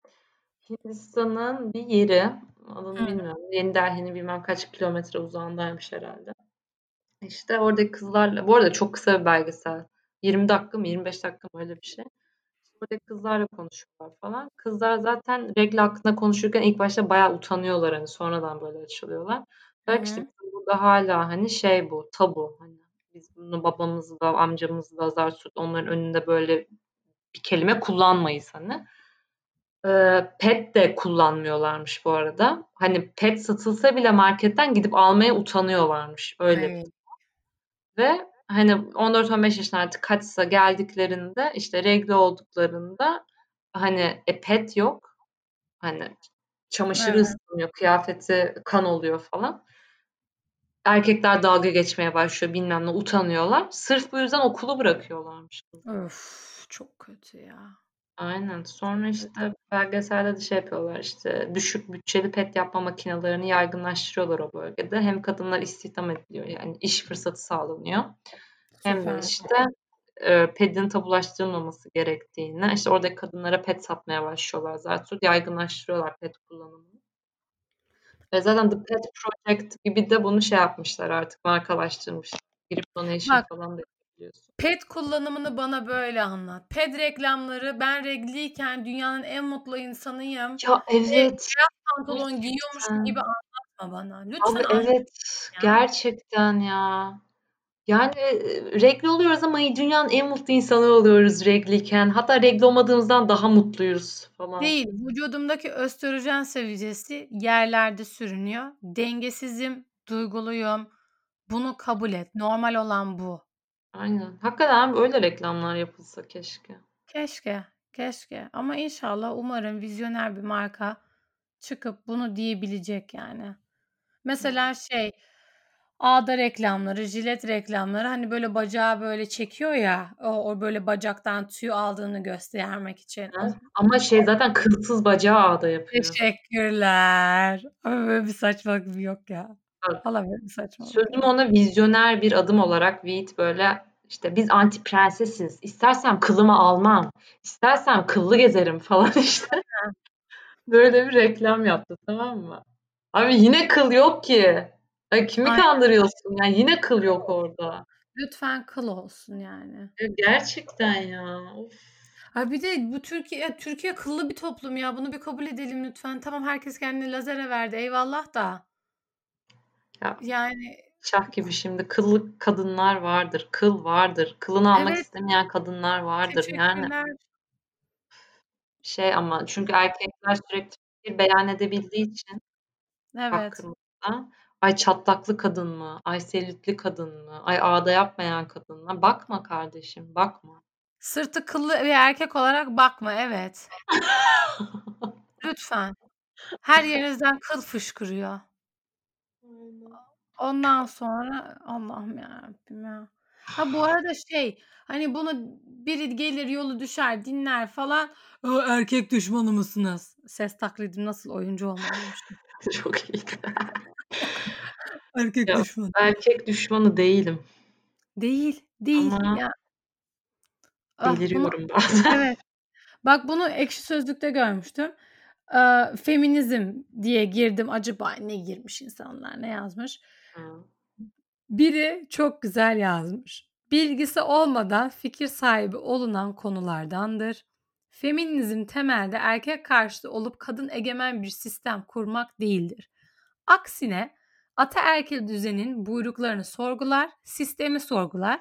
[SPEAKER 2] Hindistan'ın bir yeri, adını
[SPEAKER 1] Hı.
[SPEAKER 2] bilmiyorum. Yeni Delhi'nin bilmem kaç kilometre uzağındaymış herhâlde. İşte oradaki kızlarla bu arada çok kısa bir belgesel. 20 dakika mı 25 dakika mı öyle bir şey. Oradaki kızlarla konuşuyorlar falan. Kızlar zaten regl hakkında konuşurken ilk başta bayağı utanıyorlar hani sonradan böyle açılıyorlar.
[SPEAKER 1] Hı
[SPEAKER 2] Diyor ki işte burada hâlâ hani şey bu tabu hani biz bunu babamızla, amcamızla zart zurt onların önünde böyle bir kelime kullanmayız hani. Eee, pet de kullanmıyorlarmış bu arada. Hani pet satılsa bile marketten gidip almaya utanıyorlarmış. Öyle
[SPEAKER 1] Evet.
[SPEAKER 2] Ve hani 14-15 yaşına artık kaçsa geldiklerinde işte regl olduklarında hani e, pet yok. Hani çamaşırı
[SPEAKER 1] Evet.
[SPEAKER 2] ıslanıyor, kıyafeti kan oluyor falan. Erkekler dalga geçmeye başlıyor bilmem ne utanıyorlar. Sırf bu yüzden okulu bırakıyorlarmış.
[SPEAKER 1] Öf, çok kötü ya.
[SPEAKER 2] Aynen. Sonra işte belgeselde de şey yapıyorlar işte düşük bütçeli pet yapma makinalarını yaygınlaştırıyorlar o bölgede. Hem kadınlar istihdam ediliyor yani iş fırsatı sağlanıyor. Hem de işte eee, pedin tabulaştırılmaması gerektiğini, işte oradaki kadınlara pet satmaya başlıyorlar zurt. Yaygınlaştırıyorlar pet kullanımını. Ve zaten The Pet Project gibi de bunu şey yapmışlar artık markalaştırmışlar. Girip donation
[SPEAKER 1] Bak
[SPEAKER 2] falan da biliyorsun.
[SPEAKER 1] Ped kullanımını bana böyle anlat. Ped reklamları ben regliyken dünyanın en mutlu insanıyım
[SPEAKER 2] Ya,
[SPEAKER 1] ve
[SPEAKER 2] evet.
[SPEAKER 1] beyaz pantolon giyiyormuşum gibi
[SPEAKER 2] Gerçekten.
[SPEAKER 1] anlatma bana.
[SPEAKER 2] Abi,
[SPEAKER 1] Lütfen anlatma
[SPEAKER 2] evet.
[SPEAKER 1] ya.
[SPEAKER 2] Gerçekten ya. Yani, eee, regl oluyoruz ama dünyanın en mutlu insanı oluyoruz regliyken. Hatta regl olmadığımızdan daha mutluyuz falan.
[SPEAKER 1] Değil. Vücudumdaki östrojen seviyesi yerlerde sürünüyor. Dengesizim, duyguluyum. Bunu kabul et. Normal olan bu.
[SPEAKER 2] Aynen. Hakikaten öyle reklamlar yapılsa keşke.
[SPEAKER 1] Keşke, keşke ama inşallah umarım vizyoner bir marka çıkıp bunu diyebilecek yani. Mesela şey, Ağda reklamları, jilet reklamları hani böyle bacağı böyle çekiyor ya, o o böyle bacaktan tüy aldığını göstermek için.
[SPEAKER 2] Ama şey zaten kılsız bacağı ağda yapıyor.
[SPEAKER 1] Teşekkürler. Ama böyle bir saçmalık yok ya. Valla böyle
[SPEAKER 2] ona vizyoner bir adım olarak Vít böyle işte biz anti prensesiz. İstersem kılımı almam. İstersem kıllı gezerim falan işte. Böyle bir reklam yaptı tamam mı? Abi yine kıl yok ki. Ya kimi
[SPEAKER 1] Aynen.
[SPEAKER 2] kandırıyorsun? Yani yine kıl yok orada.
[SPEAKER 1] Lütfen kıl olsun yani.
[SPEAKER 2] Ya gerçekten ya. Of.
[SPEAKER 1] Ha bir de bu Türkiye Türkiye kıllı bir toplum ya. Bunu bir kabul edelim lütfen. Tamam herkes kendini lazere verdi. Eyvallah da.
[SPEAKER 2] Ya
[SPEAKER 1] Yani
[SPEAKER 2] şah gibi şimdi kıllı kadınlar vardır. Kıl vardır. Kılını almak
[SPEAKER 1] Evet.
[SPEAKER 2] istemeyen kadınlar vardır. Yani
[SPEAKER 1] Teşekkürler.
[SPEAKER 2] şey ama çünkü erkekler sürekli fikir beyan edebildiği için
[SPEAKER 1] Evet.
[SPEAKER 2] hakkımızda ay çatlaklı kadın mı? Ay selülitli kadın mı? Ay ağda yapmayan kadın mı? Bakma kardeşim, bakma.
[SPEAKER 1] Sırtı kıllı bir erkek olarak bakma. Evet. Lütfen. Her yerinizden kıl fışkırıyor. Ondan sonra Allah'ım yarabbim ya. Ha bu arada şey, hani bunu biri gelir yolu düşer dinler falan. "A, erkek düşmanı mısınız?" Ses taklidim nasıl oyuncu olmalıymışım.
[SPEAKER 2] Çok iyiydi.
[SPEAKER 1] Erkek
[SPEAKER 2] Ya
[SPEAKER 1] düşmanı.
[SPEAKER 2] erkek düşmanı değilim.
[SPEAKER 1] Değil, değil.
[SPEAKER 2] Ama
[SPEAKER 1] Ya Ah bunu
[SPEAKER 2] deliriyorum bazen.
[SPEAKER 1] Evet. Bak bunu Ekşi Sözlük'te görmüştüm. Eee, feminizm diye girdim. Acaba ne girmiş insanlar, ne yazmış? Biri çok güzel yazmış. Bilgisi olmadan fikir sahibi olunan konulardandır. Feminizm temelde erkek karşıtı olup kadın egemen bir sistem kurmak değildir. Aksine ataerkil düzenin buyruklarını sorgular, sistemi sorgular.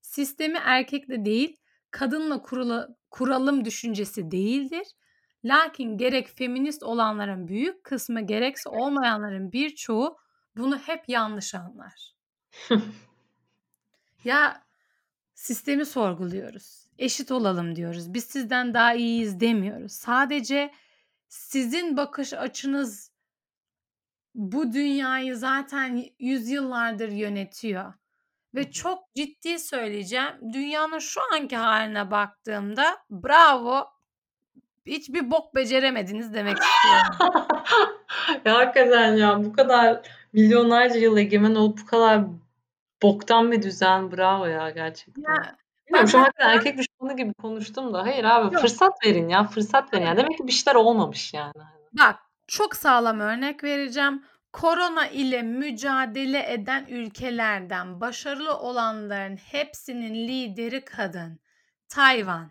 [SPEAKER 1] Sistemi erkekle değil, kadınla kurula, kuralım düşüncesi değildir. Lakin gerek feminist olanların büyük kısmı gerekse olmayanların birçoğu bunu hep yanlış anlar. Ya sistemi sorguluyoruz. Eşit olalım diyoruz. Biz sizden daha iyiyiz demiyoruz. Sadece sizin bakış açınız bu dünyayı zaten yüzyıllardır yönetiyor. Ve çok ciddi söyleyeceğim. Dünyanın şu anki haline baktığımda bravo hiçbir bok beceremediniz demek istiyorum.
[SPEAKER 2] ya hakikaten ya bu kadar milyonlarca yıl egemen olup bu kadar boktan bir düzen bravo ya gerçekten.
[SPEAKER 1] Ya
[SPEAKER 2] Bilmiyorum şu an erkek düşmanı gibi konuştum da hayır abi
[SPEAKER 1] Yok.
[SPEAKER 2] fırsat verin ya fırsat verin ya. Demek ki bir şeyler olmamış yani.
[SPEAKER 1] Bak çok sağlam örnek vereceğim. Korona ile mücadele eden ülkelerden başarılı olanların hepsinin lideri kadın. Tayvan,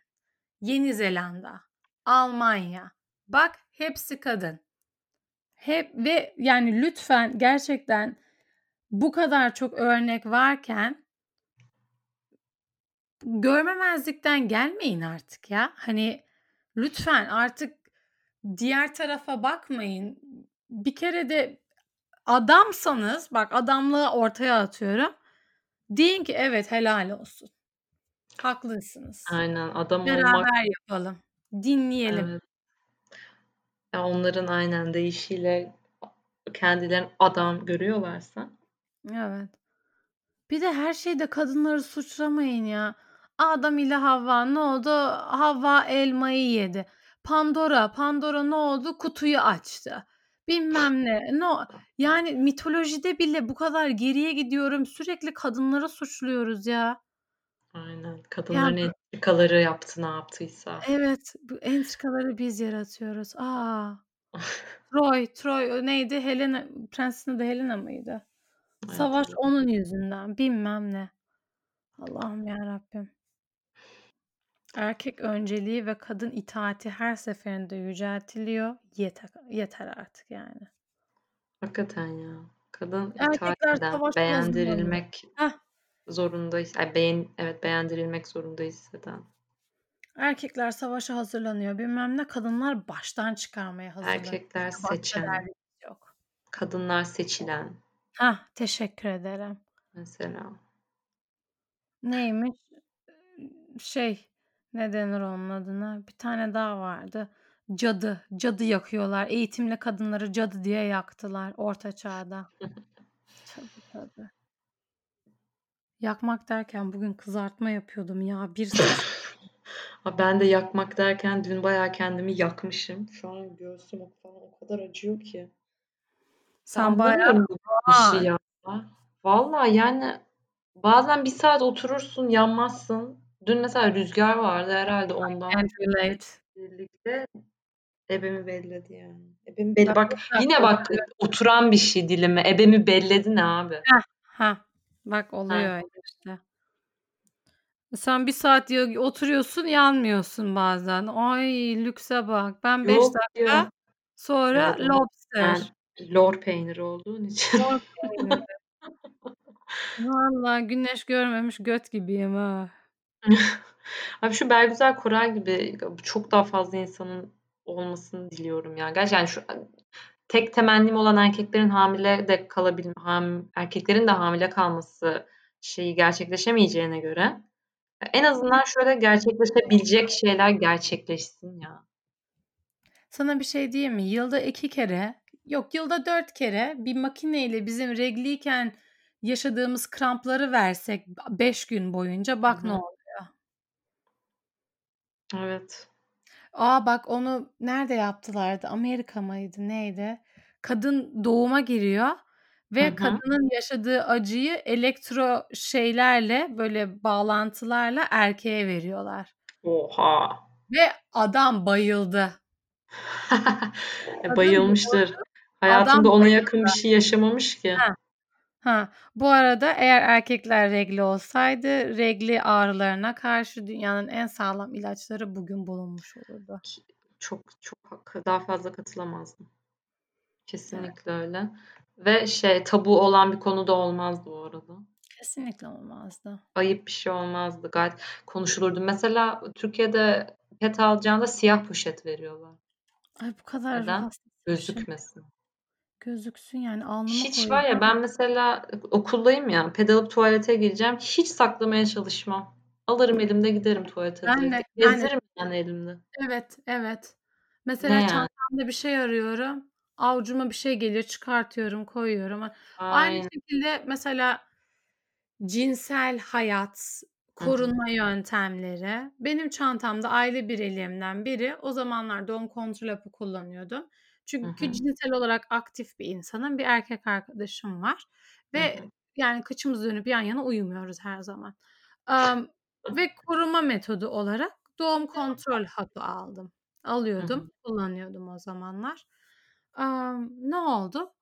[SPEAKER 1] Yeni Zelanda, Almanya. Bak hepsi kadın. Hep ve yani lütfen gerçekten bu kadar çok örnek varken görmemezlikten gelmeyin artık ya. Hani lütfen artık diğer tarafa bakmayın. Bir kere de adamsanız bak adamlığı ortaya atıyorum. Deyin ki evet helal olsun. Haklısınız.
[SPEAKER 2] Aynen adam olmak
[SPEAKER 1] Beraber yapalım. Dinleyelim.
[SPEAKER 2] evet. Ya onların aynen deyişiyle kendilerini adam görüyorlarsa
[SPEAKER 1] Evet. Bir de her şeyde kadınları suçlamayın ya. Adam ile Havva ne oldu? Havva elmayı yedi. Pandora, Pandora ne oldu? Kutuyu açtı. Bilmem ne. No, yani mitolojide bile bu kadar geriye gidiyorum. Sürekli kadınları suçluyoruz ya.
[SPEAKER 2] Aynen. Kadınların
[SPEAKER 1] bu
[SPEAKER 2] entrikaları yaptı ne yaptıysa.
[SPEAKER 1] Evet, bu entrikaları biz yaratıyoruz. A! Troy, Troy o neydi? Helena, Prensesin adı Helena mıydı?
[SPEAKER 2] Ay
[SPEAKER 1] Savaş
[SPEAKER 2] hatırlamıyorum.
[SPEAKER 1] onun yüzünden. Bilmem ne. Allah'ım yarabbim. Erkek önceliği ve kadın itaati her seferinde yüceltiliyor. Yeter yeter artık yani.
[SPEAKER 2] Hakikaten ya. Kadın
[SPEAKER 1] Erkekler
[SPEAKER 2] itaat eden, beğendirilmek
[SPEAKER 1] Heh.
[SPEAKER 2] Zorunda his ay, beğen evet, beğendirilmek zorunda hisseden.
[SPEAKER 1] Erkekler savaşa hazırlanıyor bilmem ne. Kadınlar baştan çıkarmaya hazırlanıyor.
[SPEAKER 2] Erkekler
[SPEAKER 1] Başka
[SPEAKER 2] seçen,
[SPEAKER 1] yok.
[SPEAKER 2] kadınlar seçilen
[SPEAKER 1] Hah, teşekkür ederim.
[SPEAKER 2] mesela.
[SPEAKER 1] Neymiş? Şey, ne denir onun adına? Bir tane daha vardı. Cadı. Cadı yakıyorlar. Eğitimli kadınları cadı diye yaktılar Orta Çağ'da. Tabii tabii. Yakmak derken bugün kızartma yapıyordum ya. Bir.
[SPEAKER 2] Ha, ben de yakmak derken dün bayağı kendimi yakmışım. Şu an göğsüm falan o kadar acıyor ki.
[SPEAKER 1] Sen bayağı
[SPEAKER 2] Anlamıyorum bu işi
[SPEAKER 1] Aa,
[SPEAKER 2] ya. Vallahi yani bazen bir saat oturursun yanmazsın. Dün mesela rüzgar vardı herhalde ondan birlikte ebemi belledi yani. Ebemi belli.
[SPEAKER 1] Bak
[SPEAKER 2] yine bak oturan bir şey dilime. Ebemi belledi ne abi?
[SPEAKER 1] Heh, heh. Bak oluyor
[SPEAKER 2] Ha.
[SPEAKER 1] öyle işte. Sen bir saat ya- oturuyorsun yanmıyorsun bazen. Ay lükse bak. Ben 5
[SPEAKER 2] Yok
[SPEAKER 1] dakika
[SPEAKER 2] ya.
[SPEAKER 1] sonra
[SPEAKER 2] evet.
[SPEAKER 1] lobster.
[SPEAKER 2] Sen lor peyniri olduğun için.
[SPEAKER 1] Lor peyniri. Vallahi güneş görmemiş göt gibiyim ha.
[SPEAKER 2] Abi şu Belgüzel Koray gibi çok daha fazla insanın olmasını diliyorum ya. Gerçekten yani şu tek temennim olan erkeklerin hamile de kalabilme, ham, erkeklerin de hamile kalması şeyi gerçekleşemeyeceğine göre en azından şöyle gerçekleşebilecek şeyler gerçekleşsin ya.
[SPEAKER 1] Sana bir şey diyeyim mi? Yılda iki kere, yok yılda dört kere bir makineyle bizim regliyken yaşadığımız krampları versek beş gün boyunca bak
[SPEAKER 2] Hı
[SPEAKER 1] ne oluyor.
[SPEAKER 2] Evet.
[SPEAKER 1] Aa bak onu nerede yaptılardı? Amerika mıydı? Neydi? Kadın doğuma giriyor ve
[SPEAKER 2] hı.
[SPEAKER 1] kadının yaşadığı acıyı elektro şeylerle böyle bağlantılarla erkeğe veriyorlar.
[SPEAKER 2] Oha.
[SPEAKER 1] Ve adam bayıldı.
[SPEAKER 2] E, bayılmıştır. Hayatında
[SPEAKER 1] Adam
[SPEAKER 2] ona
[SPEAKER 1] bayıldı.
[SPEAKER 2] yakın bir şey yaşamamış ki.
[SPEAKER 1] Ha. Ha. Bu arada eğer erkekler regli olsaydı regli ağrılarına karşı dünyanın en sağlam ilaçları bugün bulunmuş olurdu.
[SPEAKER 2] Çok çok daha fazla katılamazdım.
[SPEAKER 1] Evet.
[SPEAKER 2] Kesinlikle öyle. Ve şey tabu olan bir konu da olmazdı bu arada.
[SPEAKER 1] Kesinlikle olmazdı.
[SPEAKER 2] Ayıp bir şey olmazdı. Gayet konuşulurdu. Mesela Türkiye'de pet alacağında siyah poşet veriyorlar.
[SPEAKER 1] Ay bu kadar
[SPEAKER 2] Neden? Gözükmesin.
[SPEAKER 1] Gözüksün yani alnıma
[SPEAKER 2] Hiç var ya ben mesela okuldayım ya ped alıp tuvalete gireceğim. Hiç saklamaya çalışmam. Alırım elimde giderim tuvalete
[SPEAKER 1] Ben
[SPEAKER 2] direkt.
[SPEAKER 1] de yani
[SPEAKER 2] Gezdiririm yani elimde.
[SPEAKER 1] evet evet.
[SPEAKER 2] Ne
[SPEAKER 1] Mesela
[SPEAKER 2] yani?
[SPEAKER 1] çantamda bir şey arıyorum. Avucuma bir şey geliyor çıkartıyorum koyuyorum. Aynı
[SPEAKER 2] Aynen.
[SPEAKER 1] şekilde mesela cinsel hayat, korunma yöntemleri. Benim çantamda aile bireylerimden biri o zamanlar doğum kontrol hapı kullanıyordum. Çünkü
[SPEAKER 2] hı.
[SPEAKER 1] cinsel olarak aktif bir insanım. Bir erkek arkadaşım var ve
[SPEAKER 2] hı.
[SPEAKER 1] yani kıçımız dönüp yan yana uyumuyoruz her zaman. Am, ve koruma metodu olarak doğum kontrol hapı aldım. Alıyordum, kullanıyordum o zamanlar. Am, ne oldu?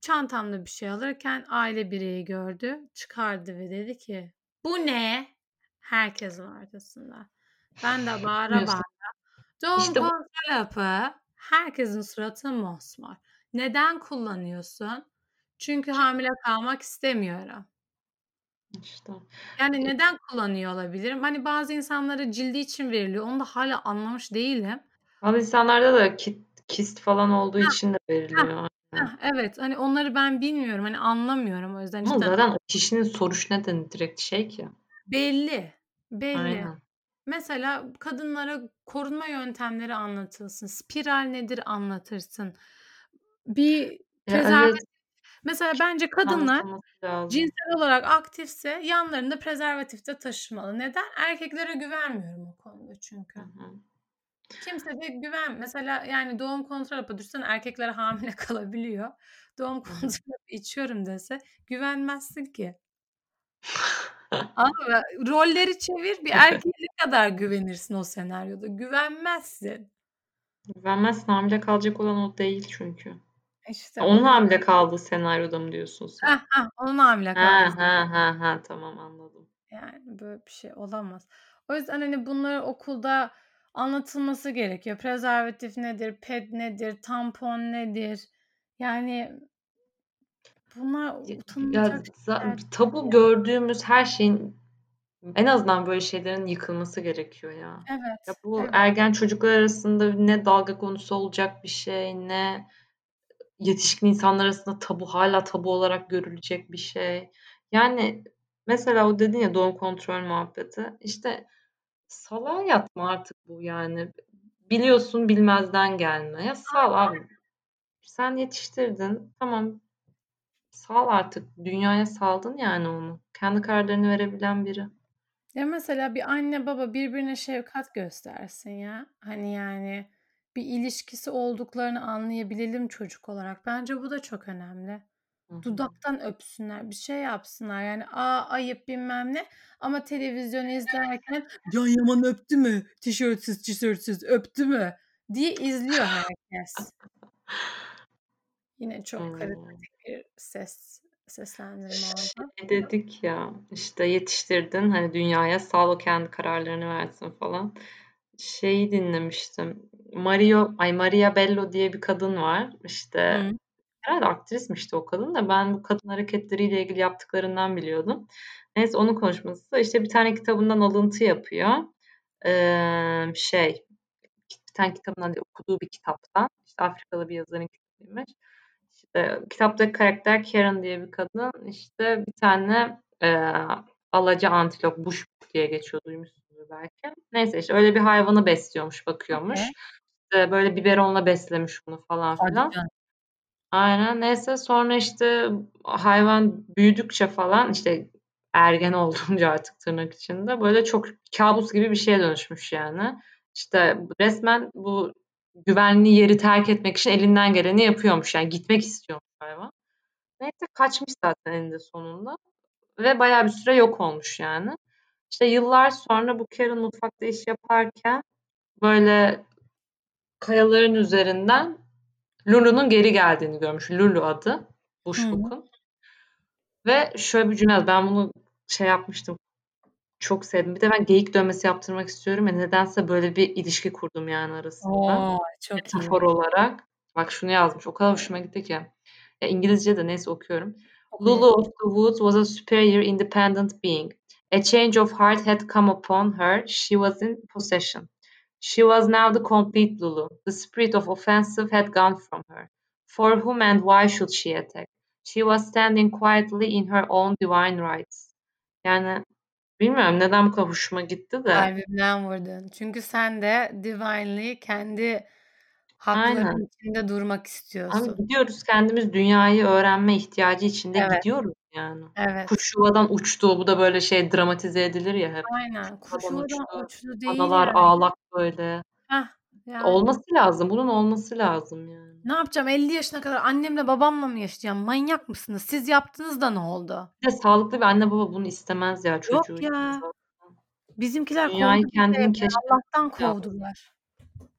[SPEAKER 1] Çantamda bir şey alırken aile bireyi gördü, çıkardı ve dedi ki bu ne? Herkesin ortasında. Ben de bağıra bağıra. Doğum
[SPEAKER 2] İşte
[SPEAKER 1] kontrol hapı herkesin suratı mosmor. Neden kullanıyorsun? Çünkü hamile kalmak istemiyorum.
[SPEAKER 2] İşte.
[SPEAKER 1] Yani neden kullanıyor olabilirim? Hani bazı insanlara cildi için veriliyor. Onu da hala anlamış değilim.
[SPEAKER 2] Bazı insanlarda da kit, kist falan olduğu
[SPEAKER 1] Heh,
[SPEAKER 2] için de veriliyor. Aynen.
[SPEAKER 1] heh, evet. Hani onları ben bilmiyorum. Hani anlamıyorum. O yüzden
[SPEAKER 2] Ama zaten o kişinin soruş neden direkt şey ki.
[SPEAKER 1] belli. Belli.
[SPEAKER 2] Aynen.
[SPEAKER 1] Mesela kadınlara korunma yöntemleri anlatılsın. Spiral nedir anlatırsın. Bir prezervatif.
[SPEAKER 2] evet
[SPEAKER 1] Mesela bence kadınlar cinsel olarak aktifse yanlarında prezervatif de taşımalı. Neden? Erkeklere güvenmiyorum o konuda çünkü.
[SPEAKER 2] Hı hı.
[SPEAKER 1] Kimse de güven. Mesela yani doğum kontrol hapı düşünsene erkekler hamile kalabiliyor. Doğum kontrol hapı içiyorum dese güvenmezsin ki. Ama rolleri çevir bir erkeğe ne kadar güvenirsin o senaryoda? Güvenmezsin.
[SPEAKER 2] Güvenmezsin hamile kalacak olan o değil çünkü.
[SPEAKER 1] İşte
[SPEAKER 2] Onun hamile kaldığı senaryoda mı diyorsun sen?
[SPEAKER 1] Heh, heh, onun hamile
[SPEAKER 2] Ha
[SPEAKER 1] kalması.
[SPEAKER 2] ha ha ha tamam anladım.
[SPEAKER 1] Yani böyle bir şey olamaz. O yüzden hani bunları okulda anlatılması gerekiyor. Prezervatif nedir, ped nedir, tampon nedir? Yani bunlar utanılacak
[SPEAKER 2] ya, tabu gördüğümüz her şeyin en azından böyle şeylerin yıkılması gerekiyor ya.
[SPEAKER 1] Evet.
[SPEAKER 2] Ya bu
[SPEAKER 1] evet.
[SPEAKER 2] ergen çocuklar arasında ne dalga konusu olacak bir şey ne yetişkin insanlar arasında tabu hala tabu olarak görülecek bir şey. Yani mesela o dedin ya doğum kontrol muhabbeti. İşte salağa yatma artık bu yani. Biliyorsun bilmezden gelme. Ya sal abi. Sen yetiştirdin. Tamam. Sal artık. Dünyaya saldın yani onu. Kendi kararlarını verebilen biri.
[SPEAKER 1] Ya mesela bir anne baba birbirine şefkat göstersin ya. Hani yani bir ilişkisi olduklarını anlayabilelim çocuk olarak. Bence bu da çok önemli. Hı-hı. Dudaktan öpsünler, bir şey yapsınlar. Yani aa ayıp bilmem ne. Ama televizyon izlerken Can Yaman öptü mü? Tişörtsüz tişörtsüz öptü mü? diye izliyor herkes. Yine çok hmm. bir ses seslendirme oldu.
[SPEAKER 2] Şey dedik ya işte yetiştirdin hani dünyaya sağ kendi kararlarını versin falan. Şeyi dinlemiştim. Mario, ay Maria Bello diye bir kadın var. İşte Hı. herhalde aktrismişti o kadın da ben bu kadın hareketleriyle ilgili yaptıklarından biliyordum. Neyse onun konuşması işte bir tane kitabından alıntı yapıyor. Ee, şey bir tane kitabından okuduğu bir kitaptan işte Afrikalı bir yazarın kitabıymış işte kitaptaki karakter Karen diye bir kadın işte bir tane e, alaca antilop bush diye geçiyor duymuşsunuz belki. Neyse işte öyle bir hayvanı besliyormuş, bakıyormuş. Okay. İşte böyle biberonla beslemiş bunu falan filan. Aynen. Neyse sonra işte hayvan büyüdükçe falan işte ergen olduğunca artık tırnak içinde böyle çok kabus gibi bir şeye dönüşmüş yani. İşte resmen bu güvenli yeri terk etmek için elinden geleni yapıyormuş. Yani gitmek istiyormuş hayvan. Neyse kaçmış zaten eninde sonunda. Ve bayağı bir süre yok olmuş yani. İşte yıllar sonra bu Karen mutfakta iş yaparken böyle kayaların üzerinden Lulu'nun geri geldiğini görmüş. Lulu adı. Bushbook'un. Ve şöyle bir cümle ben bunu şey yapmıştım çok sevdim. Bir de ben geyik dövmesi yaptırmak istiyorum ve nedense böyle bir ilişki kurdum yani arasında.
[SPEAKER 1] Oo, çok
[SPEAKER 2] Metafor iyi. olarak. Bak şunu yazmış. O kadar hoşuma gitti ki. Ya İngilizce de neyse okuyorum. Lulu of the Woods was a superior independent being. A change of heart had come upon her. She was in possession. She was now the complete Lulu. The spirit of offensive had gone from her. For whom and why should she attack? She was standing quietly in her own divine rights. Yani Bilmiyorum neden bu kadar hoşuma gitti de.
[SPEAKER 1] Kalbimden vurdun. Çünkü sen de divinely kendi hakların Aynen. içinde durmak istiyorsun.
[SPEAKER 2] Abi gidiyoruz kendimiz dünyayı öğrenme ihtiyacı içinde evet. gidiyoruz yani.
[SPEAKER 1] Evet.
[SPEAKER 2] Kuş yuvadan uçtu. Bu da böyle şey dramatize edilir ya hep.
[SPEAKER 1] Aynen. Kuş yuvadan uçtu. uçtu değil
[SPEAKER 2] Adalar
[SPEAKER 1] yani.
[SPEAKER 2] ağlak böyle.
[SPEAKER 1] Heh, yani.
[SPEAKER 2] Olması lazım. Bunun olması lazım yani.
[SPEAKER 1] Ne yapacağım? 50 yaşına kadar annemle babamla mı yaşayacağım? Manyak mısınız? Siz yaptınız da ne oldu?
[SPEAKER 2] Bir de sağlıklı bir anne baba bunu istemez ya çocuğu.
[SPEAKER 1] Yok ya. Bizimkiler Dünyayı kovdu kendin bizi. Allah'tan kovdular.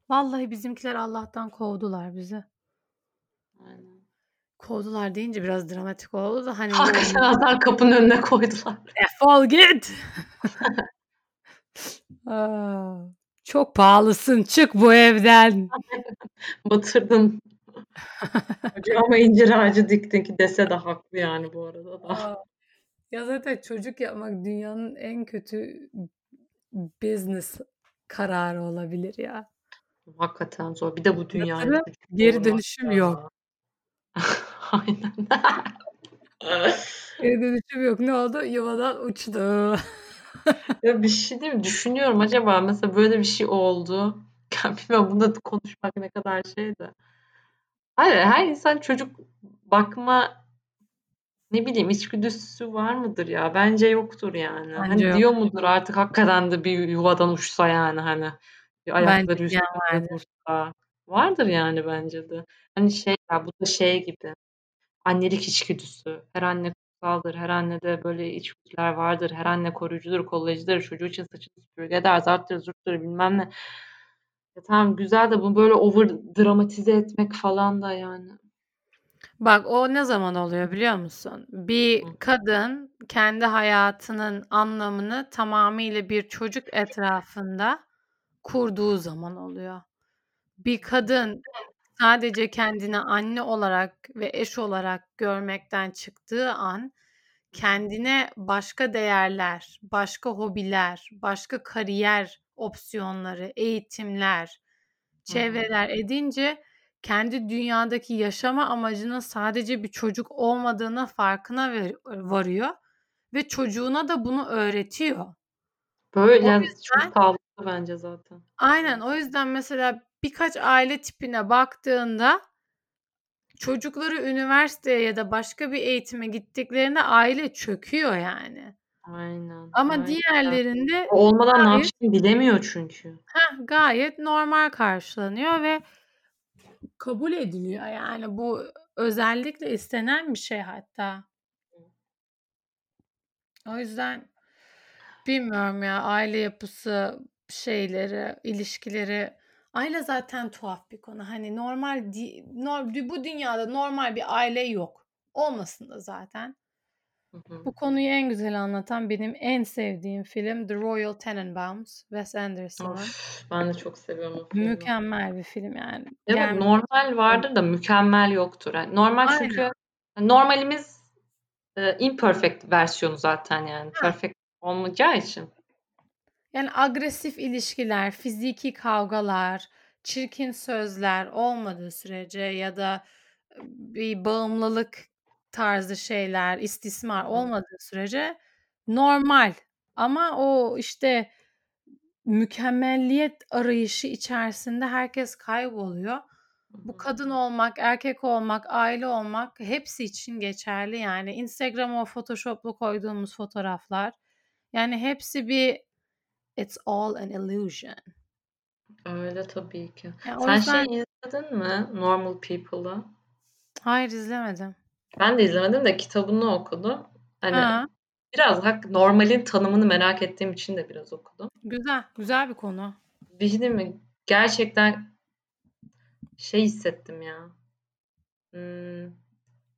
[SPEAKER 1] Vallahi bizimkiler Allah'tan kovdular bizi.
[SPEAKER 2] Aynen.
[SPEAKER 1] Kovdular deyince biraz dramatik oldu da hani
[SPEAKER 2] Hakikaten adam kapının önüne koydular.
[SPEAKER 1] Defol git. Aa, çok pahalısın. Çık bu evden.
[SPEAKER 2] Batırdın. Ama incir ağacı diktin ki dese de haklı yani bu arada da.
[SPEAKER 1] Ya zaten çocuk yapmak dünyanın en kötü business kararı olabilir ya.
[SPEAKER 2] Hakikaten zor. Bir de bu dünyada
[SPEAKER 1] geri dönüşüm ya. yok.
[SPEAKER 2] Aynen.
[SPEAKER 1] geri dönüşüm yok. Ne oldu? Yuvadan uçtu.
[SPEAKER 2] Ya bir şey değil mi? Düşünüyorum acaba mesela böyle bir şey oldu. Ya bilmiyorum bunda konuşmak ne kadar şeydi. Hayır, her insan çocuk bakma ne bileyim içgüdüsü var mıdır ya? Bence yoktur yani. Bence hani yok. diyor mudur artık hakikaten de bir yuvadan uçsa yani hani bir ayakları üstüne vardır. Vardır yani bence de. Hani şey ya bu da şey gibi. Annelik içgüdüsü. Her anne kutsaldır. Her annede böyle içgüdüler vardır. Her anne koruyucudur, kollayıcıdır. Çocuğu için saçını süpürge eder, zarttır, zurttur bilmem ne. Ya tamam güzel de bunu böyle over dramatize etmek falan da yani.
[SPEAKER 1] Bak o ne zaman oluyor biliyor musun? Bir kadın kendi hayatının anlamını tamamıyla bir çocuk etrafında kurduğu zaman oluyor. Bir kadın sadece kendini anne olarak ve eş olarak görmekten çıktığı an kendine başka değerler, başka hobiler, başka kariyer opsiyonları, eğitimler,
[SPEAKER 2] Hı hı.
[SPEAKER 1] çevreler edince kendi dünyadaki yaşama amacının sadece bir çocuk olmadığına farkına ver- varıyor ve çocuğuna da bunu öğretiyor.
[SPEAKER 2] Böyle
[SPEAKER 1] O
[SPEAKER 2] yani
[SPEAKER 1] yüzden
[SPEAKER 2] çok sağlıklı bence zaten.
[SPEAKER 1] aynen o yüzden mesela birkaç aile tipine baktığında çocukları üniversiteye ya da başka bir eğitime gittiklerinde aile çöküyor yani.
[SPEAKER 2] Aynen.
[SPEAKER 1] Ama
[SPEAKER 2] Aynen.
[SPEAKER 1] diğerlerinde
[SPEAKER 2] O olmadan ne
[SPEAKER 1] gayet
[SPEAKER 2] yapacağını bilemiyor çünkü.
[SPEAKER 1] heh, gayet normal karşılanıyor ve kabul ediliyor yani bu özellikle istenen bir şey hatta. O yüzden bilmiyorum ya aile yapısı şeyleri, ilişkileri aile zaten tuhaf bir konu. Hani normal bu dünyada normal bir aile yok. Olmasın da zaten.
[SPEAKER 2] Hı hı.
[SPEAKER 1] Bu konuyu en güzel anlatan benim en sevdiğim film The Royal Tenenbaums, Wes Anderson'ın.
[SPEAKER 2] Ben de çok seviyorum o filmi.
[SPEAKER 1] Mükemmel bir film yani.
[SPEAKER 2] Evet
[SPEAKER 1] Yani
[SPEAKER 2] normal vardır da mükemmel yoktur. Yani normal
[SPEAKER 1] Aynen.
[SPEAKER 2] çünkü normalimiz e, imperfect versiyonu zaten yani.
[SPEAKER 1] Ha.
[SPEAKER 2] Perfect olmayacağı için.
[SPEAKER 1] Yani agresif ilişkiler, fiziki kavgalar, çirkin sözler olmadığı sürece ya da bir bağımlılık tarzı şeyler, istismar olmadığı sürece normal. Ama o işte mükemmelliyet arayışı içerisinde herkes kayboluyor. Bu kadın olmak, erkek olmak, aile olmak hepsi için geçerli yani. Instagram'a o Photoshop'lu koyduğumuz fotoğraflar. Yani hepsi bir it's all an illusion.
[SPEAKER 2] Öyle tabii ki.
[SPEAKER 1] Ya
[SPEAKER 2] Sen
[SPEAKER 1] yüzden
[SPEAKER 2] şey izledin mi? Normal People'ı.
[SPEAKER 1] hayır izlemedim.
[SPEAKER 2] Ben de izlemedim de kitabını okudum. Hani
[SPEAKER 1] Ha,
[SPEAKER 2] biraz hak normalin tanımını merak ettiğim için de biraz okudum.
[SPEAKER 1] güzel, güzel bir konu.
[SPEAKER 2] Şey diyeyim mi? Gerçekten şey hissettim ya. Hmm,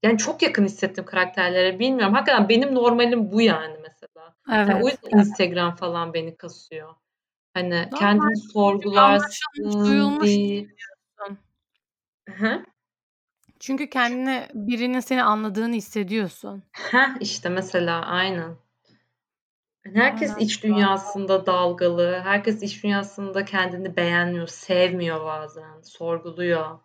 [SPEAKER 2] yani çok yakın hissettim karakterlere. Bilmiyorum. Hakikaten benim normalim bu yani mesela. Yani o
[SPEAKER 1] Evet.
[SPEAKER 2] yüzden Instagram falan beni kasıyor. Hani
[SPEAKER 1] Normal.
[SPEAKER 2] kendini sorgularsın
[SPEAKER 1] duyulmuş.
[SPEAKER 2] Hı.
[SPEAKER 1] Çünkü kendini birinin seni anladığını hissediyorsun.
[SPEAKER 2] Heh, işte mesela aynen. Yani herkes
[SPEAKER 1] Aynen.
[SPEAKER 2] iç dünyasında dalgalı. Herkes iç dünyasında kendini beğenmiyor, sevmiyor bazen, sorguluyor.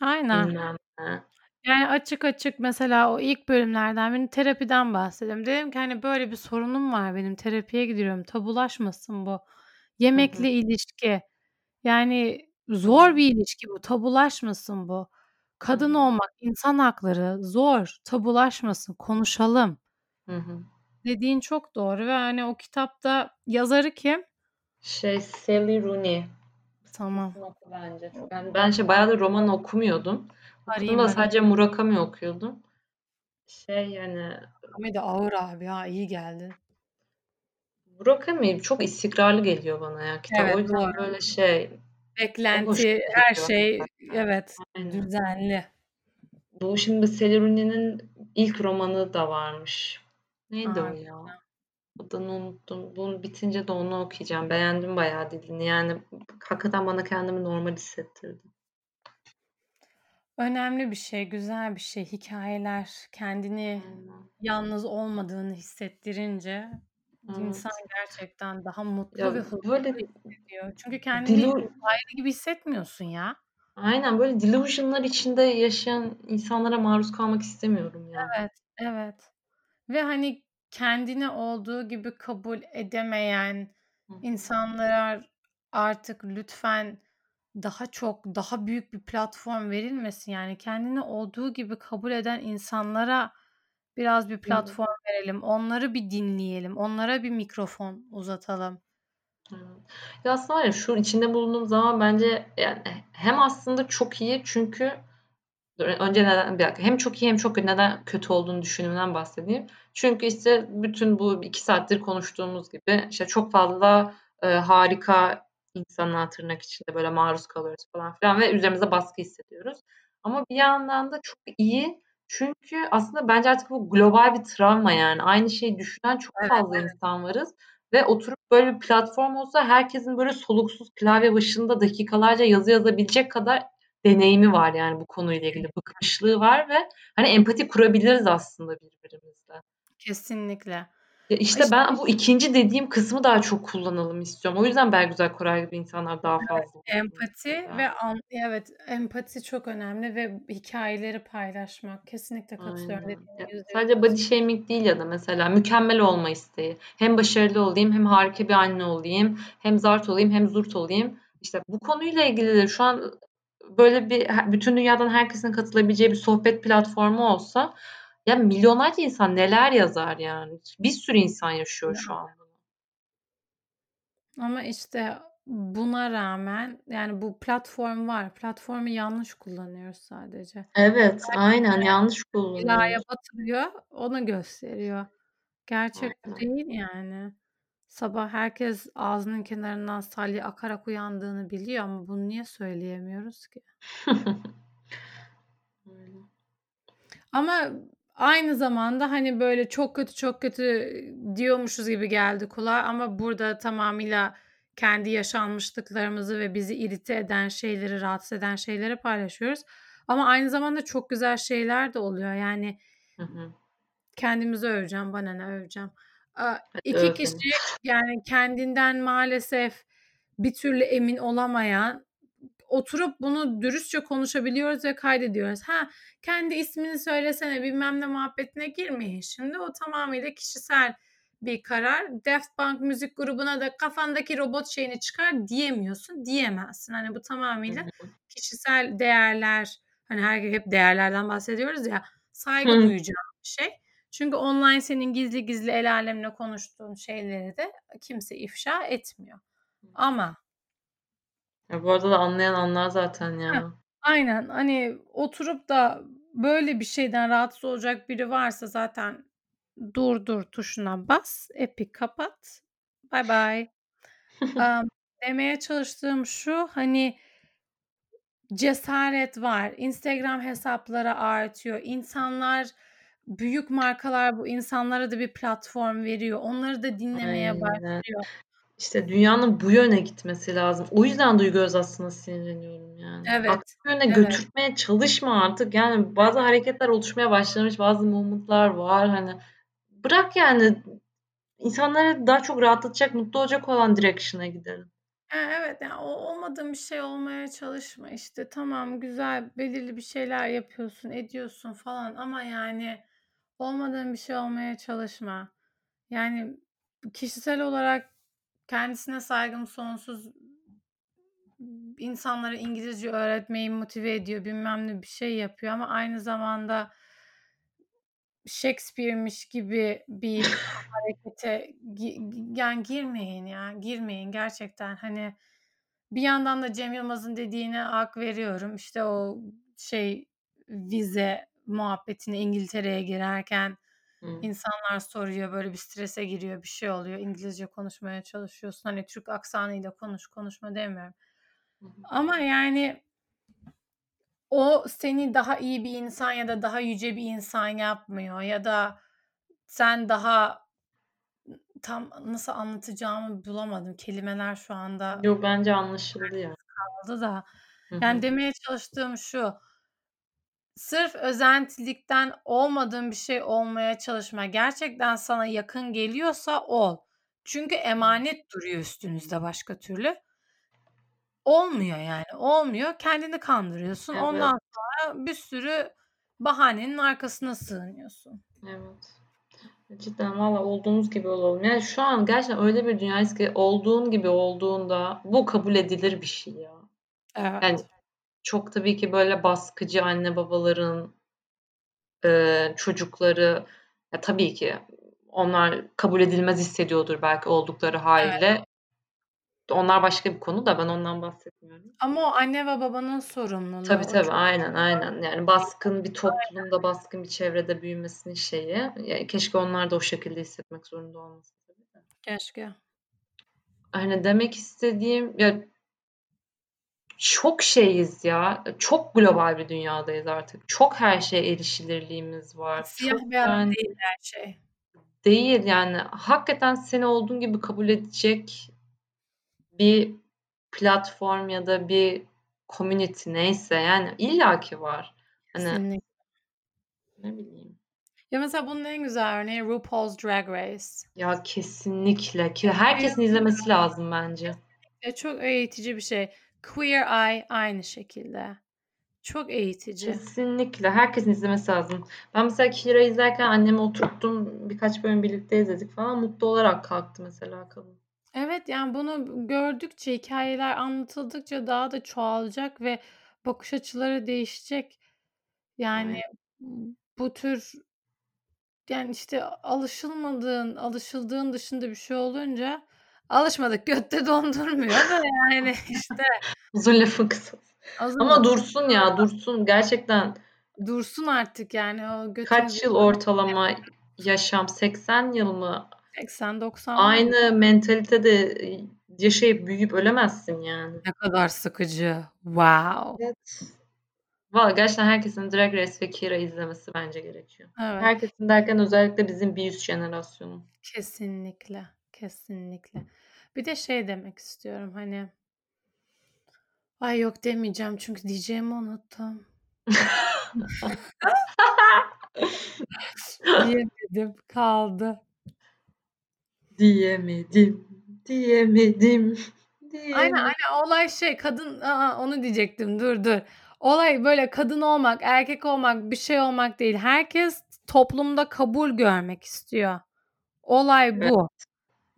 [SPEAKER 1] Aynen.
[SPEAKER 2] Bilmem ne.
[SPEAKER 1] Yani açık açık mesela o ilk bölümlerden benim terapiden bahsediyorum. Dedim ki hani böyle bir sorunum var benim terapiye gidiyorum. Tabulaşmasın bu.
[SPEAKER 2] Hı hı.
[SPEAKER 1] Yemekle ilişki. Yani zor bir ilişki bu. Tabulaşmasın bu.
[SPEAKER 2] Hı
[SPEAKER 1] Kadın
[SPEAKER 2] hı.
[SPEAKER 1] olmak, insan hakları zor. Tabulaşmasın, konuşalım.
[SPEAKER 2] Hı hı.
[SPEAKER 1] Dediğin çok doğru ve hani o kitapta yazarı kim?
[SPEAKER 2] Şey Sally Rooney.
[SPEAKER 1] Tamam.
[SPEAKER 2] Kesin oku bence. Çok- Yani ben şey bayağı da roman okumuyordum.
[SPEAKER 1] Arayayım ben.
[SPEAKER 2] sadece Murakami okuyordum. Şey yani
[SPEAKER 1] Murakami de ağır abi ha iyi geldi.
[SPEAKER 2] Murakami çok istikrarlı geliyor bana ya kitap. O
[SPEAKER 1] Evet
[SPEAKER 2] yüzden
[SPEAKER 1] doğru.
[SPEAKER 2] böyle şey o
[SPEAKER 1] Beklenti, her şey evet
[SPEAKER 2] Aynen.
[SPEAKER 1] düzenli.
[SPEAKER 2] Bu şimdi Sally Rooney'nin ilk romanı da varmış. Neydi o
[SPEAKER 1] Aa,
[SPEAKER 2] ya? Adını unuttum. Bunu bitince de onu okuyacağım. Beğendim bayağı dilini. Yani hakikaten bana kendimi normal hissettirdi.
[SPEAKER 1] Önemli bir şey, güzel bir şey. Hikayeler kendini
[SPEAKER 2] Aynen.
[SPEAKER 1] yalnız olmadığını hissettirince
[SPEAKER 2] Evet.
[SPEAKER 1] insan gerçekten daha mutlu
[SPEAKER 2] Ya
[SPEAKER 1] ve huzurlu
[SPEAKER 2] böyle
[SPEAKER 1] hissediyor. Çünkü kendini
[SPEAKER 2] dilu
[SPEAKER 1] ayrı gibi hissetmiyorsun ya.
[SPEAKER 2] aynen böyle delusion'lar içinde yaşayan insanlara maruz kalmak istemiyorum ya.
[SPEAKER 1] Evet, evet. Ve hani kendini olduğu gibi kabul edemeyen
[SPEAKER 2] hı.
[SPEAKER 1] insanlara artık lütfen daha çok, daha büyük bir platform verilmesin. Yani kendini olduğu gibi kabul eden insanlara biraz bir platform verelim. Onları bir dinleyelim. Onlara bir mikrofon uzatalım.
[SPEAKER 2] Evet. Ya aslında var ya şu içinde bulunduğum zaman bence yani hem aslında çok iyi çünkü önce neden bir dakika. Hem çok iyi hem çok kötü. Neden kötü olduğunu düşünümden bahsedeyim. Çünkü işte bütün bu iki saattir konuştuğumuz gibi işte çok fazla e, harika insanlar tırnak içinde böyle maruz kalıyoruz falan filan ve üzerimize baskı hissediyoruz. Ama bir yandan da çok iyi Çünkü aslında bence artık bu global bir travma yani. Aynı şeyi düşünen çok
[SPEAKER 1] Evet,
[SPEAKER 2] fazla insan varız ve oturup böyle bir platform olsa herkesin böyle soluksuz klavye başında dakikalarca yazı yazabilecek kadar deneyimi var yani bu konuyla ilgili. Bıkmışlığı var ve hani empati kurabiliriz aslında birbirimizle.
[SPEAKER 1] Kesinlikle.
[SPEAKER 2] İşte, işte ben bu ikinci dediğim kısmı daha çok kullanalım istiyorum. O yüzden Belgüzel Koray gibi insanlar daha fazla.
[SPEAKER 1] Evet, empati ve an evet empati çok önemli ve hikayeleri paylaşmak. Kesinlikle katılıyorum.
[SPEAKER 2] Ya, sadece body shaming değil ya da mesela mükemmel olma isteği. Hem başarılı olayım, hem harika bir anne olayım, hem zart olayım, hem zurt olayım. İşte bu konuyla ilgili de şu an böyle bir bütün dünyadan herkesin katılabileceği bir sohbet platformu olsa ya milyonlarca insan neler yazar yani. Bir sürü insan yaşıyor şu an bunu.
[SPEAKER 1] Ama işte buna rağmen yani bu platform var. Platformu yanlış kullanıyoruz sadece.
[SPEAKER 2] Evet, aynen yanlış kullanıyoruz.
[SPEAKER 1] Belaya batırıyor, onu gösteriyor. Gerçek bu değil yani. Sabah herkes ağzının kenarından salya akarak uyandığını biliyor ama bunu niye söyleyemiyoruz ki? Ama aynı zamanda hani böyle çok kötü çok kötü diyormuşuz gibi geldi kulağa ama burada tamamıyla kendi yaşanmışlıklarımızı ve bizi irite eden şeyleri, rahatsız eden şeyleri paylaşıyoruz. Ama aynı zamanda çok güzel şeyler de oluyor. Yani
[SPEAKER 2] Hı hı.
[SPEAKER 1] kendimizi öveceğim, bana ne öveceğim. İki kişi yani kendinden maalesef bir türlü emin olamayan oturup bunu dürüstçe konuşabiliyoruz ve kaydediyoruz. Ha kendi ismini söylesene bilmem ne muhabbetine girmeyin şimdi. O tamamıyla kişisel bir karar. Daft Punk müzik grubuna da kafandaki robot şeyini çıkar diyemiyorsun. Diyemezsin. Hani bu tamamıyla kişisel değerler. Hani her hep değerlerden bahsediyoruz ya. Saygı Hı. duyacağım bir şey. Çünkü online senin gizli gizli el alemle konuştuğun şeyleri de kimse ifşa etmiyor. Ama
[SPEAKER 2] ya bu arada da anlayan anlar zaten ya.
[SPEAKER 1] Heh, aynen. Hani oturup da böyle bir şeyden rahatsız olacak biri varsa zaten dur dur tuşuna bas, app'i kapat. Bye bye. um, demeye çalıştığım şu hani cesaret var. Instagram hesapları artıyor. İnsanlar büyük markalar bu insanlara da bir platform veriyor. Onları da dinlemeye Aynen. başlıyor.
[SPEAKER 2] İşte dünyanın bu yöne gitmesi lazım. O yüzden Duygu Özaslı'na sinirleniyorum yani.
[SPEAKER 1] Evet.
[SPEAKER 2] Aksi yöne evet. götürmeye çalışma artık. Yani bazı hareketler oluşmaya başlamış, bazı movement'lar var. Hani bırak yani insanları daha çok rahatlatacak, mutlu olacak olan direction'a gidelim.
[SPEAKER 1] Evet yani o olmadığın bir şey olmaya çalışma işte tamam güzel belirli bir şeyler yapıyorsun ediyorsun falan ama yani olmadığın bir şey olmaya çalışma. Yani kişisel olarak kendisine saygım sonsuz insanlara İngilizce öğretmeyi motive ediyor bilmem ne bir şey yapıyor ama aynı zamanda Shakespeare'miş gibi bir harekete yani girmeyin ya girmeyin gerçekten. Hani bir yandan da Cem Yılmaz'ın dediğine hak veriyorum. İşte o şey vize muhabbetini İngiltere'ye girerken hmm. insanlar soruyor böyle bir strese giriyor bir şey oluyor İngilizce konuşmaya çalışıyorsun hani Türk aksanıyla konuş konuşma demiyorum ama yani o seni daha iyi bir insan ya da daha yüce bir insan yapmıyor ya da sen daha tam nasıl anlatacağımı bulamadım. Kelimeler şu anda
[SPEAKER 2] Yo bence anlaşıldı ya.
[SPEAKER 1] kaldı da. Yani demeye çalıştığım şu. Sırf özentilikten olmadığın bir şey olmaya çalışma. Gerçekten sana yakın geliyorsa ol. Çünkü emanet duruyor üstünüzde başka türlü. Olmuyor yani. Olmuyor. Kendini kandırıyorsun. Evet. Ondan sonra bir sürü bahanenin arkasına sığınıyorsun.
[SPEAKER 2] Evet. Cidden valla olduğumuz gibi olalım. Yani şu an gerçekten öyle bir dünyayız ki olduğun gibi olduğunda bu kabul edilir bir şey ya.
[SPEAKER 1] Evet.
[SPEAKER 2] Yani çok tabii ki böyle baskıcı anne babaların e, çocukları ya tabii ki onlar kabul edilmez hissediyordur belki oldukları haliyle. Evet. Onlar başka bir konu da ben ondan bahsetmiyorum.
[SPEAKER 1] Ama o anne ve babanın sorumluluğu.
[SPEAKER 2] Tabii tabii çok... aynen aynen. Yani baskın bir toplumda, baskın bir çevrede büyümesinin şeyi. Yani keşke onlar da o şekilde hissetmek zorunda olmasa.
[SPEAKER 1] Keşke.
[SPEAKER 2] Hani demek istediğim ya çok şeyiz ya. Çok global bir dünyadayız artık. Çok her şey erişilirliğimiz var.
[SPEAKER 1] Siyah
[SPEAKER 2] Çok
[SPEAKER 1] beyaz
[SPEAKER 2] yani
[SPEAKER 1] değil her şey.
[SPEAKER 2] değil yani hakikaten seni olduğun gibi kabul edecek bir platform ya da bir community neyse yani illaki var. Hani
[SPEAKER 1] Kesinlikle.
[SPEAKER 2] ne bileyim.
[SPEAKER 1] Ya mesela bunun en güzel örneği RuPaul's Drag Race.
[SPEAKER 2] Ya kesinlikle. Ki herkesin izlemesi lazım bence.
[SPEAKER 1] Ya çok eğitici bir şey. Queer Eye aynı şekilde. Çok eğitici.
[SPEAKER 2] Kesinlikle. Herkesin izlemesi lazım. Ben mesela Kira izlerken annemi oturttum. Birkaç bölüm birlikte izledik falan. Mutlu olarak kalktı mesela kadın.
[SPEAKER 1] Evet yani bunu gördükçe, hikayeler anlatıldıkça daha da çoğalacak ve bakış açıları değişecek. Yani
[SPEAKER 2] Aynen.
[SPEAKER 1] bu tür yani işte alışılmadığın, alışıldığın dışında bir şey olunca alışmadık götte dondurmuyor da yani işte.
[SPEAKER 2] Uzun lafın kısası.
[SPEAKER 1] Uzun
[SPEAKER 2] Ama dursun ya dursun gerçekten.
[SPEAKER 1] Dursun artık yani o
[SPEAKER 2] Kaç yıl ortalama yaşam? 80 yıl mı?
[SPEAKER 1] 80-90
[SPEAKER 2] Aynı mentalitede yaşayıp büyüyüp ölemezsin yani.
[SPEAKER 1] Ne kadar sıkıcı. Wow.
[SPEAKER 2] Evet. Valla gerçekten herkesin Drag Race ve Kira izlemesi bence gerekiyor.
[SPEAKER 1] Evet.
[SPEAKER 2] Herkesin derken özellikle bizim bir üst jenerasyonu.
[SPEAKER 1] Kesinlikle. Kesinlikle. Bir de şey demek istiyorum hani Ay yok demeyeceğim çünkü diyeceğimi unuttum. Diyemedim. Kaldı.
[SPEAKER 2] Diyemedim. Diyemedim.
[SPEAKER 1] Aynen aynen olay şey kadın aa, onu diyecektim dur dur. Olay böyle kadın olmak, erkek olmak, bir şey olmak değil. Herkes toplumda kabul görmek istiyor. Olay
[SPEAKER 2] Evet.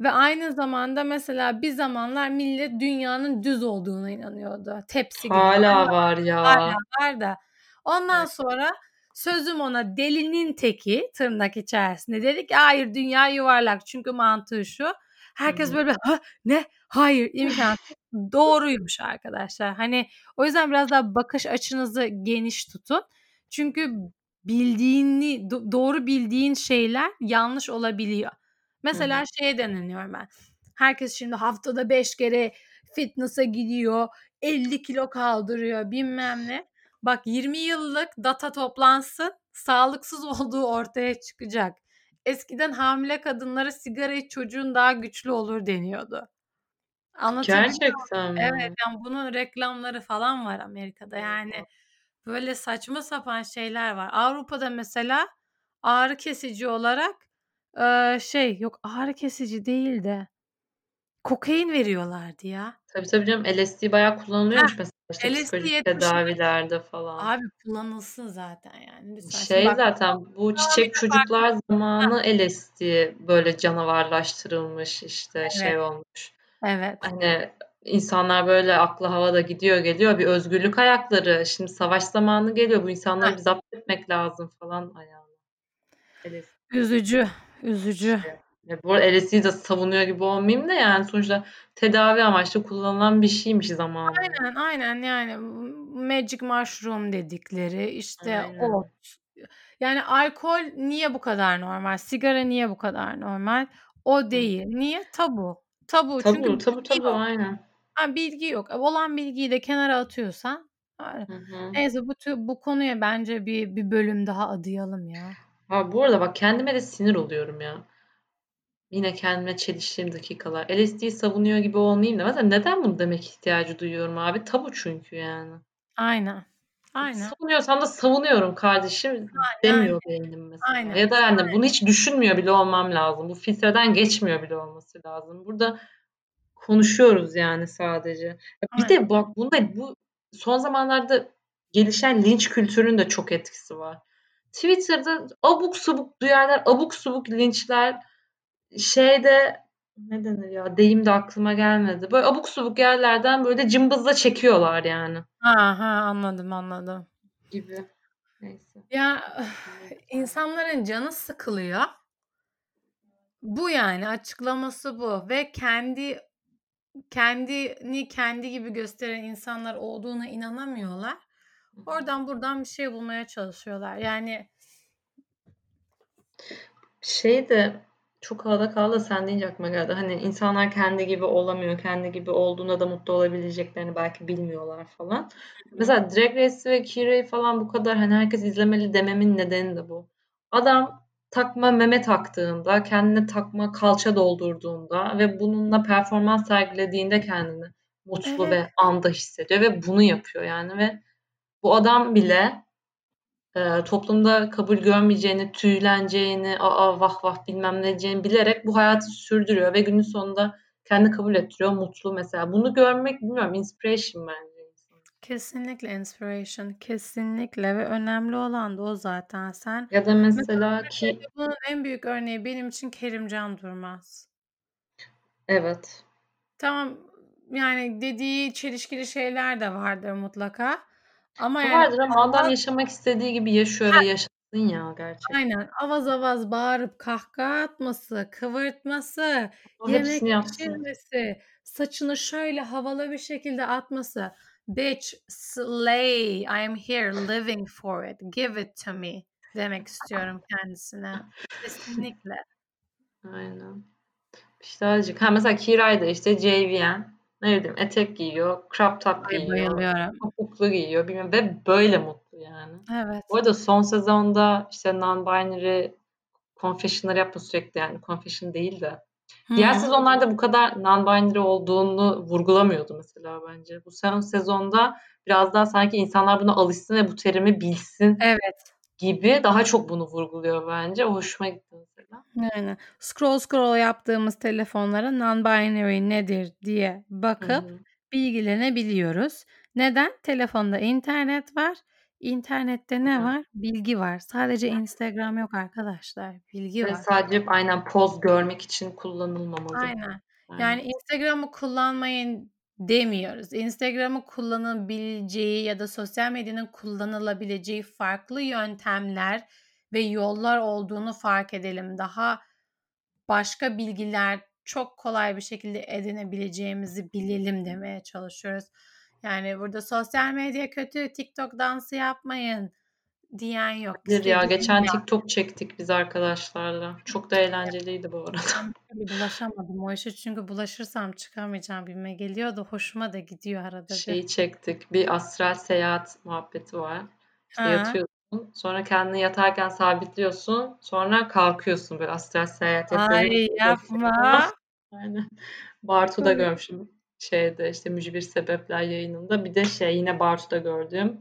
[SPEAKER 1] Ve aynı zamanda mesela bir zamanlar millet dünyanın düz olduğuna inanıyordu. Tepsi gibi.
[SPEAKER 2] Hala var ya.
[SPEAKER 1] Hala var da. Ondan
[SPEAKER 2] Evet.
[SPEAKER 1] sonra sözüm ona delinin teki tırnak içerisinde dedi ki hayır dünya yuvarlak. Çünkü mantığı şu. Herkes böyle ha ne hayır imkansız. Doğruymuş arkadaşlar. Hani o yüzden biraz daha bakış açınızı geniş tutun. Çünkü bildiğini do- doğru bildiğin şeyler yanlış olabiliyor. Mesela
[SPEAKER 2] Hı
[SPEAKER 1] şeye deneniyorum ben. Herkes şimdi haftada 5 kere fitness'a gidiyor. 50 kilo kaldırıyor bilmem ne. Bak 20 yıllık data toplansın sağlıksız olduğu ortaya çıkacak. Eskiden hamile kadınlara sigara iç çocuğun daha güçlü olur deniyordu. Anlatabiliyor?
[SPEAKER 2] Gerçekten mi?
[SPEAKER 1] Evet yani bunun reklamları falan var Amerika'da yani böyle saçma sapan şeyler var. Avrupa'da mesela ağrı kesici olarak eee, şey yok ağrı kesici değil de kokain veriyorlardı ya.
[SPEAKER 2] Tabii tabii canım LSD bayağı kullanılıyormuş mesela işte
[SPEAKER 1] LSD
[SPEAKER 2] psikolojik
[SPEAKER 1] 70'lerde
[SPEAKER 2] tedavilerde falan.
[SPEAKER 1] Abi kullanılsın zaten yani lütfen. Şimdi
[SPEAKER 2] Şey
[SPEAKER 1] bak
[SPEAKER 2] zaten bu çiçek çocuklar zamanı LSD böyle canavarlaştırılmış işte
[SPEAKER 1] Evet.
[SPEAKER 2] şey olmuş.
[SPEAKER 1] evet.
[SPEAKER 2] Hani insanlar böyle aklı havada gidiyor geliyor bir özgürlük ayakları. Şimdi savaş zamanı geliyor bu insanları
[SPEAKER 1] Heh.
[SPEAKER 2] bir zapt etmek lazım falan ayağına. LSD
[SPEAKER 1] Üzücü, üzücü.
[SPEAKER 2] Ya bu arada LSD'yi de savunuyor gibi olmayayım da yani sonuçta tedavi amaçlı kullanılan bir şeymiş zamanında.
[SPEAKER 1] Aynen aynen yani magic mushroom dedikleri işte
[SPEAKER 2] Aynen.
[SPEAKER 1] ot. Yani alkol niye bu kadar normal? Sigara niye bu kadar normal? O değil. Niye? Tabu. Tabu. Çünkü
[SPEAKER 2] Tabu tabu tabu
[SPEAKER 1] yok.
[SPEAKER 2] aynen.
[SPEAKER 1] Ha, bilgi yok. Olan bilgiyi de kenara atıyorsan.
[SPEAKER 2] Hı hı.
[SPEAKER 1] Neyse bu bu konuya bence bir bir bölüm daha adayalım ya.
[SPEAKER 2] Ha, bu arada bak kendime de sinir oluyorum ya. Yine kendime çeliştiğim dakikalar. LSD'yi savunuyor gibi olmayayım da. Mesela neden bunu demek ihtiyacı duyuyorum abi? Tabu çünkü yani.
[SPEAKER 1] Aynen. Aynen.
[SPEAKER 2] Savunuyorsam da savunuyorum kardeşim demiyor beynim mesela.
[SPEAKER 1] Aynen.
[SPEAKER 2] Ya da yani bunu hiç düşünmüyor bile olmam lazım. Bu filtreden geçmiyor bile olması lazım. Burada konuşuyoruz yani sadece. Ya bir de bak bunda bu son zamanlarda gelişen linç kültürünün de çok etkisi var. Twitter'da abuk subuk duyarlar, abuk subuk linçler şeyde ne denir ya deyim de aklıma gelmedi. Böyle abuk subuk yerlerden böyle cımbızla çekiyorlar yani
[SPEAKER 1] Ha ha anladım anladım.
[SPEAKER 2] gibi. Neyse.
[SPEAKER 1] Ya insanların canı sıkılıyor. Bu yani açıklaması bu ve kendi kendini kendi gibi gösteren insanlar olduğuna inanamıyorlar. Oradan buradan bir şey bulmaya çalışıyorlar. Yani
[SPEAKER 2] Şey de Çok havada kaldı sen deyince aklıma geldi. Hani insanlar kendi gibi olamıyor. Kendi gibi olduğunda da mutlu olabileceklerini belki bilmiyorlar falan. Mesela Drag Race ve Kira'yı falan bu kadar hani herkes izlemeli dememin nedeni de bu. Adam takma meme taktığında, kendine takma kalça doldurduğunda ve bununla performans sergilediğinde kendini mutlu
[SPEAKER 1] Evet.
[SPEAKER 2] ve anda hissediyor ve bunu yapıyor yani ve bu adam bile e, toplumda kabul görmeyeceğini, tüyleneceğini, aa vah vah bilmem ne diyeceğini bilerek bu hayatı sürdürüyor ve günün sonunda kendi kabul ettiriyor, mutlu mesela. Bunu görmek bilmiyorum inspiration bence.
[SPEAKER 1] Kesinlikle inspiration, kesinlikle ve önemli olan da o zaten. Sen
[SPEAKER 2] Ya da mesela ki
[SPEAKER 1] bunun en büyük örneği benim için Kerimcan Durmaz.
[SPEAKER 2] Evet.
[SPEAKER 1] Tamam yani dediği çelişkili şeyler de vardır mutlaka. Ama yani
[SPEAKER 2] Vardır ama adam yaşamak istediği gibi yaşıyor ve yaşasın ya gerçekten.
[SPEAKER 1] Aynen. Avaz avaz bağırıp kahkaha atması, kıvırtması,
[SPEAKER 2] O
[SPEAKER 1] yemek pişirmesi, saçını şöyle havalı bir şekilde atması. Bitch, slay. I am here living for it. Give it to me demek istiyorum kendisine. Kesinlikle.
[SPEAKER 2] Aynen. İşte azıcık. Ha mesela Kira'yı da işte JVN ne bileyim etek giyiyor, crop top
[SPEAKER 1] Ay
[SPEAKER 2] giyiyor, topuklu giyiyor bilmem ve böyle mutlu yani.
[SPEAKER 1] Evet.
[SPEAKER 2] Bu arada son sezonda işte non-binary confession'lar yapma sürekli yani confession değil de. Diğer
[SPEAKER 1] Hı.
[SPEAKER 2] sezonlarda bu kadar non-binary olduğunu vurgulamıyordu mesela bence. Bu son sezonda biraz daha sanki insanlar buna alışsın ve bu terimi bilsin
[SPEAKER 1] Evet.
[SPEAKER 2] Gibi daha çok bunu vurguluyor bence. O hoşuma gitti mesela.
[SPEAKER 1] Yani scroll scroll yaptığımız telefonlara non-binary nedir diye bakıp
[SPEAKER 2] Hı hı.
[SPEAKER 1] bilgilenebiliyoruz. Neden? Telefonda internet var. İnternette ne
[SPEAKER 2] Hı.
[SPEAKER 1] var? Bilgi var. Sadece Instagram yok arkadaşlar. Bilgi
[SPEAKER 2] Ve
[SPEAKER 1] var.
[SPEAKER 2] sadece aynen poz görmek için kullanılmamalı.
[SPEAKER 1] Aynen.
[SPEAKER 2] Yani
[SPEAKER 1] Instagram'ı kullanmayın demiyoruz. Instagram'ı kullanabileceği ya da sosyal medyanın kullanılabileceği farklı yöntemler ve yollar olduğunu fark edelim. Daha başka bilgiler çok kolay bir şekilde edinebileceğimizi bilelim demeye çalışıyoruz. Yani burada sosyal medya kötü, TikTok dansı yapmayın diyen yok.
[SPEAKER 2] Bir ya geçen
[SPEAKER 1] yap.
[SPEAKER 2] TikTok çektik biz arkadaşlarla. Çok da eğlenceliydi bu arada.
[SPEAKER 1] Bulaşamadım o işe çünkü bulaşırsam çıkamayacağım gibime geliyor da hoşuma da gidiyor arada.
[SPEAKER 2] Şeyi çektik. Bir astral seyahat muhabbeti var. İşte yatıyorsun. Sonra kendini yatarken sabitliyorsun. Sonra kalkıyorsun böyle astral seyahat yapıyor.
[SPEAKER 1] Ay yapma.
[SPEAKER 2] Aynen. Bartu'da görmüşüm. Şeyde işte mücbir sebepler yayınında. Bir de şey yine Bartu'da gördüm.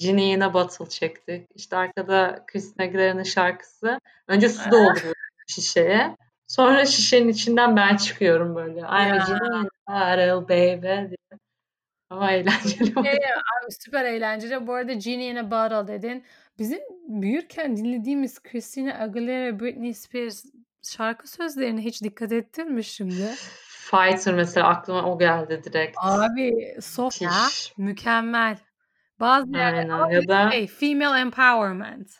[SPEAKER 2] Ginny yine battle çektik. İşte arkada Christina Aguilera'nın şarkısı. Önce su dolduruyorum şişeye. Sonra şişenin içinden ben çıkıyorum böyle. I'm a. Ginny in a bottle baby diye. Ama eğlenceli.
[SPEAKER 1] Şey, abi süper eğlenceli. Bu arada Genie in a Bottle dedin. Bizim büyürken dinlediğimiz Christina Aguilera, Britney Spears şarkı sözlerine hiç dikkat ettin mi şimdi?
[SPEAKER 2] Fighter mesela aklıma o geldi direkt.
[SPEAKER 1] Abi Sofya mükemmel. Bazı
[SPEAKER 2] Aynen ya da
[SPEAKER 1] şey, female empowerment.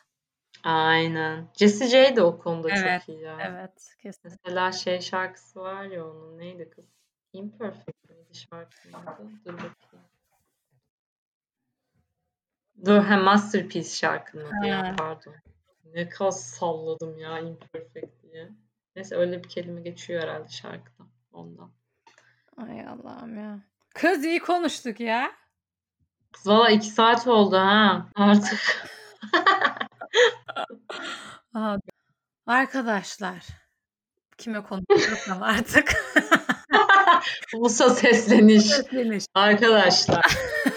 [SPEAKER 2] aynen. Jessie J de o konuda
[SPEAKER 1] Evet,
[SPEAKER 2] çok iyi ya.
[SPEAKER 1] Evet, kesin.
[SPEAKER 2] Mesela şey şarkısı var ya onun neydi kız? Imperfect miydi şarkının adı? Dur bakayım. Dur hem Masterpiece şarkının adı ya
[SPEAKER 1] Ha.
[SPEAKER 2] pardon. Ne kadar salladım ya Imperfect diye. Neyse öyle bir kelime geçiyor herhalde şarkıda ondan.
[SPEAKER 1] Ay Allah'ım ya. Kız iyi konuştuk ya.
[SPEAKER 2] Valla iki saat oldu ha artık.
[SPEAKER 1] Arkadaşlar kime konuşuyorsam artık.
[SPEAKER 2] Ulusal sesleniş.
[SPEAKER 1] Sesleniş.
[SPEAKER 2] Arkadaşlar.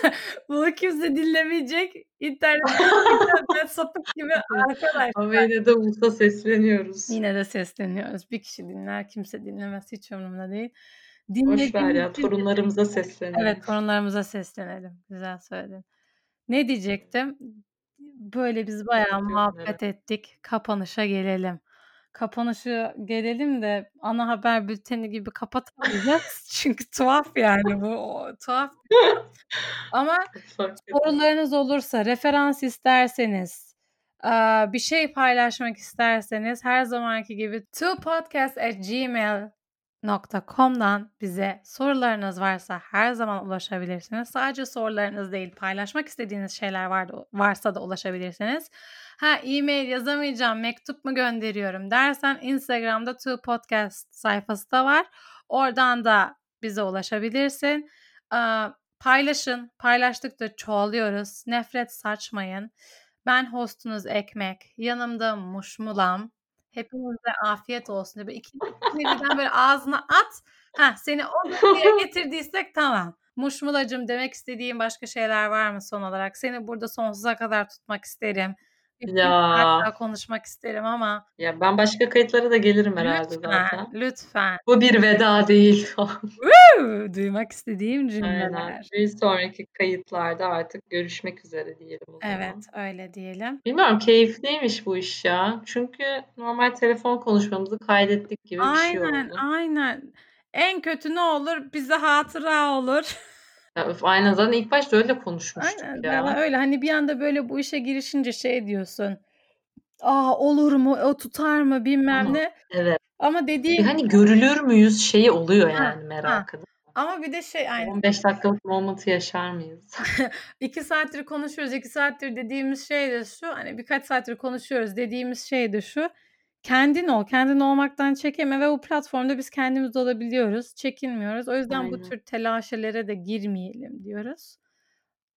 [SPEAKER 1] Bunu kimse dinlemeyecek. İnternet, internet sapık gibi arkadaşlar.
[SPEAKER 2] Ama yine de ulusal sesleniyoruz.
[SPEAKER 1] Yine de sesleniyoruz. Bir kişi dinler, kimse dinlemez. Hiç umurumda değil.
[SPEAKER 2] Boş ver ya
[SPEAKER 1] Dinlediğiniz
[SPEAKER 2] torunlarımıza seslenelim.
[SPEAKER 1] Evet torunlarımıza seslenelim. Güzel söyledin. Ne diyecektim? Böyle biz bayağı
[SPEAKER 2] yok,
[SPEAKER 1] muhabbet ettik. Kapanışa gelelim. Kapanışı gelelim de ana haber bülteni gibi kapatamayacağız. Çünkü tuhaf yani bu. o- tuhaf. Ama sorularınız olursa, referans isterseniz, bir şey paylaşmak isterseniz her zamanki gibi twopodcast at gmail .com'dan bize sorularınız varsa her zaman ulaşabilirsiniz. Sadece sorularınız değil, paylaşmak istediğiniz şeyler var, varsa da ulaşabilirsiniz. Ha e-mail yazamayacağım, mektup mu gönderiyorum dersen Instagram'da Two Podcast sayfası da var. Oradan da bize ulaşabilirsin. Paylaşın. Paylaştıkça çoğalıyoruz. Nefret saçmayın. Ben hostunuz Ekmek. Yanımda Muşmulam. Hepinize afiyet olsun diye. Böyle ikinci birden böyle ağzına at. Ha seni o noktaya getirdiysek tamam. Muşmulacım demek istediğim başka şeyler var mı son olarak? Seni burada sonsuza kadar tutmak isterim.
[SPEAKER 2] Ya.
[SPEAKER 1] Hatta konuşmak isterim ama.
[SPEAKER 2] Ya ben başka kayıtlara da gelirim herhalde
[SPEAKER 1] lütfen,
[SPEAKER 2] zaten.
[SPEAKER 1] Lütfen.
[SPEAKER 2] Bu bir veda değil.
[SPEAKER 1] Woo! Duymak istediğim cümleler.
[SPEAKER 2] Aynen. Bir sonraki kayıtlarda artık görüşmek üzere diyelim o zaman.
[SPEAKER 1] Evet öyle diyelim.
[SPEAKER 2] Bilmiyorum keyifliymiş bu iş ya. Çünkü normal telefon konuşmamızı kaydettik gibi bir şey oldu.
[SPEAKER 1] Aynen aynen. En kötü ne olur? Bize hatıra olur.
[SPEAKER 2] Ya, öf, aynen zaten ilk başta öyle konuşmuştuk
[SPEAKER 1] Aynen.
[SPEAKER 2] ya.
[SPEAKER 1] Valla öyle hani bir anda böyle bu işe girişince şey diyorsun. Aa olur mu? O tutar mı? Bilmem
[SPEAKER 2] Ama
[SPEAKER 1] ne.
[SPEAKER 2] evet.
[SPEAKER 1] Ama
[SPEAKER 2] Bir
[SPEAKER 1] dediğin
[SPEAKER 2] hani görülür müyüz şeyi oluyor
[SPEAKER 1] Ha,
[SPEAKER 2] yani
[SPEAKER 1] ha.
[SPEAKER 2] merakı.
[SPEAKER 1] ama bir de şey aynı
[SPEAKER 2] 15 dakikalık moment'ı yaşar mıyız?
[SPEAKER 1] iki saattir konuşuyoruz. iki saattir dediğimiz şey de şu. Hani birkaç saattir konuşuyoruz dediğimiz şey de şu. Kendin ol. Kendin olmaktan çekinme ve bu platformda biz kendimiz olabiliyoruz. Çekinmiyoruz. O yüzden bu
[SPEAKER 2] Aynen.
[SPEAKER 1] tür telaşelere de girmeyelim diyoruz.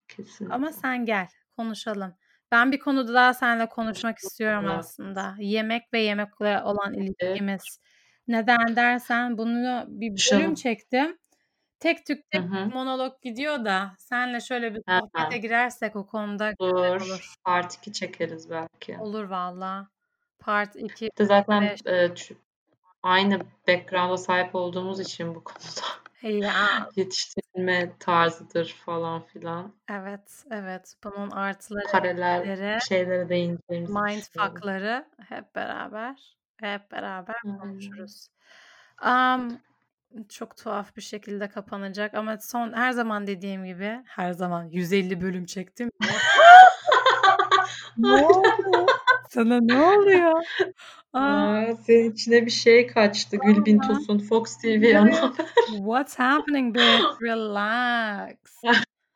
[SPEAKER 2] Kesinlikle.
[SPEAKER 1] Ama sen gel konuşalım. Ben bir konuda daha seninle konuşmak istiyorum
[SPEAKER 2] Evet.
[SPEAKER 1] aslında. Yemek ve yemekle olan
[SPEAKER 2] Evet.
[SPEAKER 1] ilişkimiz. Neden dersen bunu bir bölüm
[SPEAKER 2] Konuşalım.
[SPEAKER 1] çektim. Tek tük
[SPEAKER 2] Hı
[SPEAKER 1] tek
[SPEAKER 2] hı.
[SPEAKER 1] monolog gidiyor da senle şöyle bir
[SPEAKER 2] Ha.
[SPEAKER 1] sohbete girersek o konuda güzel
[SPEAKER 2] Olur.
[SPEAKER 1] olur.
[SPEAKER 2] Part 2 çekeriz belki.
[SPEAKER 1] Olur valla. Part 2
[SPEAKER 2] Bir de zaten
[SPEAKER 1] beş.
[SPEAKER 2] e, aynı background'a sahip olduğumuz için bu konuda
[SPEAKER 1] Ya
[SPEAKER 2] yetiştirilme tarzıdır falan filan.
[SPEAKER 1] evet evet bunun artıları
[SPEAKER 2] Paralel
[SPEAKER 1] eksileri
[SPEAKER 2] şeylere değineceğimizi düşünüyorum.
[SPEAKER 1] mindfuck'ları hep beraber hep beraber
[SPEAKER 2] Aynen.
[SPEAKER 1] konuşuruz. Am, çok tuhaf bir şekilde kapanacak ama son her zaman dediğim gibi her zaman 150 bölüm çektim. Ne oldu? Sana ne oluyor? Aa,
[SPEAKER 2] Aa, senin içine bir şey kaçtı. Gülbin. Tosun, Fox TV ana.
[SPEAKER 1] What's happening bitch? Relax.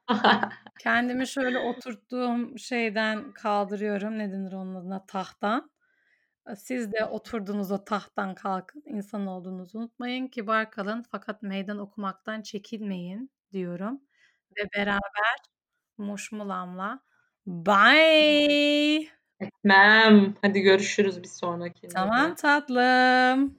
[SPEAKER 1] Kendimi şöyle oturttuğum şeyden kaldırıyorum. Ne denir onun adına? Tahttan. Siz de oturduğunuz o tahttan kalkın. İnsan olduğunuzu unutmayın. Kibar kalın fakat meydan okumaktan çekinmeyin diyorum. Ve beraber Muşmulam'la bye.
[SPEAKER 2] Etmem. Hadi görüşürüz bir sonrakinde.
[SPEAKER 1] Tamam tatlım.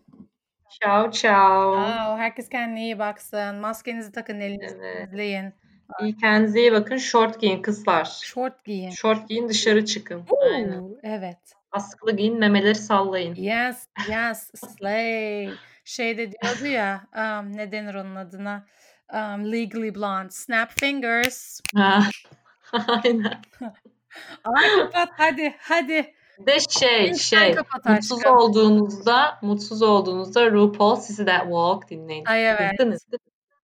[SPEAKER 2] Ciao ciao.
[SPEAKER 1] Aa, herkes kendine iyi baksın. Maskenizi takın, elinizi
[SPEAKER 2] Evet.
[SPEAKER 1] temizleyin.
[SPEAKER 2] İyi kendinize iyi bakın. Short giyin kızlar.
[SPEAKER 1] Short giyin.
[SPEAKER 2] Short giyin dışarı çıkın. Aynen.
[SPEAKER 1] Oo, evet.
[SPEAKER 2] Askılı giyin memeleri sallayın.
[SPEAKER 1] Yes, yes, slay. Şey de diyordu ya, um, ne denir onun adına? Um, Legally Blonde. Snap fingers.
[SPEAKER 2] Aynen.
[SPEAKER 1] Ay kapat hadi, hadi.
[SPEAKER 2] De şey
[SPEAKER 1] sen
[SPEAKER 2] şey mutsuz olduğunuzda mutsuz olduğunuzda RuPaul Sizi That Walk dinleyin.
[SPEAKER 1] Ay evet.
[SPEAKER 2] Dın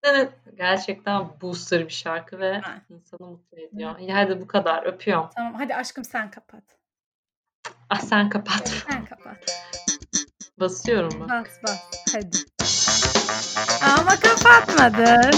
[SPEAKER 2] dın. Gerçekten booster bir şarkı ve
[SPEAKER 1] Ha.
[SPEAKER 2] insanı mutlu ediyor. İyi hadi bu kadar. Öpüyorum.
[SPEAKER 1] Tamam hadi aşkım sen kapat.
[SPEAKER 2] Ah sen kapat.
[SPEAKER 1] Sen kapat.
[SPEAKER 2] Basıyorum ben.
[SPEAKER 1] Bas bas hadi. Ama kapatmadın.